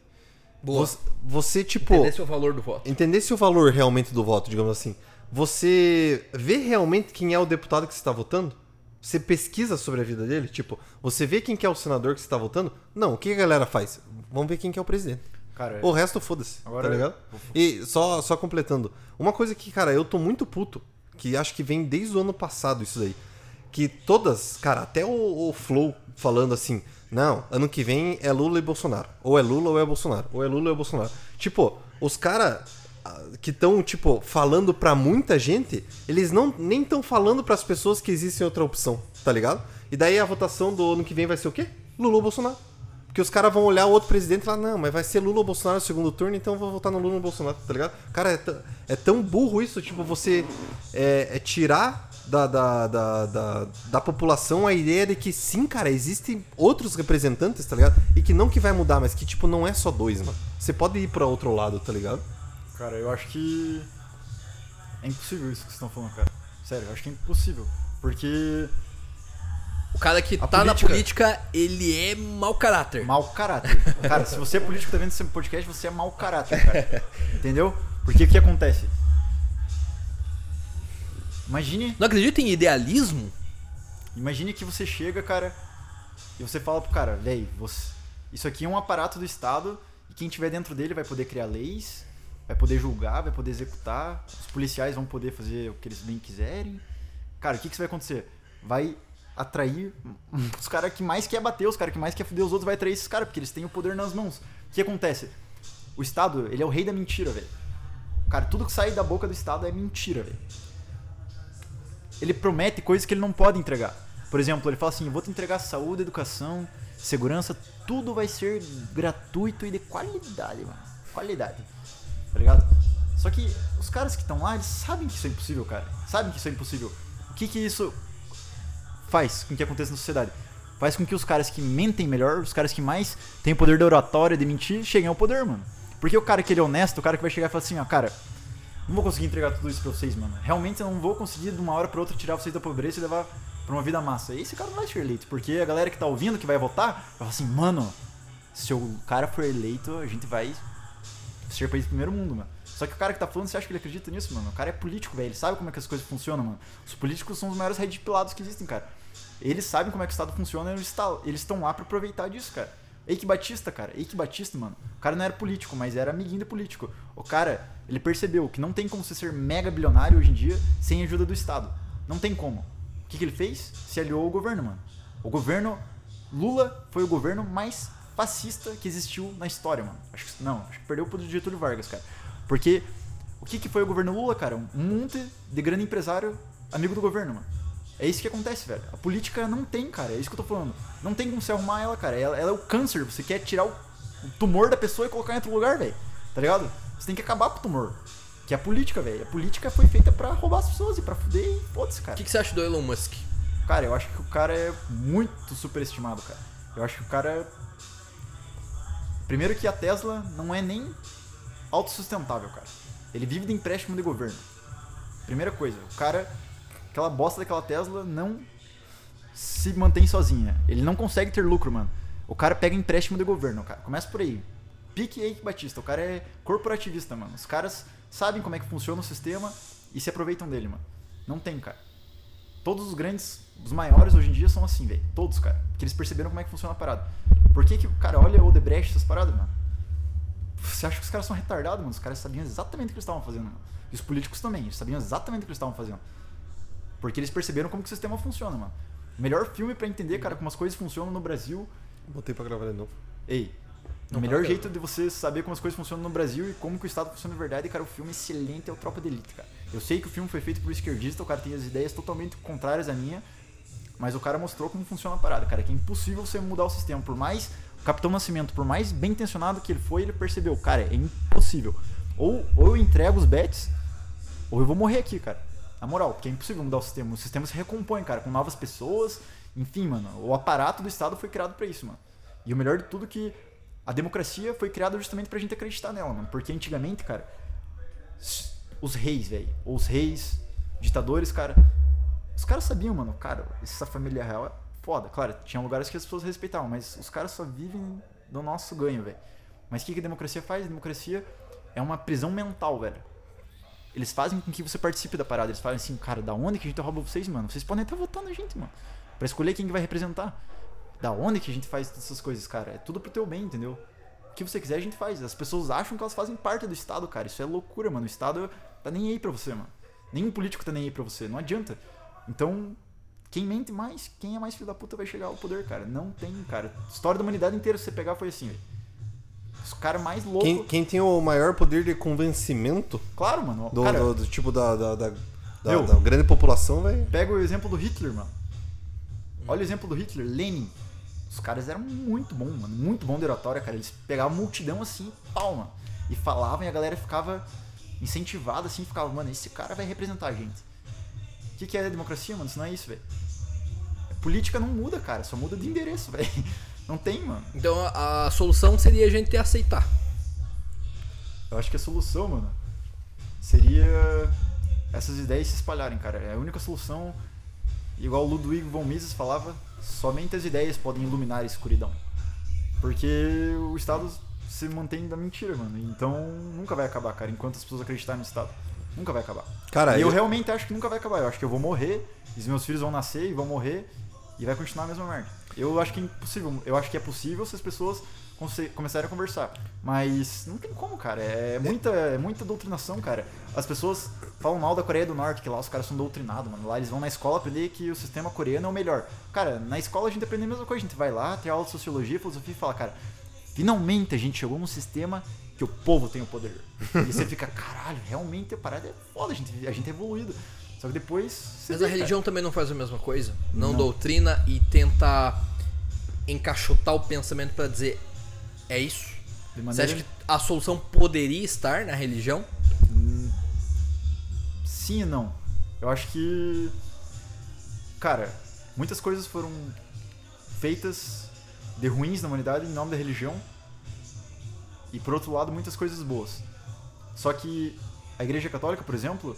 Boa. você, você, tipo, Entendesse o valor do voto. entendesse o valor realmente do voto, digamos assim, você vê realmente quem é o deputado que você está votando? Você pesquisa sobre a vida dele? Tipo, você vê quem que é o senador que você está votando? Não, o que a galera faz? Vamos ver quem que é o presidente. Cara, O resto, foda-se, Agora tá ligado? E só, só completando. Uma coisa que, cara, eu tô muito puto, que acho que vem desde o ano passado isso daí. Que todas, cara, até o, o Flow falando assim, não, ano que vem é Lula e Bolsonaro. Ou é Lula ou é Bolsonaro. Ou é Lula ou é Bolsonaro. Tipo, os caras que estão, tipo, falando pra muita gente, eles não nem estão falando pras pessoas que existe outra opção, tá ligado? E daí a votação do ano que vem vai ser o quê? Lula ou Bolsonaro. Porque os caras vão olhar o outro presidente e falar, não, mas vai ser Lula ou Bolsonaro no segundo turno, então eu vou votar no Lula ou Bolsonaro, tá ligado? Cara, é, tão- é tão burro isso, tipo, você é, é tirar da, da, da, da, da população a ideia de que sim, cara, existem outros representantes, tá ligado? E que não que vai mudar, mas que, tipo, não é só dois, mano. Você pode ir pra outro lado, tá ligado? Cara, eu acho que. É impossível isso que vocês estão falando, cara. Sério, eu acho que é impossível. Porque. O cara que A tá na política- política, ele é mau caráter. Mau caráter. Cara, se você é político e tá vendo esse podcast, você é mau caráter, cara. Entendeu? Porque o que acontece? Imagine, Não acredita em idealismo? imagine que você chega, cara, e você fala pro cara, véi, você... isso aqui é um aparato do Estado e quem tiver dentro dele vai poder criar leis, vai poder julgar, vai poder executar, os policiais vão poder fazer o que eles bem quiserem. Cara, o que, que isso vai acontecer? Vai atrair os caras que mais quer bater, os caras que mais quer fuder os outros, vai atrair esses caras, porque eles têm o poder nas mãos. O que acontece? O Estado, ele é o rei da mentira, velho. Cara, tudo que sai da boca do Estado é mentira, velho. Ele promete coisas que ele não pode entregar. Por exemplo, ele fala assim: vou te entregar saúde, educação, segurança, tudo vai ser gratuito e de qualidade, mano. Qualidade. Tá ligado? Só que os caras que estão lá, eles sabem que isso é impossível, cara. Sabem que isso é impossível. O que que isso faz com que aconteça na sociedade? Faz com que os caras que mentem melhor, os caras que mais têm o poder da oratória, de mentir, cheguem ao poder, mano. Porque o cara que ele é honesto, o cara que vai chegar e falar assim, ó, cara, não vou conseguir entregar tudo isso pra vocês, mano. Realmente eu não vou conseguir de uma hora pra outra tirar vocês da pobreza e levar pra uma vida massa. E esse cara não vai ser eleito, porque a galera que tá ouvindo, que vai votar, vai falar assim, mano, se o cara for eleito, a gente vai ser país do primeiro mundo, mano. Só que o cara que tá falando, você acha que ele acredita nisso, mano? O cara é político, velho. Ele sabe como é que as coisas funcionam, mano. Os políticos são os maiores red pilados que existem, cara. Eles sabem como é que o Estado funciona e eles tá- estão lá pra aproveitar disso, cara. Eike Batista, cara. Eike Batista, mano. O cara não era político, mas era amiguinho de político. O cara, ele percebeu que não tem como você ser mega bilionário hoje em dia sem ajuda do Estado. Não tem como. O que, que ele fez? Se aliou ao governo, mano. O governo. Lula foi o governo mais fascista que existiu na história, mano. Acho que, não, acho que perdeu pro Getúlio Vargas, cara. Porque o que, que foi o governo Lula, cara? Um monte de grande empresário amigo do governo, mano. É isso que acontece, velho. A política não tem, cara. É isso que eu tô falando. Não tem como você arrumar ela, cara. Ela, ela é o câncer. Você quer tirar o, o tumor da pessoa e colocar em outro lugar, velho. Tá ligado? Você tem que acabar com o tumor. Que é a política, velho. A política foi feita pra roubar as pessoas e pra fuder e foda-se, O cara. que, que você acha do Elon Musk? Cara, eu acho que o cara é muito superestimado, cara. Eu acho que o cara. é- Primeiro que a Tesla não é nem autossustentável, cara. Ele vive de empréstimo de governo. Primeira coisa, o cara. Aquela bosta daquela Tesla não se mantém sozinha. Ele não consegue ter lucro, mano. O cara pega empréstimo de governo, cara. Começa por aí. Pique Eike Batista. O cara é corporativista, mano. Os caras sabem como é que funciona o sistema e se aproveitam dele, mano. Não tem, cara. todos os grandes, os maiores hoje em dia são assim, velho. Todos, cara. Porque eles perceberam como é que funciona a parada. Por que que, cara, olha o Debrecht, essas paradas, mano. Você acha que os caras são retardados, mano? Os caras sabiam exatamente o que eles estavam fazendo, mano. E os políticos também, eles sabiam exatamente o que eles estavam fazendo. Porque eles perceberam como que o sistema funciona, mano. O melhor filme pra entender, cara, como as coisas funcionam no Brasil. Botei pra gravar de novo. Ei, Não, o melhor tá jeito de você saber como as coisas funcionam no Brasil e como que o Estado funciona de verdade, cara, o filme excelente é o Tropa de Elite, cara. Eu sei que o filme foi feito por um esquerdista, o cara tem as ideias totalmente contrárias à minha, mas o cara mostrou como funciona a parada, cara, que é impossível você mudar o sistema. Por mais o Capitão Nascimento, por mais bem intencionado que ele foi, ele percebeu, cara, é impossível. Ou, ou eu entrego os bets, ou eu vou morrer aqui, cara. Na moral, porque é impossível mudar o sistema. O sistema se recompõe, cara, com novas pessoas. Enfim, mano, o aparato do Estado foi criado pra isso, mano. E o melhor de tudo é que a democracia foi criada justamente pra gente acreditar nela, mano. Porque antigamente, cara, os reis, velho, os reis, ditadores, cara, os caras sabiam, mano, cara, essa família real é foda. Claro, tinha lugares que as pessoas respeitavam, mas os caras só vivem do nosso ganho, velho. Mas o que, que a democracia faz? A democracia é uma prisão mental, velho. Eles fazem com que você participe da parada. Eles falam assim, cara, da onde que a gente rouba vocês, mano? Vocês podem estar votando a gente, mano. Pra escolher quem que vai representar. Da onde que a gente faz essas coisas, cara? É tudo pro teu bem, entendeu? O que você quiser a gente faz. As pessoas acham que elas fazem parte do Estado, cara. Isso é loucura, mano. O Estado tá nem aí pra você, mano. Nenhum político tá nem aí pra você. Não adianta. Então, quem mente mais, quem é mais filho da puta vai chegar ao poder, cara. Não tem, cara. História da humanidade inteira, se você pegar, foi assim, velho. Os caras mais loucos. Quem, quem tem o maior poder de convencimento Claro, mano. do, cara, do- do tipo da, da, da, da- da grande população, velho. Pega o exemplo do Hitler, mano. Olha o exemplo do Hitler, Lenin. Os caras eram muito bons, mano. Muito bom de oratória, cara. Eles pegavam multidão assim, pau, mano. E falavam e a galera ficava incentivada assim, ficava, mano, esse cara vai representar a gente. O que, que é a democracia, mano? Isso não é isso, velho. Política não muda, cara. Só muda de endereço, velho. Não tem, mano. Então a, a solução seria a gente aceitar. Eu acho que a solução, mano, seria essas ideias se espalharem, cara. É a única solução, igual o Ludwig von Mises falava, somente as ideias podem iluminar a escuridão. Porque o Estado se mantém da mentira, mano. Então nunca vai acabar, cara, enquanto as pessoas acreditarem no Estado. Nunca vai acabar. Cara, e eu eu- realmente acho que nunca vai acabar. Eu acho que eu vou morrer, os meus filhos vão nascer e vão morrer, e vai continuar a mesma merda. Eu acho que é impossível. Eu acho que é possível se as pessoas começarem a conversar. Mas não tem como, cara. É muita, é muita doutrinação, cara. As pessoas falam mal da Coreia do Norte, que lá os caras são doutrinados, mano. Lá eles vão na escola aprender que o sistema coreano é o melhor. Cara, na escola a gente aprende a mesma coisa. A gente vai lá, tem aula de sociologia, filosofia e fala, cara, finalmente a gente chegou num sistema que o povo tem o poder. E você fica, caralho, realmente a parada é foda, a gente, a gente é evoluído. Só que depois. Mas vê, a cara. religião também não faz a mesma coisa. Não, Não. doutrina e tenta encaixotar o pensamento pra dizer é isso. De Você maneira- acha que a solução poderia estar na religião? Sim e não. Eu acho que. Cara, muitas coisas foram feitas de ruins na humanidade em nome da religião. E por outro lado, muitas coisas boas. Só que a Igreja Católica, por exemplo,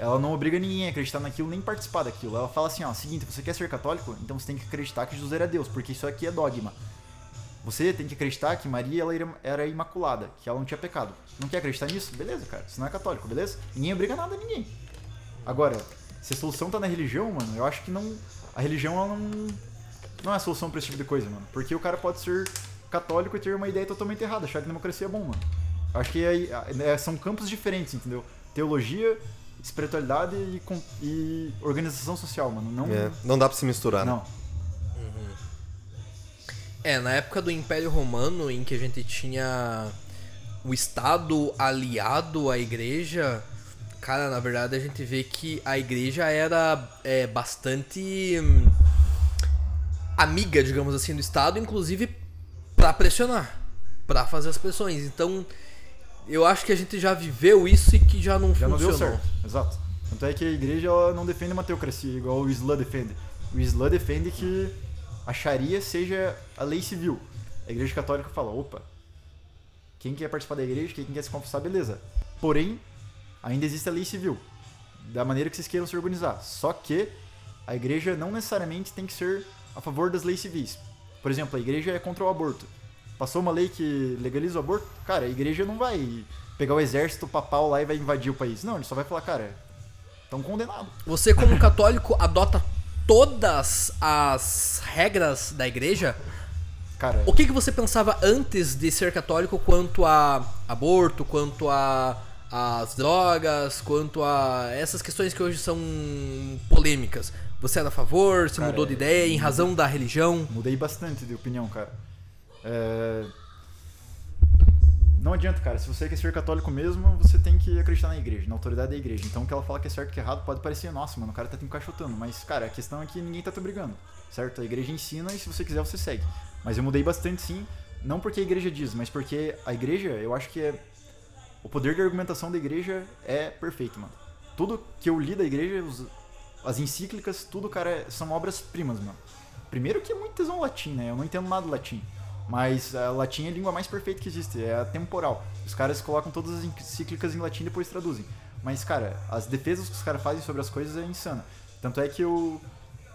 ela não obriga ninguém a acreditar naquilo nem participar daquilo. Ela fala assim: ó, seguinte, você quer ser católico? Então você tem que acreditar que Jesus era Deus, porque isso aqui é dogma. Você tem que acreditar que Maria ela era- imaculada, que ela não tinha pecado. Não quer acreditar nisso? Beleza, cara. Você não é católico, beleza? Ninguém obriga nada a ninguém. Agora, se a solução tá na religião, mano, eu acho que não. A religião ela não. Não é a solução pra esse tipo de coisa, mano. Porque o cara pode ser católico e ter uma ideia totalmente errada, achar que democracia é bom, mano. Acho que aí, é- são campos diferentes, entendeu? Teologia, espiritualidade e, com- e organização social, mano. Não. É, não dá pra se misturar, né? Não. É, na época do Império Romano, em que a gente tinha o Estado aliado à igreja, cara, na verdade a gente vê que a igreja era é, bastante hum, amiga, digamos assim, do Estado, inclusive pra pressionar, pra fazer as pressões. Então, eu acho que a gente já viveu isso e que já não Já não funcionou. deu certo, exato. Tanto é que a igreja não defende uma teocracia, igual o Islã defende. O Islã defende que a Sharia seja a lei civil. A igreja católica fala, opa, quem quer participar da igreja, quem quer se confessar, beleza. Porém, ainda existe a lei civil, da maneira que vocês queiram se organizar. Só que a igreja não necessariamente tem que ser a favor das leis civis. Por exemplo, a igreja é contra o aborto. Passou uma lei que legaliza o aborto, cara, a igreja não vai pegar o exército papal lá e vai invadir o país. Não, ele só vai falar, cara, estão condenados. Você, como católico, adota todas as regras da igreja? Cara, O que, que você pensava antes de ser católico quanto a aborto, quanto a as drogas, quanto a essas questões que hoje são polêmicas? Você era a favor? Você Cara, mudou de ideia em razão da religião? mudei bastante de opinião, cara. É, Não adianta, cara. Se você quer ser católico mesmo, você tem que acreditar na igreja, na autoridade da igreja. Então, o que ela fala que é certo e que é errado pode parecer, nossa, mano, o cara tá te encaixotando. Mas, cara, a questão é que ninguém tá te obrigando, certo? A igreja ensina e se você quiser, você segue. Mas eu mudei bastante, sim. Não porque a igreja diz, mas porque a igreja, eu acho que é. O poder de argumentação da igreja é perfeito, mano. Tudo que eu li da igreja, os- as encíclicas, tudo, cara, são obras-primas, mano. Primeiro que é muito tesão latim, né? Eu não entendo nada do latim. Mas a latim é a língua mais perfeita que existe, é a temporal. Os caras colocam todas as encíclicas em latim e depois traduzem. Mas, cara, as defesas que os caras fazem sobre as coisas é insana. Tanto é que eu,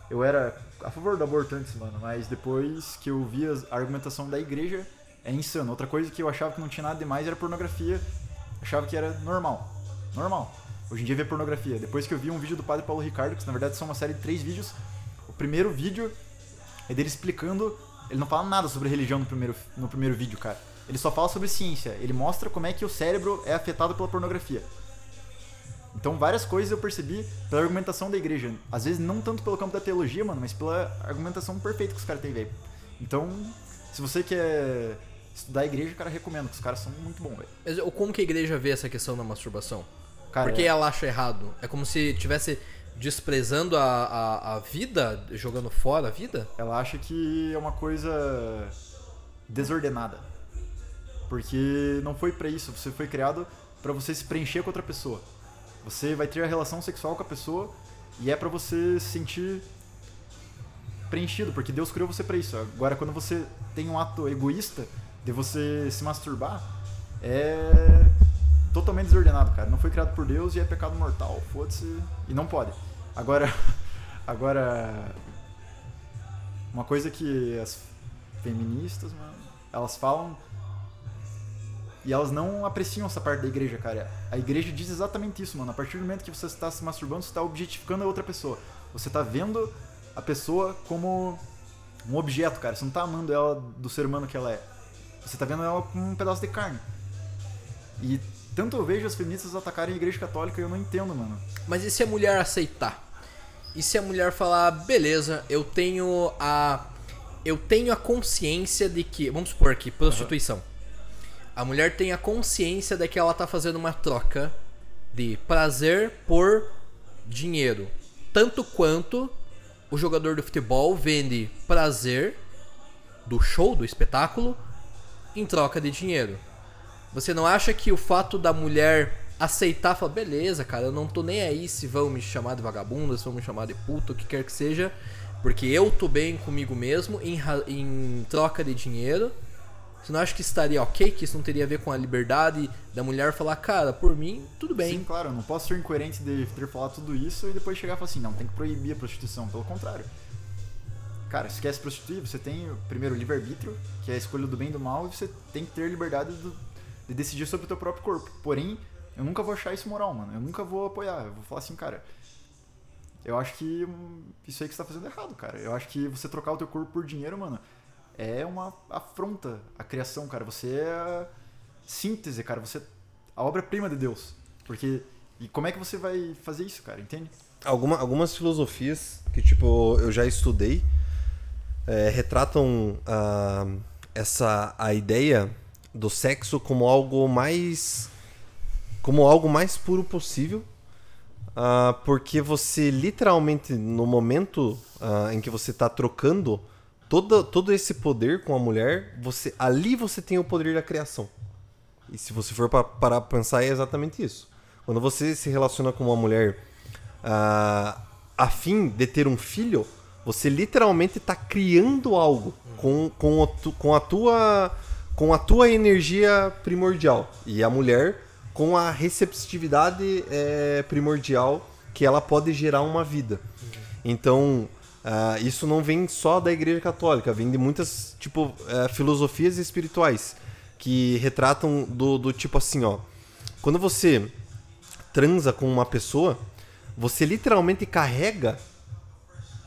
eu era a favor do aborto antes, mano, mas depois que eu vi a argumentação da igreja, é insano. Outra coisa que eu achava que não tinha nada demais era pornografia. Achava que era normal. Normal. Hoje em dia ver pornografia. Depois que eu vi um vídeo do Padre Paulo Ricardo, que na verdade são uma série de três vídeos. O primeiro vídeo é dele explicando. Ele não fala nada sobre religião no primeiro, no primeiro vídeo, cara. Ele só fala sobre ciência. Ele mostra como é que o cérebro é afetado pela pornografia. Então, várias coisas eu percebi pela argumentação da igreja. Às vezes, não tanto pelo campo da teologia, mano, mas pela argumentação perfeita que os caras têm, velho. Então, se você quer estudar a igreja, cara, recomendo, que os caras são muito bons, velho. Mas como que a igreja vê essa questão da masturbação? Cara, Porque é- ela acha errado? É como se estivesse desprezando a, a, a vida, jogando fora a vida? ela acha que é uma coisa desordenada. Porque não foi pra isso, você foi criado pra você se preencher com outra pessoa. Você vai ter a relação sexual com a pessoa e é pra você se sentir preenchido, porque Deus criou você pra isso. Agora quando você tem um ato egoísta de você se masturbar, é totalmente desordenado, cara. Não foi criado por Deus e é pecado mortal. Foda-se e não pode. Agora agora uma coisa que as feministas, mano, elas falam e elas não apreciam essa parte da igreja, cara. A igreja diz exatamente isso, mano. A partir do momento que você está se masturbando, você está objetificando a outra pessoa. Você está vendo a pessoa como um objeto, cara. Você não tá amando ela do ser humano que ela é. Você tá vendo ela como um pedaço de carne. E tanto eu vejo as feministas atacarem a igreja católica e eu não entendo, mano. Mas e se a mulher aceitar? E se a mulher falar, beleza, eu tenho a. Eu tenho a consciência de que. Vamos supor aqui, prostituição. A mulher tem a consciência de que ela tá fazendo uma troca de prazer por dinheiro. Tanto quanto o jogador de futebol vende prazer do show, do espetáculo, em troca de dinheiro. Você não acha que o fato da mulher aceitar, falar, beleza, cara, eu não tô nem aí se vão me chamar de vagabunda, se vão me chamar de puta, o que quer que seja, porque eu tô bem comigo mesmo em, em troca de dinheiro. Você não acha que estaria ok, que isso não teria a ver com a liberdade da mulher falar, cara, por mim, tudo bem. Sim, claro, eu não posso ser incoerente de ter falado tudo isso e depois chegar e falar assim, não, tem que proibir a prostituição, pelo contrário. Cara, se quer prostituir, você tem primeiro o livre-arbítrio, que é a escolha do bem e do mal, e você tem que ter liberdade do- de decidir sobre o teu próprio corpo. Porém, eu nunca vou achar isso moral, mano. Eu nunca vou apoiar. Eu vou falar assim, cara, eu acho que isso aí que você tá fazendo é errado, cara. Eu acho que você trocar o teu corpo por dinheiro, mano, é uma afronta à criação, cara. Você é síntese, cara. Você é a obra-prima de Deus. Porque. E como é que você vai fazer isso, cara? Entende? Alguma, algumas filosofias que, tipo, eu já estudei é, retratam ah, essa a ideia do sexo como algo mais como algo mais puro possível ah, porque você literalmente no momento ah, em que você está trocando todo, todo esse poder com a mulher você ali você tem o poder da criação. E se você for pa- parar pra pensar é exatamente isso. Quando você se relaciona com uma mulher ah, a fim de ter um filho, você literalmente está criando algo com, com, tu- com a tua com a tua energia primordial e a mulher com a receptividade eh, primordial que ela pode gerar uma vida. Então ah, isso não vem só da Igreja Católica, vem de muitas tipo eh, filosofias espirituais que retratam do, do tipo assim, ó, quando você transa com uma pessoa, você literalmente carrega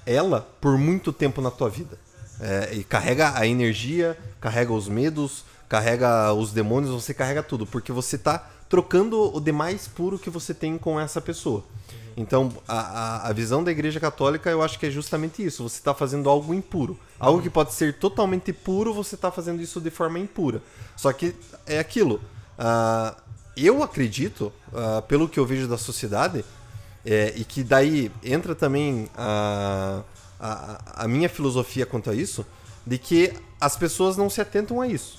ela por muito tempo na tua vida. É, e carrega a energia, carrega os medos, carrega os demônios, você carrega tudo, porque você tá trocando o demais puro que você tem com essa pessoa. Então, a, a, a visão da Igreja Católica eu acho que é justamente isso. Você está fazendo algo impuro. Algo que pode ser totalmente puro, você está fazendo isso de forma impura. Só que é aquilo. ah, eu acredito, ah, pelo que eu vejo da sociedade, é, e que daí entra também a, a, a minha filosofia quanto a isso, de que as pessoas não se atentam a isso.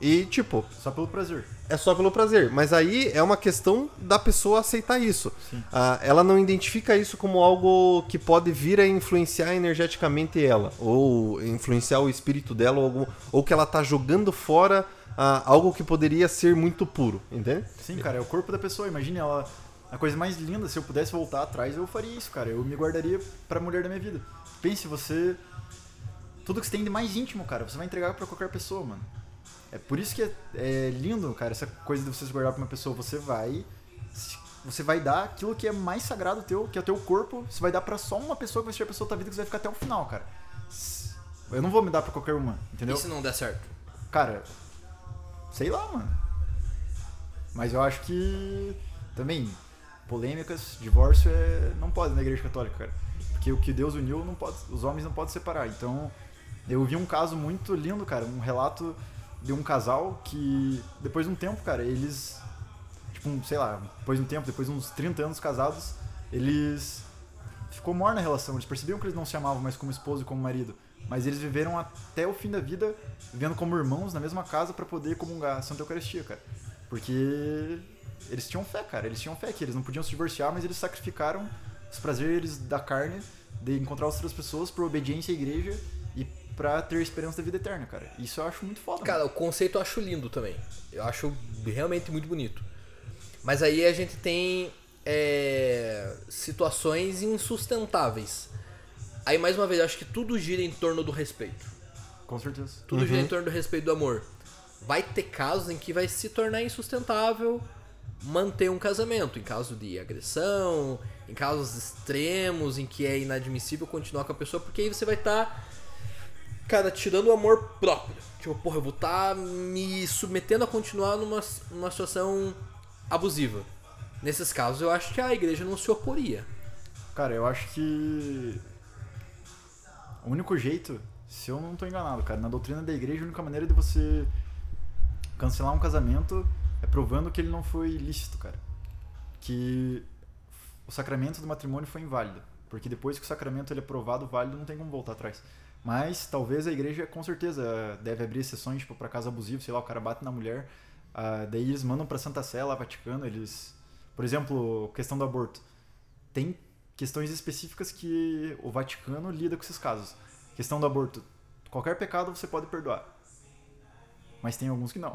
E, tipo, Só pelo prazer. é só pelo prazer. Mas aí é uma questão da pessoa aceitar isso. Ah, ela não identifica isso como algo que pode vir a influenciar energeticamente ela, ou influenciar o espírito dela, ou, algum- ou que ela tá jogando fora ah, algo que poderia ser muito puro, entende? Sim, cara, é o corpo da pessoa. Imagine ela. A coisa mais linda, se eu pudesse voltar atrás, eu faria isso, cara. Eu me guardaria pra mulher da minha vida. Pense, você. Tudo que você tem de mais íntimo, cara, você vai entregar pra qualquer pessoa, mano. É por isso que é, é lindo, cara, essa coisa de você se guardar pra uma pessoa. Você vai. Você vai dar aquilo que é mais sagrado teu, que é o teu corpo. Você vai dar pra só uma pessoa que vai ser a pessoa da tua vida que você vai ficar até o final, cara. Eu não vou me dar pra qualquer uma, entendeu? E se não der certo? Cara, sei lá, mano. Mas eu acho que também polêmicas, divórcio é não pode na igreja católica, cara. Porque o que Deus uniu não pode, os homens não podem separar. Então, eu vi um caso muito lindo, cara, um relato de um casal que depois de um tempo, cara, eles tipo, sei lá, depois de um tempo, depois de uns 30 anos casados, eles ficou morna a relação, eles percebiam que eles não se amavam mais como esposo e como marido, mas eles viveram até o fim da vida vivendo como irmãos na mesma casa pra poder comungar a Santa Eucaristia, cara. Porque eles tinham fé, cara, eles tinham fé que eles não podiam se divorciar, mas eles sacrificaram os prazeres da carne de encontrar outras pessoas por obediência à igreja pra ter esperança da vida eterna, cara. Isso eu acho muito foda. Cara, o conceito eu acho lindo também. Eu acho realmente muito bonito. Mas aí a gente tem é, situações insustentáveis. Aí, mais uma vez, eu acho que tudo gira em torno do respeito. mano. Com certeza. Tudo gira em torno do respeito do amor. Vai ter casos em que vai se tornar insustentável manter um casamento. Em caso de agressão, em casos extremos, em que é inadmissível continuar com a pessoa, porque aí você vai estar, cara, tirando o amor próprio. Tipo, porra, eu vou estar me submetendo a continuar numa, numa situação abusiva. Nesses casos, eu acho que a igreja não se oporia. Cara, eu acho que o único jeito, se eu não tô enganado, cara, na doutrina da igreja, a única maneira de você cancelar um casamento é provando que ele não foi lícito, cara. Que o sacramento do matrimônio foi inválido. Porque depois que o sacramento ele é provado válido, não tem como voltar atrás. Mas talvez a igreja, com certeza, deve abrir exceções, tipo, pra caso abusivo, sei lá, o cara bate na mulher, ah, daí eles mandam pra Santa Sé, lá, Vaticano, eles... Por exemplo, questão do aborto. Tem questões específicas que o Vaticano lida com esses casos. Questão do aborto. Qualquer pecado você pode perdoar. Mas tem alguns que não.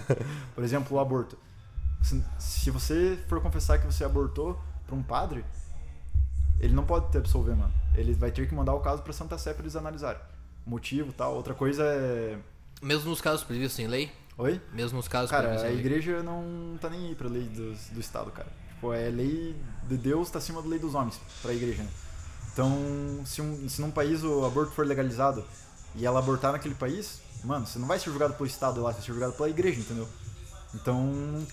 Por exemplo, o aborto. Se, você for confessar que você abortou pra um padre, ele não pode te absolver, mano. Ele vai ter que mandar o caso pra Santa Sé pra eles analisarem. Motivo tal. Outra coisa é. Mesmo nos casos previstos em lei? Oi? Mesmo nos casos Cara, previstos a em lei. igreja não tá nem aí pra lei do, do Estado, cara. Tipo, é lei de Deus tá acima da lei dos homens pra igreja, né? Então, se, um, se num país o aborto for legalizado e ela abortar naquele país, mano, você não vai ser julgado pelo Estado lá, você vai ser julgado pela igreja, entendeu? Então,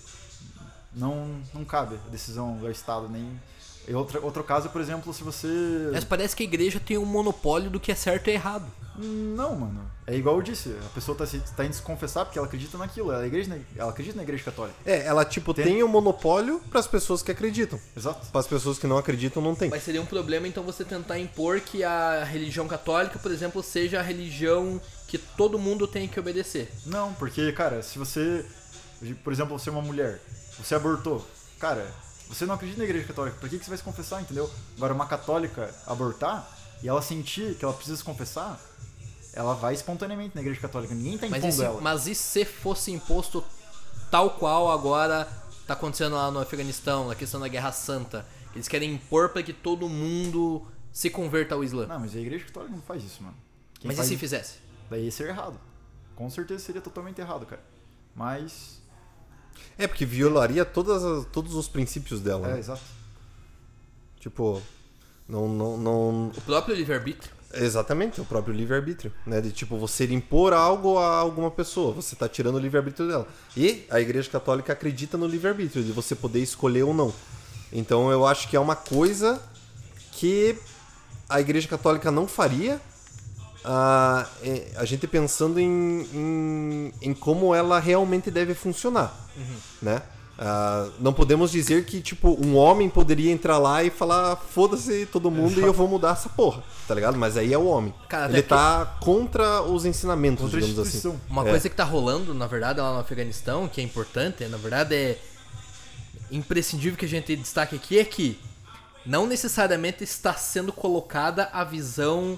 não, não cabe a decisão do Estado, nem... E outra, outro caso, por exemplo, se você... Mas parece que a igreja tem um monopólio do que é certo e errado. Não, mano. É igual eu disse, a pessoa tá, se, tá indo se confessar porque ela acredita naquilo, ela, é igreja, ela acredita na igreja católica. É, ela tipo Tem- tem o monopólio pras pessoas que acreditam. Exato. Para as pessoas que não acreditam, não tem. Mas seria um problema então você tentar impor que a religião católica, por exemplo, seja a religião que todo mundo tem que obedecer. Não, porque, cara, se você, por exemplo, você é uma mulher, você abortou, cara, você não acredita na igreja católica, por que, que você vai se confessar, entendeu? Agora, uma católica abortar e ela sentir que ela precisa se confessar, ela vai espontaneamente na igreja católica, ninguém tá Mas impondo e, se, ela. mas e se fosse imposto tal qual agora tá acontecendo lá no Afeganistão, na questão da Guerra Santa? Eles querem impor para que todo mundo se converta ao Islã. Não, mas a igreja católica não faz isso, mano. Quem mas e se fizesse? Daí ia ser errado. Com certeza seria totalmente errado, cara. Mas. É, porque violaria todas as- todos os princípios dela. É, né? exato. Tipo, não, não, não, O próprio livre-arbítrio. Exatamente, o próprio livre-arbítrio, né? De tipo, você impor algo a alguma pessoa, você tá tirando o livre-arbítrio dela. E a Igreja Católica acredita no livre-arbítrio, de você poder escolher ou não. Então eu acho que é uma coisa que a Igreja Católica não faria. Ah, é, a gente pensando em, em, em como ela realmente deve funcionar, né? Ah, não podemos dizer que, tipo, um homem poderia entrar lá e falar foda-se todo mundo e eu vou mudar essa porra, tá ligado? Mas aí é o homem. Cara, Ele tá contra os ensinamentos, Contra a digamos assim. Uma É. coisa que tá rolando, na verdade, lá no Afeganistão, que é importante, na verdade é imprescindível que a gente destaque aqui, é que não necessariamente está sendo colocada a visão.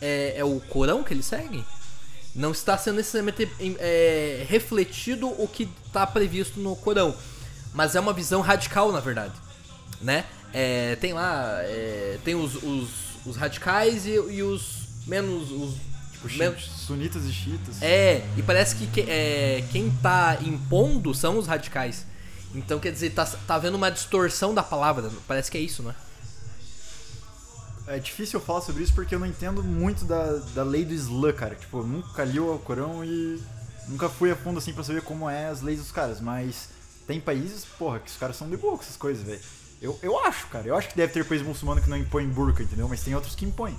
É, é o Corão que eles seguem? Não está sendo necessariamente é, refletido o que está previsto no Corão. Mas é uma visão radical, na verdade. Né? É, tem lá. é, tem os, os, os radicais e, e os menos. Os, Tipo, menos sunitas e chiitas. é, e parece que, é, quem tá impondo são os radicais. Então, quer dizer, tá, tá havendo uma distorção da palavra. Parece que é isso, né? É difícil eu falar sobre isso porque eu não entendo muito da, da lei do Islã, cara. Tipo, eu nunca li o Corão e nunca fui a fundo assim pra saber como é as leis dos caras. Mas tem países, porra, que os caras são de boa com essas coisas, velho. Eu, eu acho, cara. Eu acho que deve ter país muçulmano que não impõe burca, entendeu? Mas tem outros que impõem.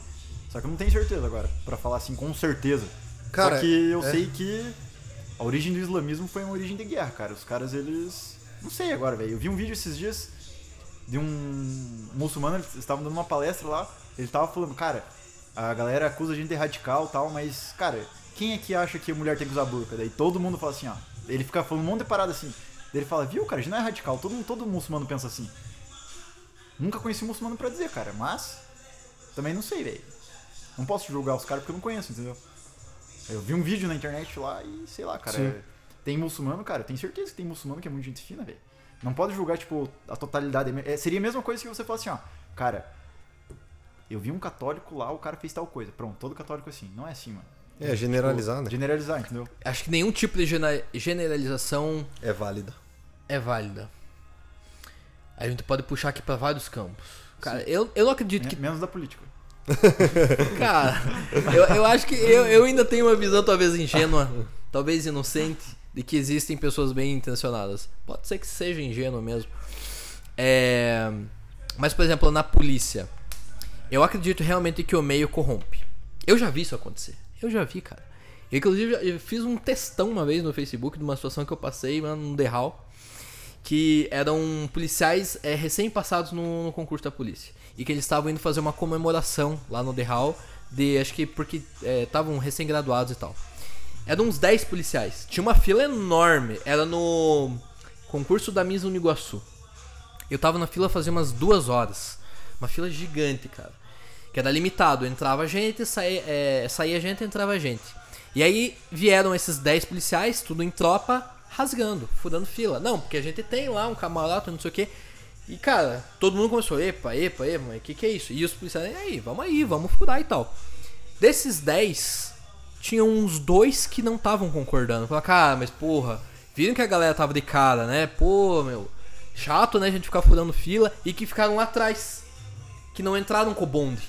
Só que eu não tenho certeza agora, pra falar assim com certeza. Cara, Só que eu é. sei que a origem do islamismo foi uma origem de guerra, cara. Os caras, eles. Não sei agora, velho. Eu vi um vídeo esses dias de um muçulmano, eles estavam dando uma palestra lá, ele tava falando, cara, a galera acusa a gente de radical e tal, mas, cara, quem é que acha que a mulher tem que usar burca? Daí todo mundo fala assim, ó. Ele fica falando um monte de parada assim. Daí ele fala, viu, cara, a gente não é radical, todo, todo muçulmano pensa assim. Nunca conheci um muçulmano pra dizer, cara, mas também não sei, velho. Não posso julgar os caras porque eu não conheço, entendeu? Eu vi um vídeo na internet lá e sei lá, cara. Sim. Tem muçulmano, cara, tenho certeza que tem muçulmano que é muito gente fina, velho. Não pode julgar, tipo, a totalidade. É, seria a mesma coisa que você falar assim, ó, cara, eu vi um católico lá, o cara fez tal coisa. Pronto, todo católico é assim. Não é assim, mano. É, generalizar, Tipo, né? Generalizar, entendeu? Acho que nenhum tipo de generalização É válida. é válida. A gente pode puxar aqui pra vários campos. Cara, eu, eu não acredito Men- que. Menos da política. Cara, eu, eu acho que eu, eu ainda tenho uma visão talvez ingênua, talvez inocente, de que existem pessoas bem intencionadas. Pode ser que seja ingênuo mesmo. É, mas, por exemplo, na polícia, eu acredito realmente que o meio corrompe. Eu já vi isso acontecer. Eu já vi, cara. Eu, inclusive, eu fiz um testão uma vez no Facebook de uma situação que eu passei num derral. Que eram policiais é, recém-passados no, no concurso da polícia. E que eles estavam indo fazer uma comemoração lá no derral. De, acho que porque estavam recém-graduados e tal. Eram uns 10 policiais. Tinha uma fila enorme. Era no concurso da Miss Uniguaçu. Eu tava na fila fazia umas duas horas. Uma fila gigante, cara. Que era limitado. Entrava gente, saía, é, saía gente, entrava gente. E aí vieram esses 10 policiais, tudo em tropa, rasgando, furando fila. Não, porque a gente tem lá um camarote, não sei o que. E cara, todo mundo começou, epa, epa, epa, o que, que é isso? E os policiais, aí, vamos aí, vamos furar e tal. Desses 10, tinham uns dois que não estavam concordando. Falaram, cara, mas porra, viram que a galera tava de cara, né? Pô, meu, chato, né? A gente ficar furando fila. E que ficaram lá atrás. Que não entraram com o bonde.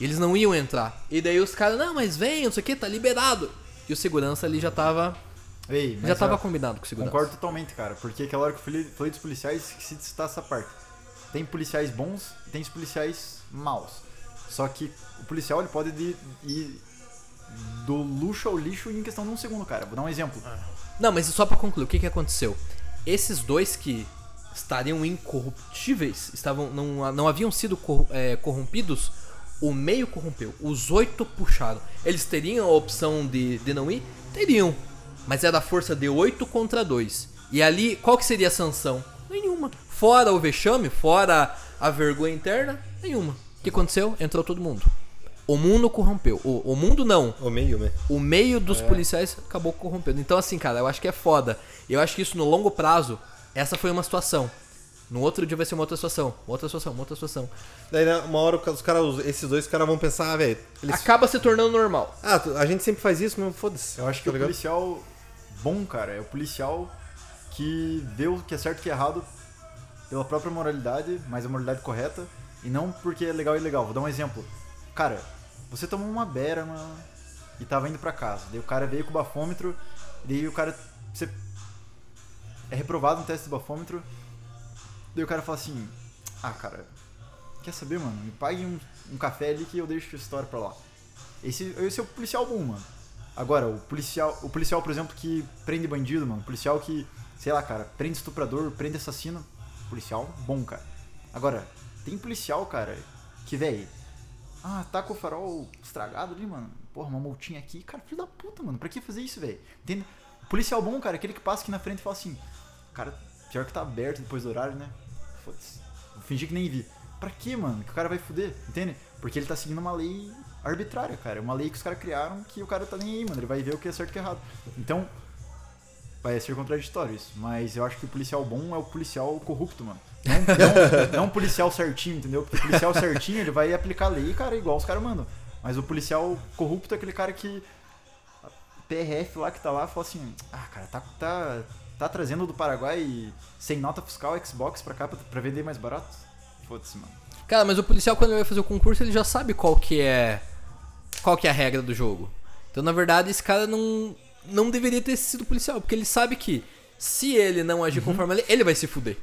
Eles não iam entrar. E daí os caras, não, mas vem, não sei o que, tá liberado. E o segurança ali já tava. Ei, já tava combinado com o segurança. Concordo totalmente, cara. Porque aquela hora que eu falei, falei dos policiais, esqueci de citar essa parte. Tem policiais bons e tem os policiais maus. Só que o policial ele pode ir, ir do luxo ao lixo em questão de um segundo, cara. Vou dar um exemplo. Não, mas só pra concluir, o que que aconteceu? Esses dois que estariam incorruptíveis, estavam não, não haviam sido cor- é, corrompidos, o meio corrompeu. Os oito puxaram. Eles teriam a opção de, de não ir? Teriam. Mas era a força de oito contra dois. E ali, qual que seria a sanção? Nenhuma. Fora o vexame, fora a vergonha interna, nenhuma. O que aconteceu? Entrou todo mundo. O mundo corrompeu. O, o mundo não O meio, né? o meio dos policiais acabou corrompendo. Então, assim, cara, eu acho que é foda. Eu acho que isso no longo prazo, essa foi uma situação. No outro dia vai ser uma outra situação, outra situação, uma outra situação. Daí, né, uma hora os caras, esses dois caras vão pensar, ah, velho, eles... Acaba se tornando normal. Ah, a gente sempre faz isso, mesmo, foda-se. Eu acho que tá o ligado? policial bom, cara, é o policial que vê o que é certo e o que é errado pela própria moralidade, mas a moralidade correta, E não porque é legal e legal. Vou dar um exemplo. Cara, você tomou uma berma e tava indo pra casa. Daí o cara veio com o bafômetro, daí o cara. Você é reprovado no teste do bafômetro. Daí o cara fala assim: Ah, cara, quer saber, mano? Me pague um, um café ali que eu deixo a história pra lá. Esse, esse é o policial bom, mano. Agora, o policial, o policial, por exemplo, que prende bandido, mano. Policial que, sei lá, cara, prende estuprador, prende assassino. Policial bom, cara. Agora, tem policial, cara, que, velho. Ah, tá com o farol estragado ali, mano. Porra, uma multinha aqui. Cara, filho da puta, mano. Pra que fazer isso, velho? Entende? Policial bom, cara, é aquele que passa aqui na frente e fala assim: Cara, pior que tá aberto depois do horário, né? Foda-se. Vou fingir que nem vi. Pra que, mano? Que o cara vai fuder, entende? Porque ele tá seguindo uma lei arbitrária, cara. Uma lei que os caras criaram que o cara tá nem aí, mano. Ele vai ver o que é certo e o que é errado. Então, vai ser contraditório isso. Mas eu acho que o policial bom é o policial corrupto, mano. Não, não, não um policial certinho, entendeu? Porque o policial certinho, ele vai aplicar a lei, cara, igual os caras mandam. Mas o policial corrupto é aquele cara que. PRF lá que tá lá fala assim: Ah, cara, tá, tá, tá trazendo do Paraguai sem nota fiscal Xbox pra cá pra, pra vender mais barato? Foda-se, mano. Cara, mas o policial quando ele vai fazer o concurso, ele já sabe qual que é qual que é a regra do jogo. Então, na verdade, esse cara não não deveria ter sido policial, porque ele sabe que se ele não agir conforme a lei, ele vai se fuder.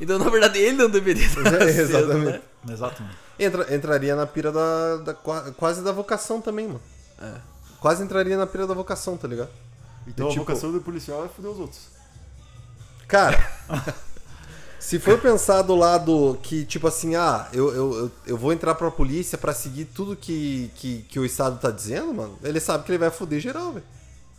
Então, na verdade, ele não deveria estar É, sendo, exatamente. né? Exato, mano. Entra- entraria na pira da, da- qua- Quase da vocação também, mano. É. Quase entraria na pira da vocação, tá ligado? Então tipo- a vocação do policial é fuder os outros. Cara, se for pensar do lado que, tipo assim, ah, eu, eu, eu, vou entrar pra polícia pra seguir tudo que, que, que o Estado tá dizendo, mano, ele sabe que ele vai foder geral, velho.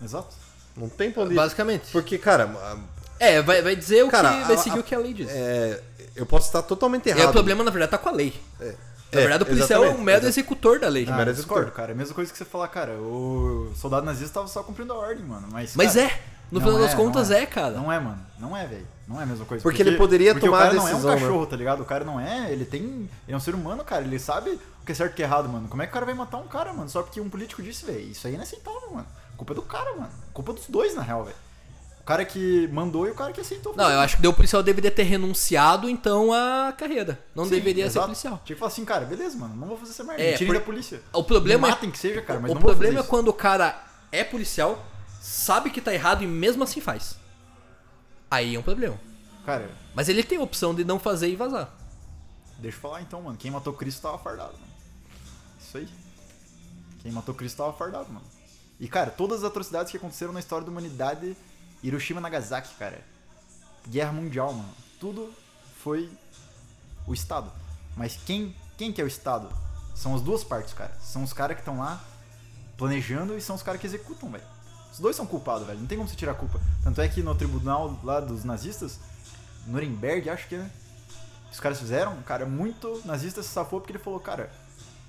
Exato. Não tem pra onde. Basicamente. Porque, cara, a- É, vai, vai dizer o Cara, que. Vai a- seguir a- o que a lei diz. é, eu posso estar totalmente E errado. aí o problema, na verdade, tá com a lei. É. Na É, verdade, o policial é exatamente, mero executor da lei. Ah, Ah, mero discordo, executor. cara. É a mesma coisa que você falar, cara, o soldado nazista tava só cumprindo a ordem, mano. Mas, Mas cara, é. No final das é, contas, é, cara. Não é, mano. Não é, velho. Não é a mesma coisa. Porque ele poderia porque tomar a o cara não decisão, é né? um cachorro, tá ligado? O cara não é. Ele tem. Ele é um ser humano, cara. Ele sabe o que é certo e o que é errado, mano. Como é que o cara vai matar um cara, mano? Só porque um político disse, velho. Isso aí é inaceitável, mano. Culpa é do cara, mano. Culpa dos dois, na real, velho. O cara que mandou e o cara que aceitou. Não, eu acho que o policial deveria ter renunciado, então, à carreira. Não Sim, deveria exato. ser policial. Tinha que falar assim, cara, beleza, mano. Não vou fazer essa merda. É, Me tirem por- da polícia. O problema Me é. matem que seja, cara, mas o não vou problema é quando o cara é policial, sabe que tá errado e mesmo assim faz. Aí é um problema. Cara, Mas ele tem a opção de não fazer e vazar. Deixa eu falar então, mano. Quem matou Cristo tava fardado, mano. Isso aí. Quem matou Cristo tava fardado, mano. E, cara, todas as atrocidades que aconteceram na história da humanidade, Hiroshima e Nagasaki, cara. Guerra Mundial, mano. Tudo foi o Estado. Mas quem, quem que é o Estado? São as duas partes, cara. São os caras que estão lá planejando e são os caras que executam, velho. Os dois são culpados, velho. Não tem como você tirar a culpa. Tanto é que no tribunal lá dos nazistas, Nuremberg, acho que é. Os caras fizeram, um cara muito nazista se safou porque ele falou, cara,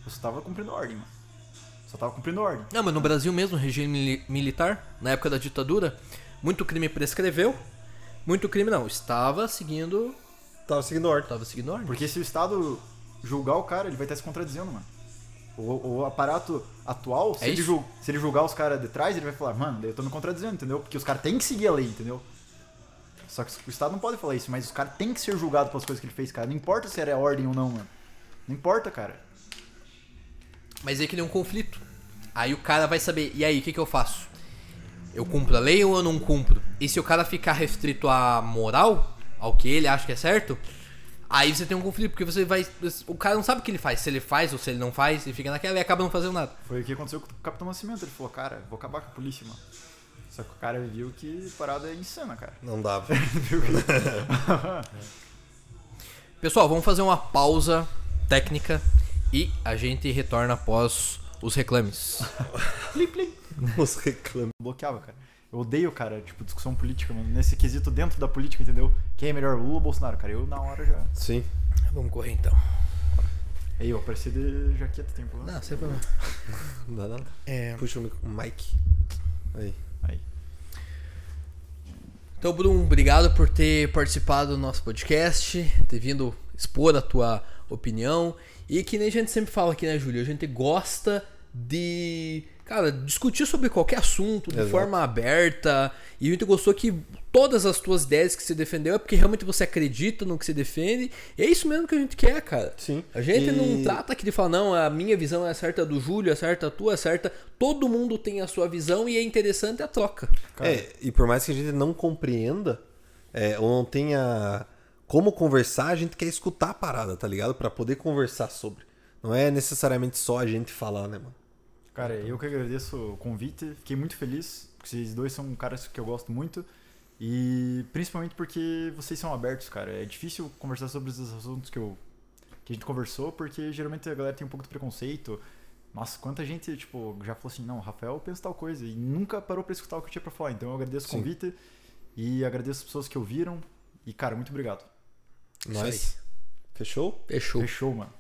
eu só tava cumprindo ordem, mano. Só tava cumprindo ordem. Não, mas no Brasil mesmo, regime mili- militar, na época da ditadura, muito crime prescreveu. Muito crime não, estava seguindo. Tava seguindo ordem. Estava seguindo ordem. Porque se o Estado julgar o cara, ele vai estar se contradizendo, mano. O, o aparato atual, se, É ele isso. jul- se ele julgar os caras de trás, ele vai falar, mano, daí eu tô me contradizendo, entendeu? Porque os caras têm que seguir a lei, entendeu? Só que o Estado não pode falar isso, mas os caras têm que ser julgados pelas coisas que ele fez, cara. Não importa se era ordem ou não, mano. Não importa, cara. Mas aí cria um conflito. Aí o cara vai saber, e aí, o que, que eu faço? Eu cumpro a lei ou eu não cumpro? E se o cara ficar restrito à moral, ao que ele acha que é certo, aí você tem um conflito, porque você vai. O cara não sabe o que ele faz, se ele faz ou se ele não faz, ele fica naquela e acaba não fazendo nada. Foi o que aconteceu com o Capitão Nascimento. Ele falou, cara, vou acabar com a polícia, mano. Só que o cara viu que a parada é insana, cara. Não dava. Pessoal, vamos fazer uma pausa técnica e a gente retorna após os reclames. plim, plim. Os reclames. Bloqueava, cara. Eu odeio, cara, tipo, discussão política, mano. Nesse quesito dentro da política, entendeu? Quem é melhor, Lula ou Bolsonaro, cara? Eu na hora já. Sim. Vamos correr então. Aí, eu apareci de jaqueta, tem problema? Não, sem problema. Não dá nada. É, Puxa o mic- o mic. Aí. Aí. Então, Bruno, obrigado por ter participado do nosso podcast, ter vindo expor a tua opinião. E que nem a gente sempre fala aqui, né, Júlio? A gente gosta de, cara, discutir sobre qualquer assunto de Exato. forma aberta. E a gente gostou que todas as tuas ideias que você defendeu é porque realmente você acredita no que você defende. E é isso mesmo que a gente quer, cara. Sim. A gente E- não trata aqui de falar, não, a minha visão é certa, do Júlio é certa, a tua é certa. Todo mundo tem a sua visão e é interessante a troca. Cara. É, e por mais que a gente não compreenda, é, ou não tenha como conversar, a gente quer escutar a parada, tá ligado? Pra poder conversar sobre. Não é necessariamente só a gente falar, né, mano? Cara, eu que agradeço o convite, fiquei muito feliz, porque vocês dois são caras que eu gosto muito. E principalmente porque vocês são abertos, cara. É difícil conversar sobre esses assuntos que, eu, que a gente conversou, porque geralmente a galera tem um pouco de preconceito. Nossa, quanta gente, tipo, já falou assim, não, Rafael pensa tal coisa, e nunca parou pra escutar o que eu tinha pra falar. Então eu agradeço o Sim. convite e agradeço as pessoas que ouviram. E, cara, muito obrigado. Nós. Fechou? Fechou. Fechou, mano.